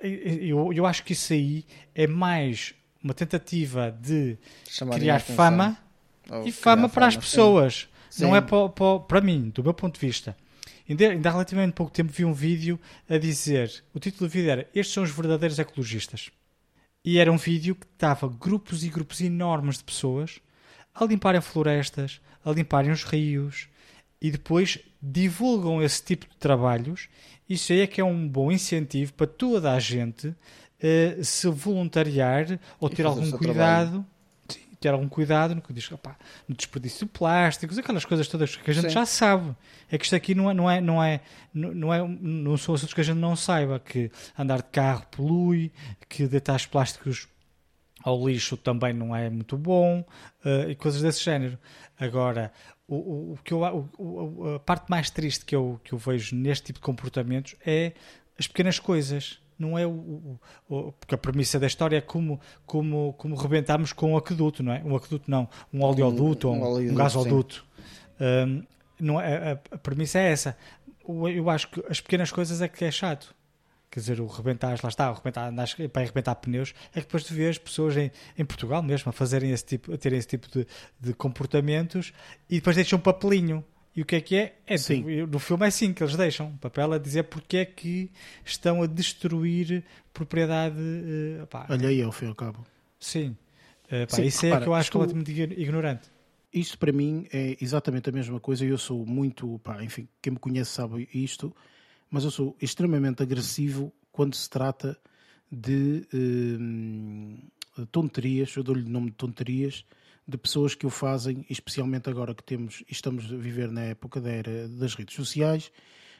[SPEAKER 3] Eu, eu acho que isso aí é mais uma tentativa de criar fama
[SPEAKER 2] Ou
[SPEAKER 3] e fama para as
[SPEAKER 2] fama, sim.
[SPEAKER 3] pessoas. Não
[SPEAKER 2] Sim.
[SPEAKER 3] é para, para, para mim, do meu ponto de vista. Ainda, ainda há relativamente pouco tempo vi um vídeo a dizer: o título do vídeo era Estes são os verdadeiros ecologistas. E era um vídeo que dava grupos e grupos enormes de pessoas a limparem florestas, a limparem os rios e depois divulgam esse tipo de trabalhos. Isso aí é que é um bom incentivo para toda a gente eh, se voluntariar ou
[SPEAKER 2] E
[SPEAKER 3] ter algum cuidado. Sim, ter algum cuidado no que diz, opá, no desperdício de plásticos, aquelas coisas todas que a gente
[SPEAKER 2] Sim.
[SPEAKER 3] já sabe. É que isto aqui não é, não é, não é, não é, não são assuntos que a gente não saiba, que andar de carro polui, que deitar os plásticos ao lixo também não é muito bom eh, e coisas desse género. Agora, o, o, o que eu, o- a parte mais triste que eu, que eu vejo neste tipo de comportamentos é as pequenas coisas. Não é o, o- o- porque a premissa da história é como, como, como rebentarmos com um aqueduto, não é? Um aqueduto não, um oleoduto ou
[SPEAKER 2] um
[SPEAKER 3] um, um
[SPEAKER 2] oleoduto,
[SPEAKER 3] gasoduto. Hum, não é, a, a premissa é essa. Eu acho que as pequenas coisas é que é chato. Quer dizer, o rebentar, lá está, o rebentar, andares para arrebentar pneus, é que depois tu vês pessoas em, em Portugal mesmo a fazerem esse tipo, a terem esse tipo de, de comportamentos e depois deixam um papelinho. E o que é que é? é
[SPEAKER 1] Sim.
[SPEAKER 3] no filme é assim que eles deixam um papel a dizer porque é que estão a destruir propriedade. pá,
[SPEAKER 1] Olha aí, ao fim e ao cabo.
[SPEAKER 3] sim. Eh, pá,
[SPEAKER 1] Sim,
[SPEAKER 3] isso é
[SPEAKER 1] repara,
[SPEAKER 3] que eu acho
[SPEAKER 1] isto-
[SPEAKER 3] completamente igno- ignorante.
[SPEAKER 1] Isto para mim é exatamente a mesma coisa. Eu sou muito, pá, enfim, quem me conhece sabe isto, mas eu sou extremamente agressivo quando se trata de hum, tonterias, eu dou-lhe o nome de tonterias, de pessoas que o fazem, especialmente agora que temos e estamos a viver na época da era das redes sociais,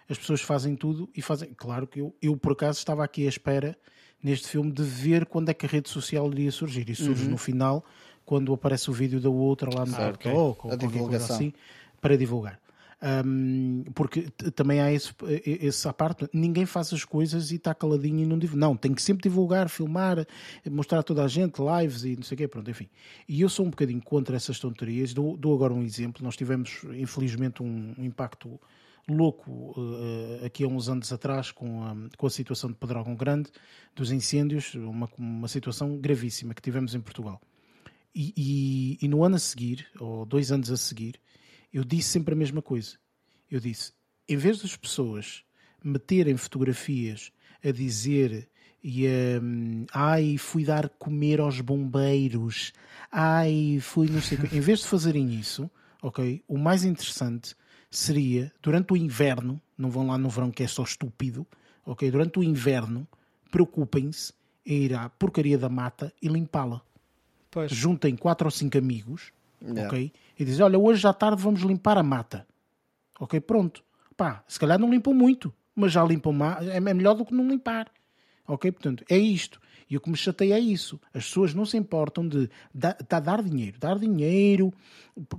[SPEAKER 1] as pessoas fazem tudo e fazem. Claro que eu, eu por acaso estava aqui à espera neste filme de ver quando é que a rede social iria surgir. E surge no final, quando aparece o vídeo da outra lá no
[SPEAKER 2] Certo.
[SPEAKER 1] TikTok ou
[SPEAKER 2] A
[SPEAKER 1] qualquer coisa assim, para divulgar. Hum, porque também há esse, à parte, ninguém faz as coisas e está caladinho e não divulga. Não, tem que sempre divulgar, filmar, mostrar a toda a gente, lives e não sei o quê, pronto, enfim. E eu sou um bocadinho contra essas tonterias. Dou, dou agora um exemplo. Nós tivemos, infelizmente, um, um impacto louco eh, aqui há uns anos atrás com a, com a situação de Pedrógão Grande, dos incêndios, uma, uma situação gravíssima que tivemos em Portugal. E, e- e no ano a seguir, ou dois anos a seguir, eu disse sempre a mesma coisa. Eu disse, em vez das pessoas meterem fotografias a dizer e a, ai, fui dar comer aos bombeiros, ai, fui não sei. Em vez de fazerem isso, ok, o mais interessante seria, durante o inverno, não vão lá no verão que é só estúpido, ok, durante o inverno, preocupem-se em ir à porcaria da mata e limpá-la juntem quatro ou cinco amigos,
[SPEAKER 2] Yeah.
[SPEAKER 1] ok? E dizem, olha, hoje à tarde vamos limpar a mata. Ok, pronto. Pá, se calhar não limpam muito, mas já limpam mais, é melhor do que não limpar. Ok, portanto, é isto. E o que me chateia é isso. As pessoas não se importam de tá- dar dinheiro, dar dinheiro,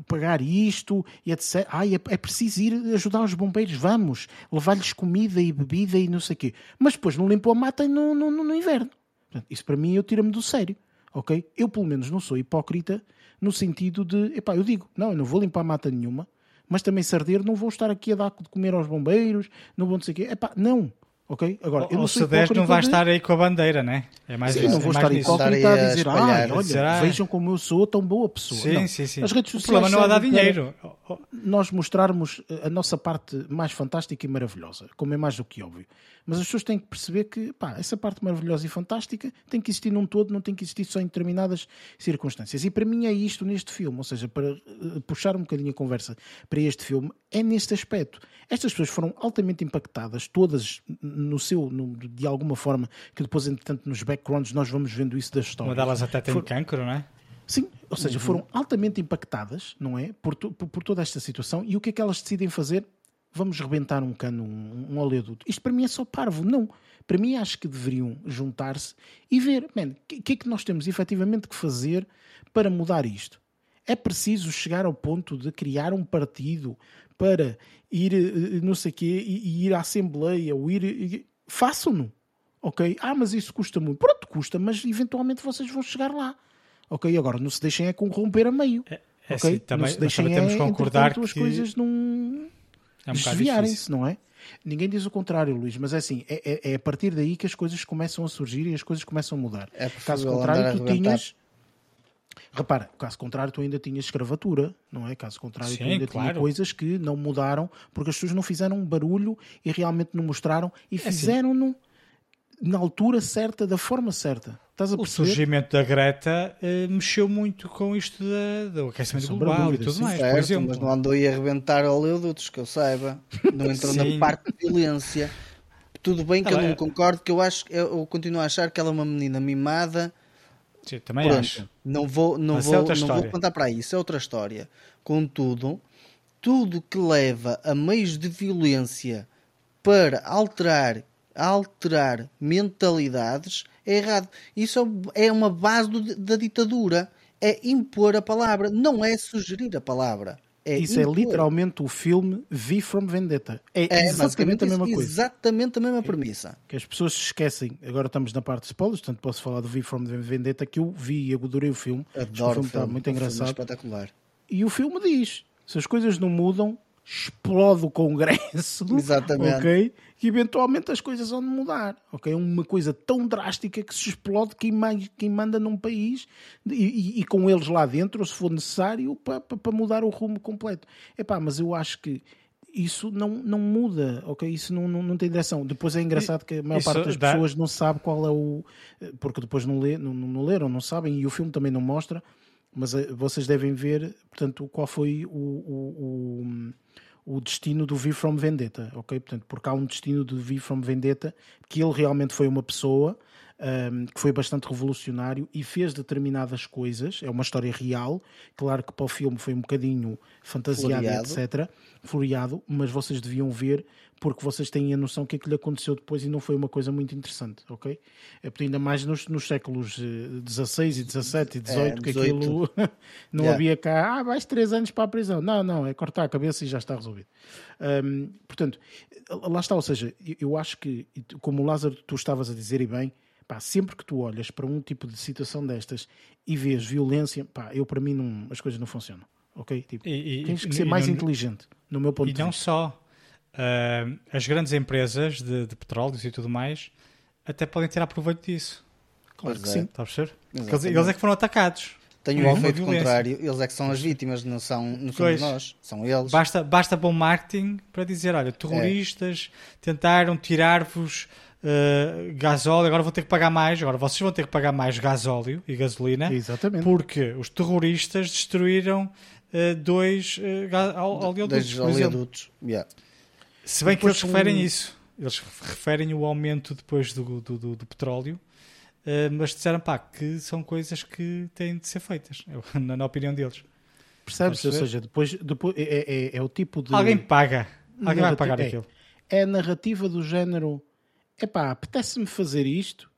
[SPEAKER 1] pagar isto e etc. Ai, é, é preciso ir ajudar os bombeiros, vamos, levar-lhes comida e bebida e não sei o quê. Mas depois não limpam a mata no, no, no- no inverno. Portanto, isso para mim eu tiro-me do sério. Ok? Eu pelo menos não sou hipócrita no sentido de, epá, eu digo, não, eu não vou limpar mata nenhuma, mas também se arder não vou estar aqui a dar de comer aos bombeiros, não vou não sei o quê. Epá, não. Ok? Agora, eu
[SPEAKER 3] O
[SPEAKER 1] não sou
[SPEAKER 3] C10 não vai estar aí com a bandeira, né? É mais
[SPEAKER 1] Sim,
[SPEAKER 3] isso,
[SPEAKER 1] não
[SPEAKER 3] é
[SPEAKER 1] vou
[SPEAKER 3] mais
[SPEAKER 1] estar hipócrita
[SPEAKER 2] Estar aí
[SPEAKER 1] a
[SPEAKER 2] a
[SPEAKER 1] dizer,
[SPEAKER 2] espalhar,
[SPEAKER 1] "Ai, olha,
[SPEAKER 3] dizer, "Ah".
[SPEAKER 1] vejam como eu sou tão boa pessoa.
[SPEAKER 3] Sim,
[SPEAKER 1] Não.
[SPEAKER 3] sim, sim.
[SPEAKER 1] As redes
[SPEAKER 3] o
[SPEAKER 1] sociais
[SPEAKER 3] problema não é dar dinheiro.
[SPEAKER 1] Nós mostrarmos a nossa parte mais fantástica e maravilhosa, como é mais do que óbvio. Mas as pessoas têm que perceber que pá, essa parte maravilhosa e fantástica tem que existir num todo, não tem que existir só em determinadas circunstâncias. E para mim é isto neste filme, ou seja, para eh, puxar um bocadinho a conversa para este filme, é neste aspecto. Estas pessoas foram altamente impactadas, todas no seu, no- de alguma forma, que depois, entretanto, nos backgrounds nós vamos vendo isso da história.
[SPEAKER 3] Uma delas até tem
[SPEAKER 1] For-
[SPEAKER 3] cancro, não é?
[SPEAKER 1] Sim, ou
[SPEAKER 3] Uhum.
[SPEAKER 1] seja, foram altamente impactadas, não é? Por, to- por- por toda esta situação. E o que é que elas decidem fazer? Vamos rebentar um cano, um, um oleoduto. Isto para mim é só parvo. Não. Para mim acho que deveriam juntar-se e ver, man, o que, que é que nós temos efetivamente que fazer para mudar isto? É preciso chegar ao ponto de criar um partido para ir, eh, não sei quê, e, e ir à Assembleia, ou ir... e- Façam-no. Ok? Ah, mas isso custa muito. Pronto, custa, mas eventualmente vocês vão chegar lá. Ok? Agora, não se deixem é corromper a meio.
[SPEAKER 3] É
[SPEAKER 1] ok?
[SPEAKER 3] assim, também,
[SPEAKER 1] não se deixem
[SPEAKER 3] também temos
[SPEAKER 1] é,
[SPEAKER 3] que concordar
[SPEAKER 1] entretanto, as
[SPEAKER 3] que
[SPEAKER 1] coisas não
[SPEAKER 3] é um
[SPEAKER 1] desviarem-se, não é? Ninguém diz o contrário, Luís, mas é assim, é, é- é a partir daí que as coisas começam a surgir e as coisas começam a mudar.
[SPEAKER 2] É
[SPEAKER 1] caso contrário, tu tinhas. Repara, caso contrário, tu ainda tinhas escravatura, não é? Caso contrário, tu
[SPEAKER 3] Sim,
[SPEAKER 1] ainda
[SPEAKER 3] claro.
[SPEAKER 1] tinha coisas que não mudaram porque as pessoas não fizeram um barulho e realmente não mostraram
[SPEAKER 3] É
[SPEAKER 1] e fizeram-no na altura certa, da forma certa. Estás a
[SPEAKER 3] O surgimento da Greta eh, mexeu muito com isto da- do aquecimento global e
[SPEAKER 1] dúvida,
[SPEAKER 3] tudo
[SPEAKER 1] sim.
[SPEAKER 3] mais, por
[SPEAKER 2] Certo,
[SPEAKER 3] exemplo.
[SPEAKER 2] mas não andou aí a arrebentar oleodutos, que eu saiba. Não entrou na parte de violência. Tudo bem que
[SPEAKER 3] Ah,
[SPEAKER 2] eu não
[SPEAKER 3] é.
[SPEAKER 2] concordo, que eu acho eu continuo a achar que ela é uma menina mimada.
[SPEAKER 3] Sim, também
[SPEAKER 2] Pronto,
[SPEAKER 3] acho.
[SPEAKER 2] não vou, não
[SPEAKER 3] Mas é
[SPEAKER 2] vou,
[SPEAKER 3] outra
[SPEAKER 2] não vou contar para isso é outra história. Contudo, tudo que leva a meios de violência para alterar, alterar mentalidades é errado. Isso é uma base do- da ditadura. É impor a palavra, não é sugerir a palavra. É
[SPEAKER 1] Isso é literalmente o filme V from Vendetta. É,
[SPEAKER 2] É
[SPEAKER 1] exatamente a mesma coisa.
[SPEAKER 2] Exatamente a mesma premissa.
[SPEAKER 1] que as pessoas se esquecem. Agora estamos na parte de spoilers, portanto posso falar do V from Vendetta que eu vi e adorei o filme. Que o
[SPEAKER 2] Adoro
[SPEAKER 1] filme
[SPEAKER 2] o
[SPEAKER 1] está
[SPEAKER 2] filme.
[SPEAKER 1] muito
[SPEAKER 2] o filme é
[SPEAKER 1] engraçado.
[SPEAKER 2] espetacular.
[SPEAKER 1] E o filme diz: se as coisas não mudam, explode o Congresso. [LAUGHS]
[SPEAKER 2] Exatamente.
[SPEAKER 1] Ok? E eventualmente as coisas vão mudar. Ok? É uma coisa tão drástica que se explode quem, mais, quem manda num país e, e- e com eles lá dentro, ou se for necessário, para, mudar o rumo completo. Epá, mas eu acho que isso não, não muda, ok? Isso não, não, não tem direção. Depois é engraçado que a maior
[SPEAKER 3] Isso
[SPEAKER 1] parte das
[SPEAKER 3] dá-
[SPEAKER 1] pessoas não sabe qual é o. Porque depois não, lê, não, não, não leram, não sabem, e o filme também não mostra. Mas eh, vocês devem ver, portanto, qual foi o, o, o, o destino do V from Vendetta, ok? Portanto, porque há um destino do V from Vendetta que ele realmente foi uma pessoa ahm, que foi bastante revolucionário e fez determinadas coisas. É uma história real. Claro que para o filme foi um bocadinho fantasiado, etc. Floreado, mas vocês deviam ver porque vocês têm a noção que aquilo aconteceu depois e não foi uma coisa muito interessante, ok? É porque ainda mais nos, nos séculos eh, 16 e 17 e 18 que
[SPEAKER 2] 18.
[SPEAKER 1] aquilo [LAUGHS] não
[SPEAKER 2] Yeah.
[SPEAKER 1] havia cá, ah, vais três anos para a prisão. Não, não, é cortar a cabeça e já está resolvido. Hum, portanto, lá está, ou seja, eu- acho que, como o Lázaro, tu estavas a dizer e bem, pá, sempre que tu olhas para um tipo de situação destas e vês violência, pá, eu para mim não, as coisas não funcionam, ok? Tipo,
[SPEAKER 3] E- e-
[SPEAKER 1] tens que
[SPEAKER 3] e-
[SPEAKER 1] ser
[SPEAKER 3] e
[SPEAKER 1] mais
[SPEAKER 3] não-
[SPEAKER 1] inteligente, no meu ponto
[SPEAKER 3] E
[SPEAKER 1] de
[SPEAKER 3] não
[SPEAKER 1] vista.
[SPEAKER 3] só. Ah, as grandes empresas de, de petróleos e tudo mais até podem tirar proveito disso.
[SPEAKER 1] Claro
[SPEAKER 2] Pois
[SPEAKER 1] que
[SPEAKER 2] é.
[SPEAKER 1] sim.
[SPEAKER 3] Está a perceber? Porque Eles, eles é que foram atacados.
[SPEAKER 2] Tem o efeito contrário. Eles é que são as vítimas, não são, não somos nós. São eles.
[SPEAKER 3] Basta, basta bom marketing para dizer: olha, terroristas tentaram tirar-vos ah, gasóleo, agora vão ter que pagar mais. Agora vocês vão ter que pagar mais gasóleo e gasolina
[SPEAKER 1] Exatamente.
[SPEAKER 3] porque os terroristas destruíram ah, dois uh, oleodutos, exemplo.
[SPEAKER 2] oleodutos. Yeah.
[SPEAKER 3] Se bem que
[SPEAKER 1] Depois
[SPEAKER 3] eles referem
[SPEAKER 1] um-
[SPEAKER 3] isso, eles referem o aumento depois do, do, do- do petróleo, eh, mas disseram pá, que são coisas que têm de ser feitas, eu- [LAUGHS] na, na opinião deles.
[SPEAKER 1] Percebes? Ou seja, depois, depois é, é- é o tipo de.
[SPEAKER 3] Alguém paga, alguém vai
[SPEAKER 1] narrati-
[SPEAKER 3] pagar
[SPEAKER 1] é.
[SPEAKER 3] aquilo.
[SPEAKER 1] é a narrativa do género epá, apetece-me fazer isto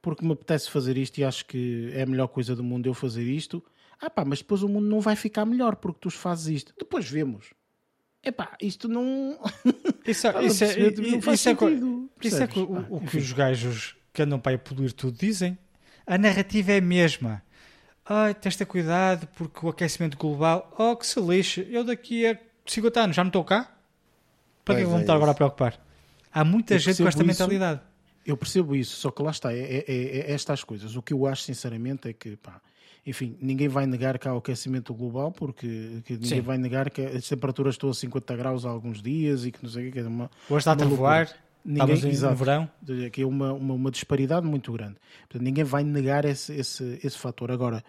[SPEAKER 1] porque me apetece fazer isto e acho que é a melhor coisa do mundo eu fazer isto ah pá, mas depois o mundo não vai ficar melhor porque tu fazes isto depois vemos epá, isto não [LAUGHS]
[SPEAKER 3] Isso, é- isso, é?
[SPEAKER 1] Não faz
[SPEAKER 3] isso é isso é o, que os gajos que andam para poluir tudo dizem. A narrativa é a mesma. Ai, tens de ter cuidado porque o aquecimento global, oh que se lixe, eu daqui a 50 anos já não estou cá. Para que
[SPEAKER 2] Pois
[SPEAKER 3] eu vou me
[SPEAKER 2] é
[SPEAKER 3] estar agora a preocupar? Há muita
[SPEAKER 1] Eu
[SPEAKER 3] gente com esta
[SPEAKER 1] isso.
[SPEAKER 3] mentalidade.
[SPEAKER 1] Eu percebo isso, só que lá está, é, é- é estas coisas. O que eu acho, sinceramente, é que, pá, enfim, ninguém vai negar que há o aquecimento global, porque que ninguém
[SPEAKER 3] Sim.
[SPEAKER 1] vai negar que as temperaturas estão a 50 graus há alguns dias e que não sei o que, é uma.
[SPEAKER 3] Hoje está a trovoar,
[SPEAKER 1] Ninguém,
[SPEAKER 3] estamos em- no
[SPEAKER 1] exato,
[SPEAKER 3] verão.
[SPEAKER 1] que é uma, uma, uma disparidade muito grande. Portanto, ninguém vai negar esse, esse, esse fator. Agora,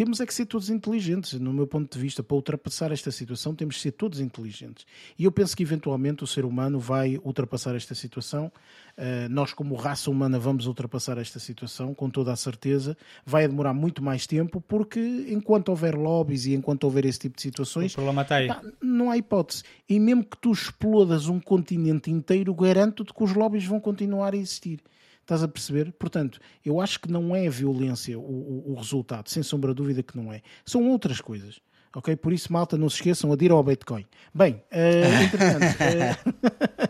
[SPEAKER 1] temos é que ser todos inteligentes, no meu ponto de vista, para ultrapassar esta situação, temos de ser todos inteligentes. E eu penso que eventualmente o ser humano vai ultrapassar esta situação. Uh, nós, como raça humana, vamos ultrapassar esta situação, com toda a certeza. Vai demorar muito mais tempo, porque enquanto houver lobbies e enquanto houver esse tipo de
[SPEAKER 3] O
[SPEAKER 1] situações,
[SPEAKER 3] problema está aí.
[SPEAKER 1] Pá, não há hipótese. E mesmo que tu explodas um continente inteiro, garanto-te que os lobbies vão continuar a existir. Estás a perceber? Portanto, eu acho que não é a violência o, o- o resultado, sem sombra de dúvida que não é. São outras coisas. Ok? Por isso, malta, não se esqueçam, adira ao Bitcoin. Bem, eh, [LAUGHS] entretanto, eh,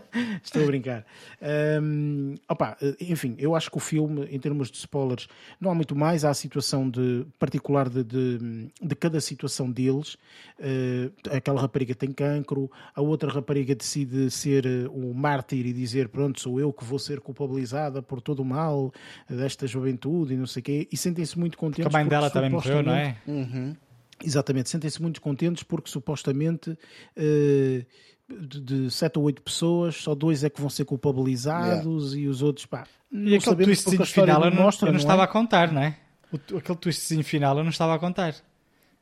[SPEAKER 1] [LAUGHS] [LAUGHS] estou a brincar. Ahm, opa, eh, enfim, eu acho que o filme, em termos de spoilers, não há muito mais. Há a situação de, particular de, de, de cada situação deles. Eh, aquela rapariga tem cancro, a outra rapariga decide ser eh, um mártir e dizer: Pronto, sou eu que vou ser culpabilizada por todo o mal desta juventude e não sei o quê. E sentem-se muito
[SPEAKER 3] Porque
[SPEAKER 1] contentes.
[SPEAKER 3] a mãe
[SPEAKER 1] porque
[SPEAKER 3] dela também morreu, não é?
[SPEAKER 2] Uhum.
[SPEAKER 1] Exatamente, sentem-se muito contentes porque supostamente eh, de, sete ou oito pessoas, só dois é que vão ser culpabilizados e os outros, pá,
[SPEAKER 3] E aquele twistzinho final eu não,
[SPEAKER 1] mostra,
[SPEAKER 3] eu não
[SPEAKER 1] não
[SPEAKER 3] estava
[SPEAKER 1] é?
[SPEAKER 3] a contar, não é? O, aquele twistzinho final eu não estava a contar.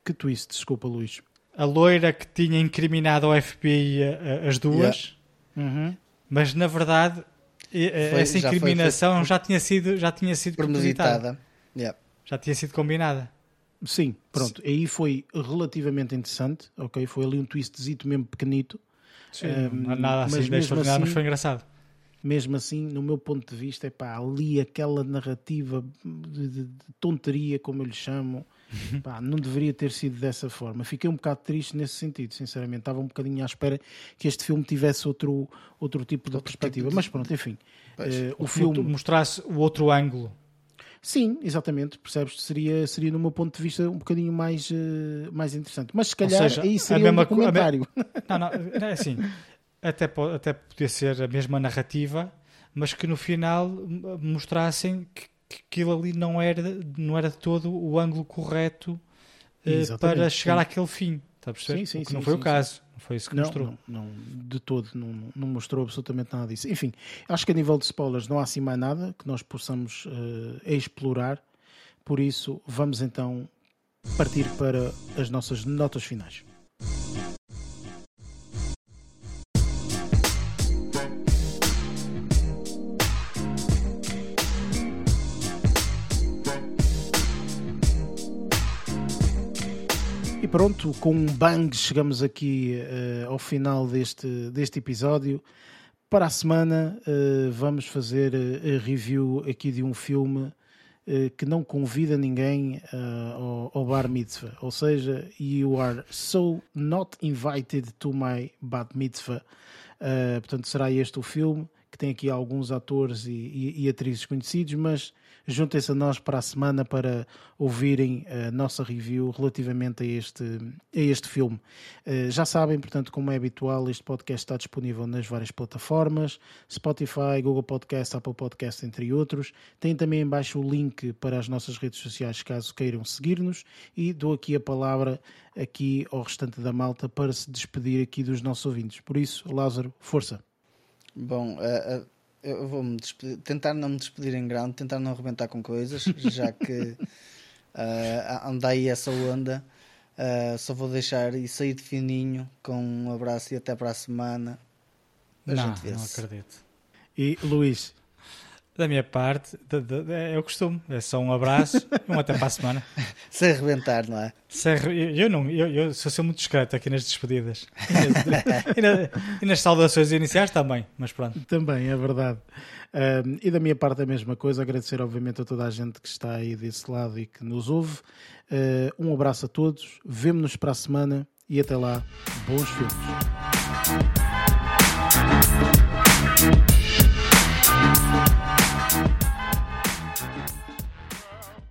[SPEAKER 1] Que twist, desculpa, Luís.
[SPEAKER 3] A loira que tinha incriminado ao FBI a- a- as duas,
[SPEAKER 1] Uhum.
[SPEAKER 3] mas na verdade
[SPEAKER 2] Foi-
[SPEAKER 3] essa
[SPEAKER 2] já foi
[SPEAKER 3] incriminação
[SPEAKER 2] feito-
[SPEAKER 3] já tinha sido já tinha sido.
[SPEAKER 2] Premeditada. Yeah.
[SPEAKER 3] já tinha sido combinada.
[SPEAKER 1] Sim, pronto, aí foi relativamente interessante, ok? Foi ali um twistzito mesmo pequenito. Um,
[SPEAKER 3] não há nada assim
[SPEAKER 1] mas
[SPEAKER 3] de
[SPEAKER 1] mesmo
[SPEAKER 3] extraordinário, mas
[SPEAKER 1] assim-
[SPEAKER 3] foi engraçado.
[SPEAKER 1] Mesmo assim, no meu ponto de vista, é pá, ali aquela narrativa de, de- de tonteria, como eu lhe chamo, pá, não deveria ter sido dessa forma. Fiquei um bocado triste nesse sentido, sinceramente. Estava um bocadinho à espera que este filme tivesse outro, outro tipo de perspectiva. Mas pronto, enfim. eh, o filme.
[SPEAKER 3] mostrasse o outro ângulo.
[SPEAKER 1] Sim, exatamente, percebes? Seria, seria, no meu ponto de vista, um bocadinho mais, eh, mais interessante. Mas se
[SPEAKER 3] Ou
[SPEAKER 1] calhar
[SPEAKER 3] seja,
[SPEAKER 1] aí
[SPEAKER 3] a
[SPEAKER 1] seria um
[SPEAKER 3] mesma co- a me-
[SPEAKER 1] documentário.
[SPEAKER 3] Não, não, é assim. Até, até podia ser a mesma narrativa, mas que no final mostrassem que, que aquilo ali não era, não era de todo o ângulo correto
[SPEAKER 1] Exatamente,
[SPEAKER 3] para chegar
[SPEAKER 1] sim.
[SPEAKER 3] àquele fim. Está a perceber?
[SPEAKER 1] Sim, sim,
[SPEAKER 3] O que
[SPEAKER 1] sim,
[SPEAKER 3] não foi
[SPEAKER 1] sim,
[SPEAKER 3] o caso. Não foi isso que
[SPEAKER 1] Não,
[SPEAKER 3] mostrou.
[SPEAKER 1] não, não, de todo, não, não mostrou absolutamente nada disso. Enfim, acho que a nível de spoilers não há assim mais nada que nós possamos eh, explorar, por isso vamos então partir para as nossas notas finais. Pronto, com um bang chegamos aqui eh, ao final deste, deste episódio. Para a semana eh, vamos fazer eh, a review aqui de um filme eh, que não convida ninguém ao, ao bar mitzvah. Ou seja, you are so not invited to my bat mitzvah. Portanto, será este o filme que tem aqui alguns atores e, e- e atrizes conhecidos, mas juntem-se a nós para a semana para ouvirem a nossa review relativamente a este, a este filme. Eh, já sabem, portanto, como é habitual, este podcast está disponível nas várias plataformas, Spotify, Google Podcast, Apple Podcast, entre outros. Tem também em baixo o link para as nossas redes sociais, caso queiram seguir-nos, e dou aqui a palavra aqui ao restante da malta para se despedir aqui dos nossos ouvintes. Por isso, Lázaro, força.
[SPEAKER 2] Bom, eh, eh, eu vou-me despedir, tentar não me despedir em grande, tentar não arrebentar com coisas, já que [LAUGHS] eh, anda aí essa onda. Eh, só vou deixar e sair de fininho com um abraço e até para a semana. A
[SPEAKER 3] Não,
[SPEAKER 2] gente
[SPEAKER 3] não acredito.
[SPEAKER 1] E Luís,
[SPEAKER 3] Da minha parte, de- de- é o costume. É só um abraço e um até para a semana. [LAUGHS]
[SPEAKER 2] Sem arrebentar, não é?
[SPEAKER 3] Se é re- Eu, não, eu, eu sou ser muito discreto aqui nas despedidas. E nas, [LAUGHS] e na- e nas saudações iniciais também, mas pronto.
[SPEAKER 1] Também, é verdade. Ahm, e da minha parte a mesma coisa, agradecer obviamente a toda a gente que está aí desse lado e que nos ouve. Ah, um abraço a todos, vemo-nos para a semana e até lá, bons filmes.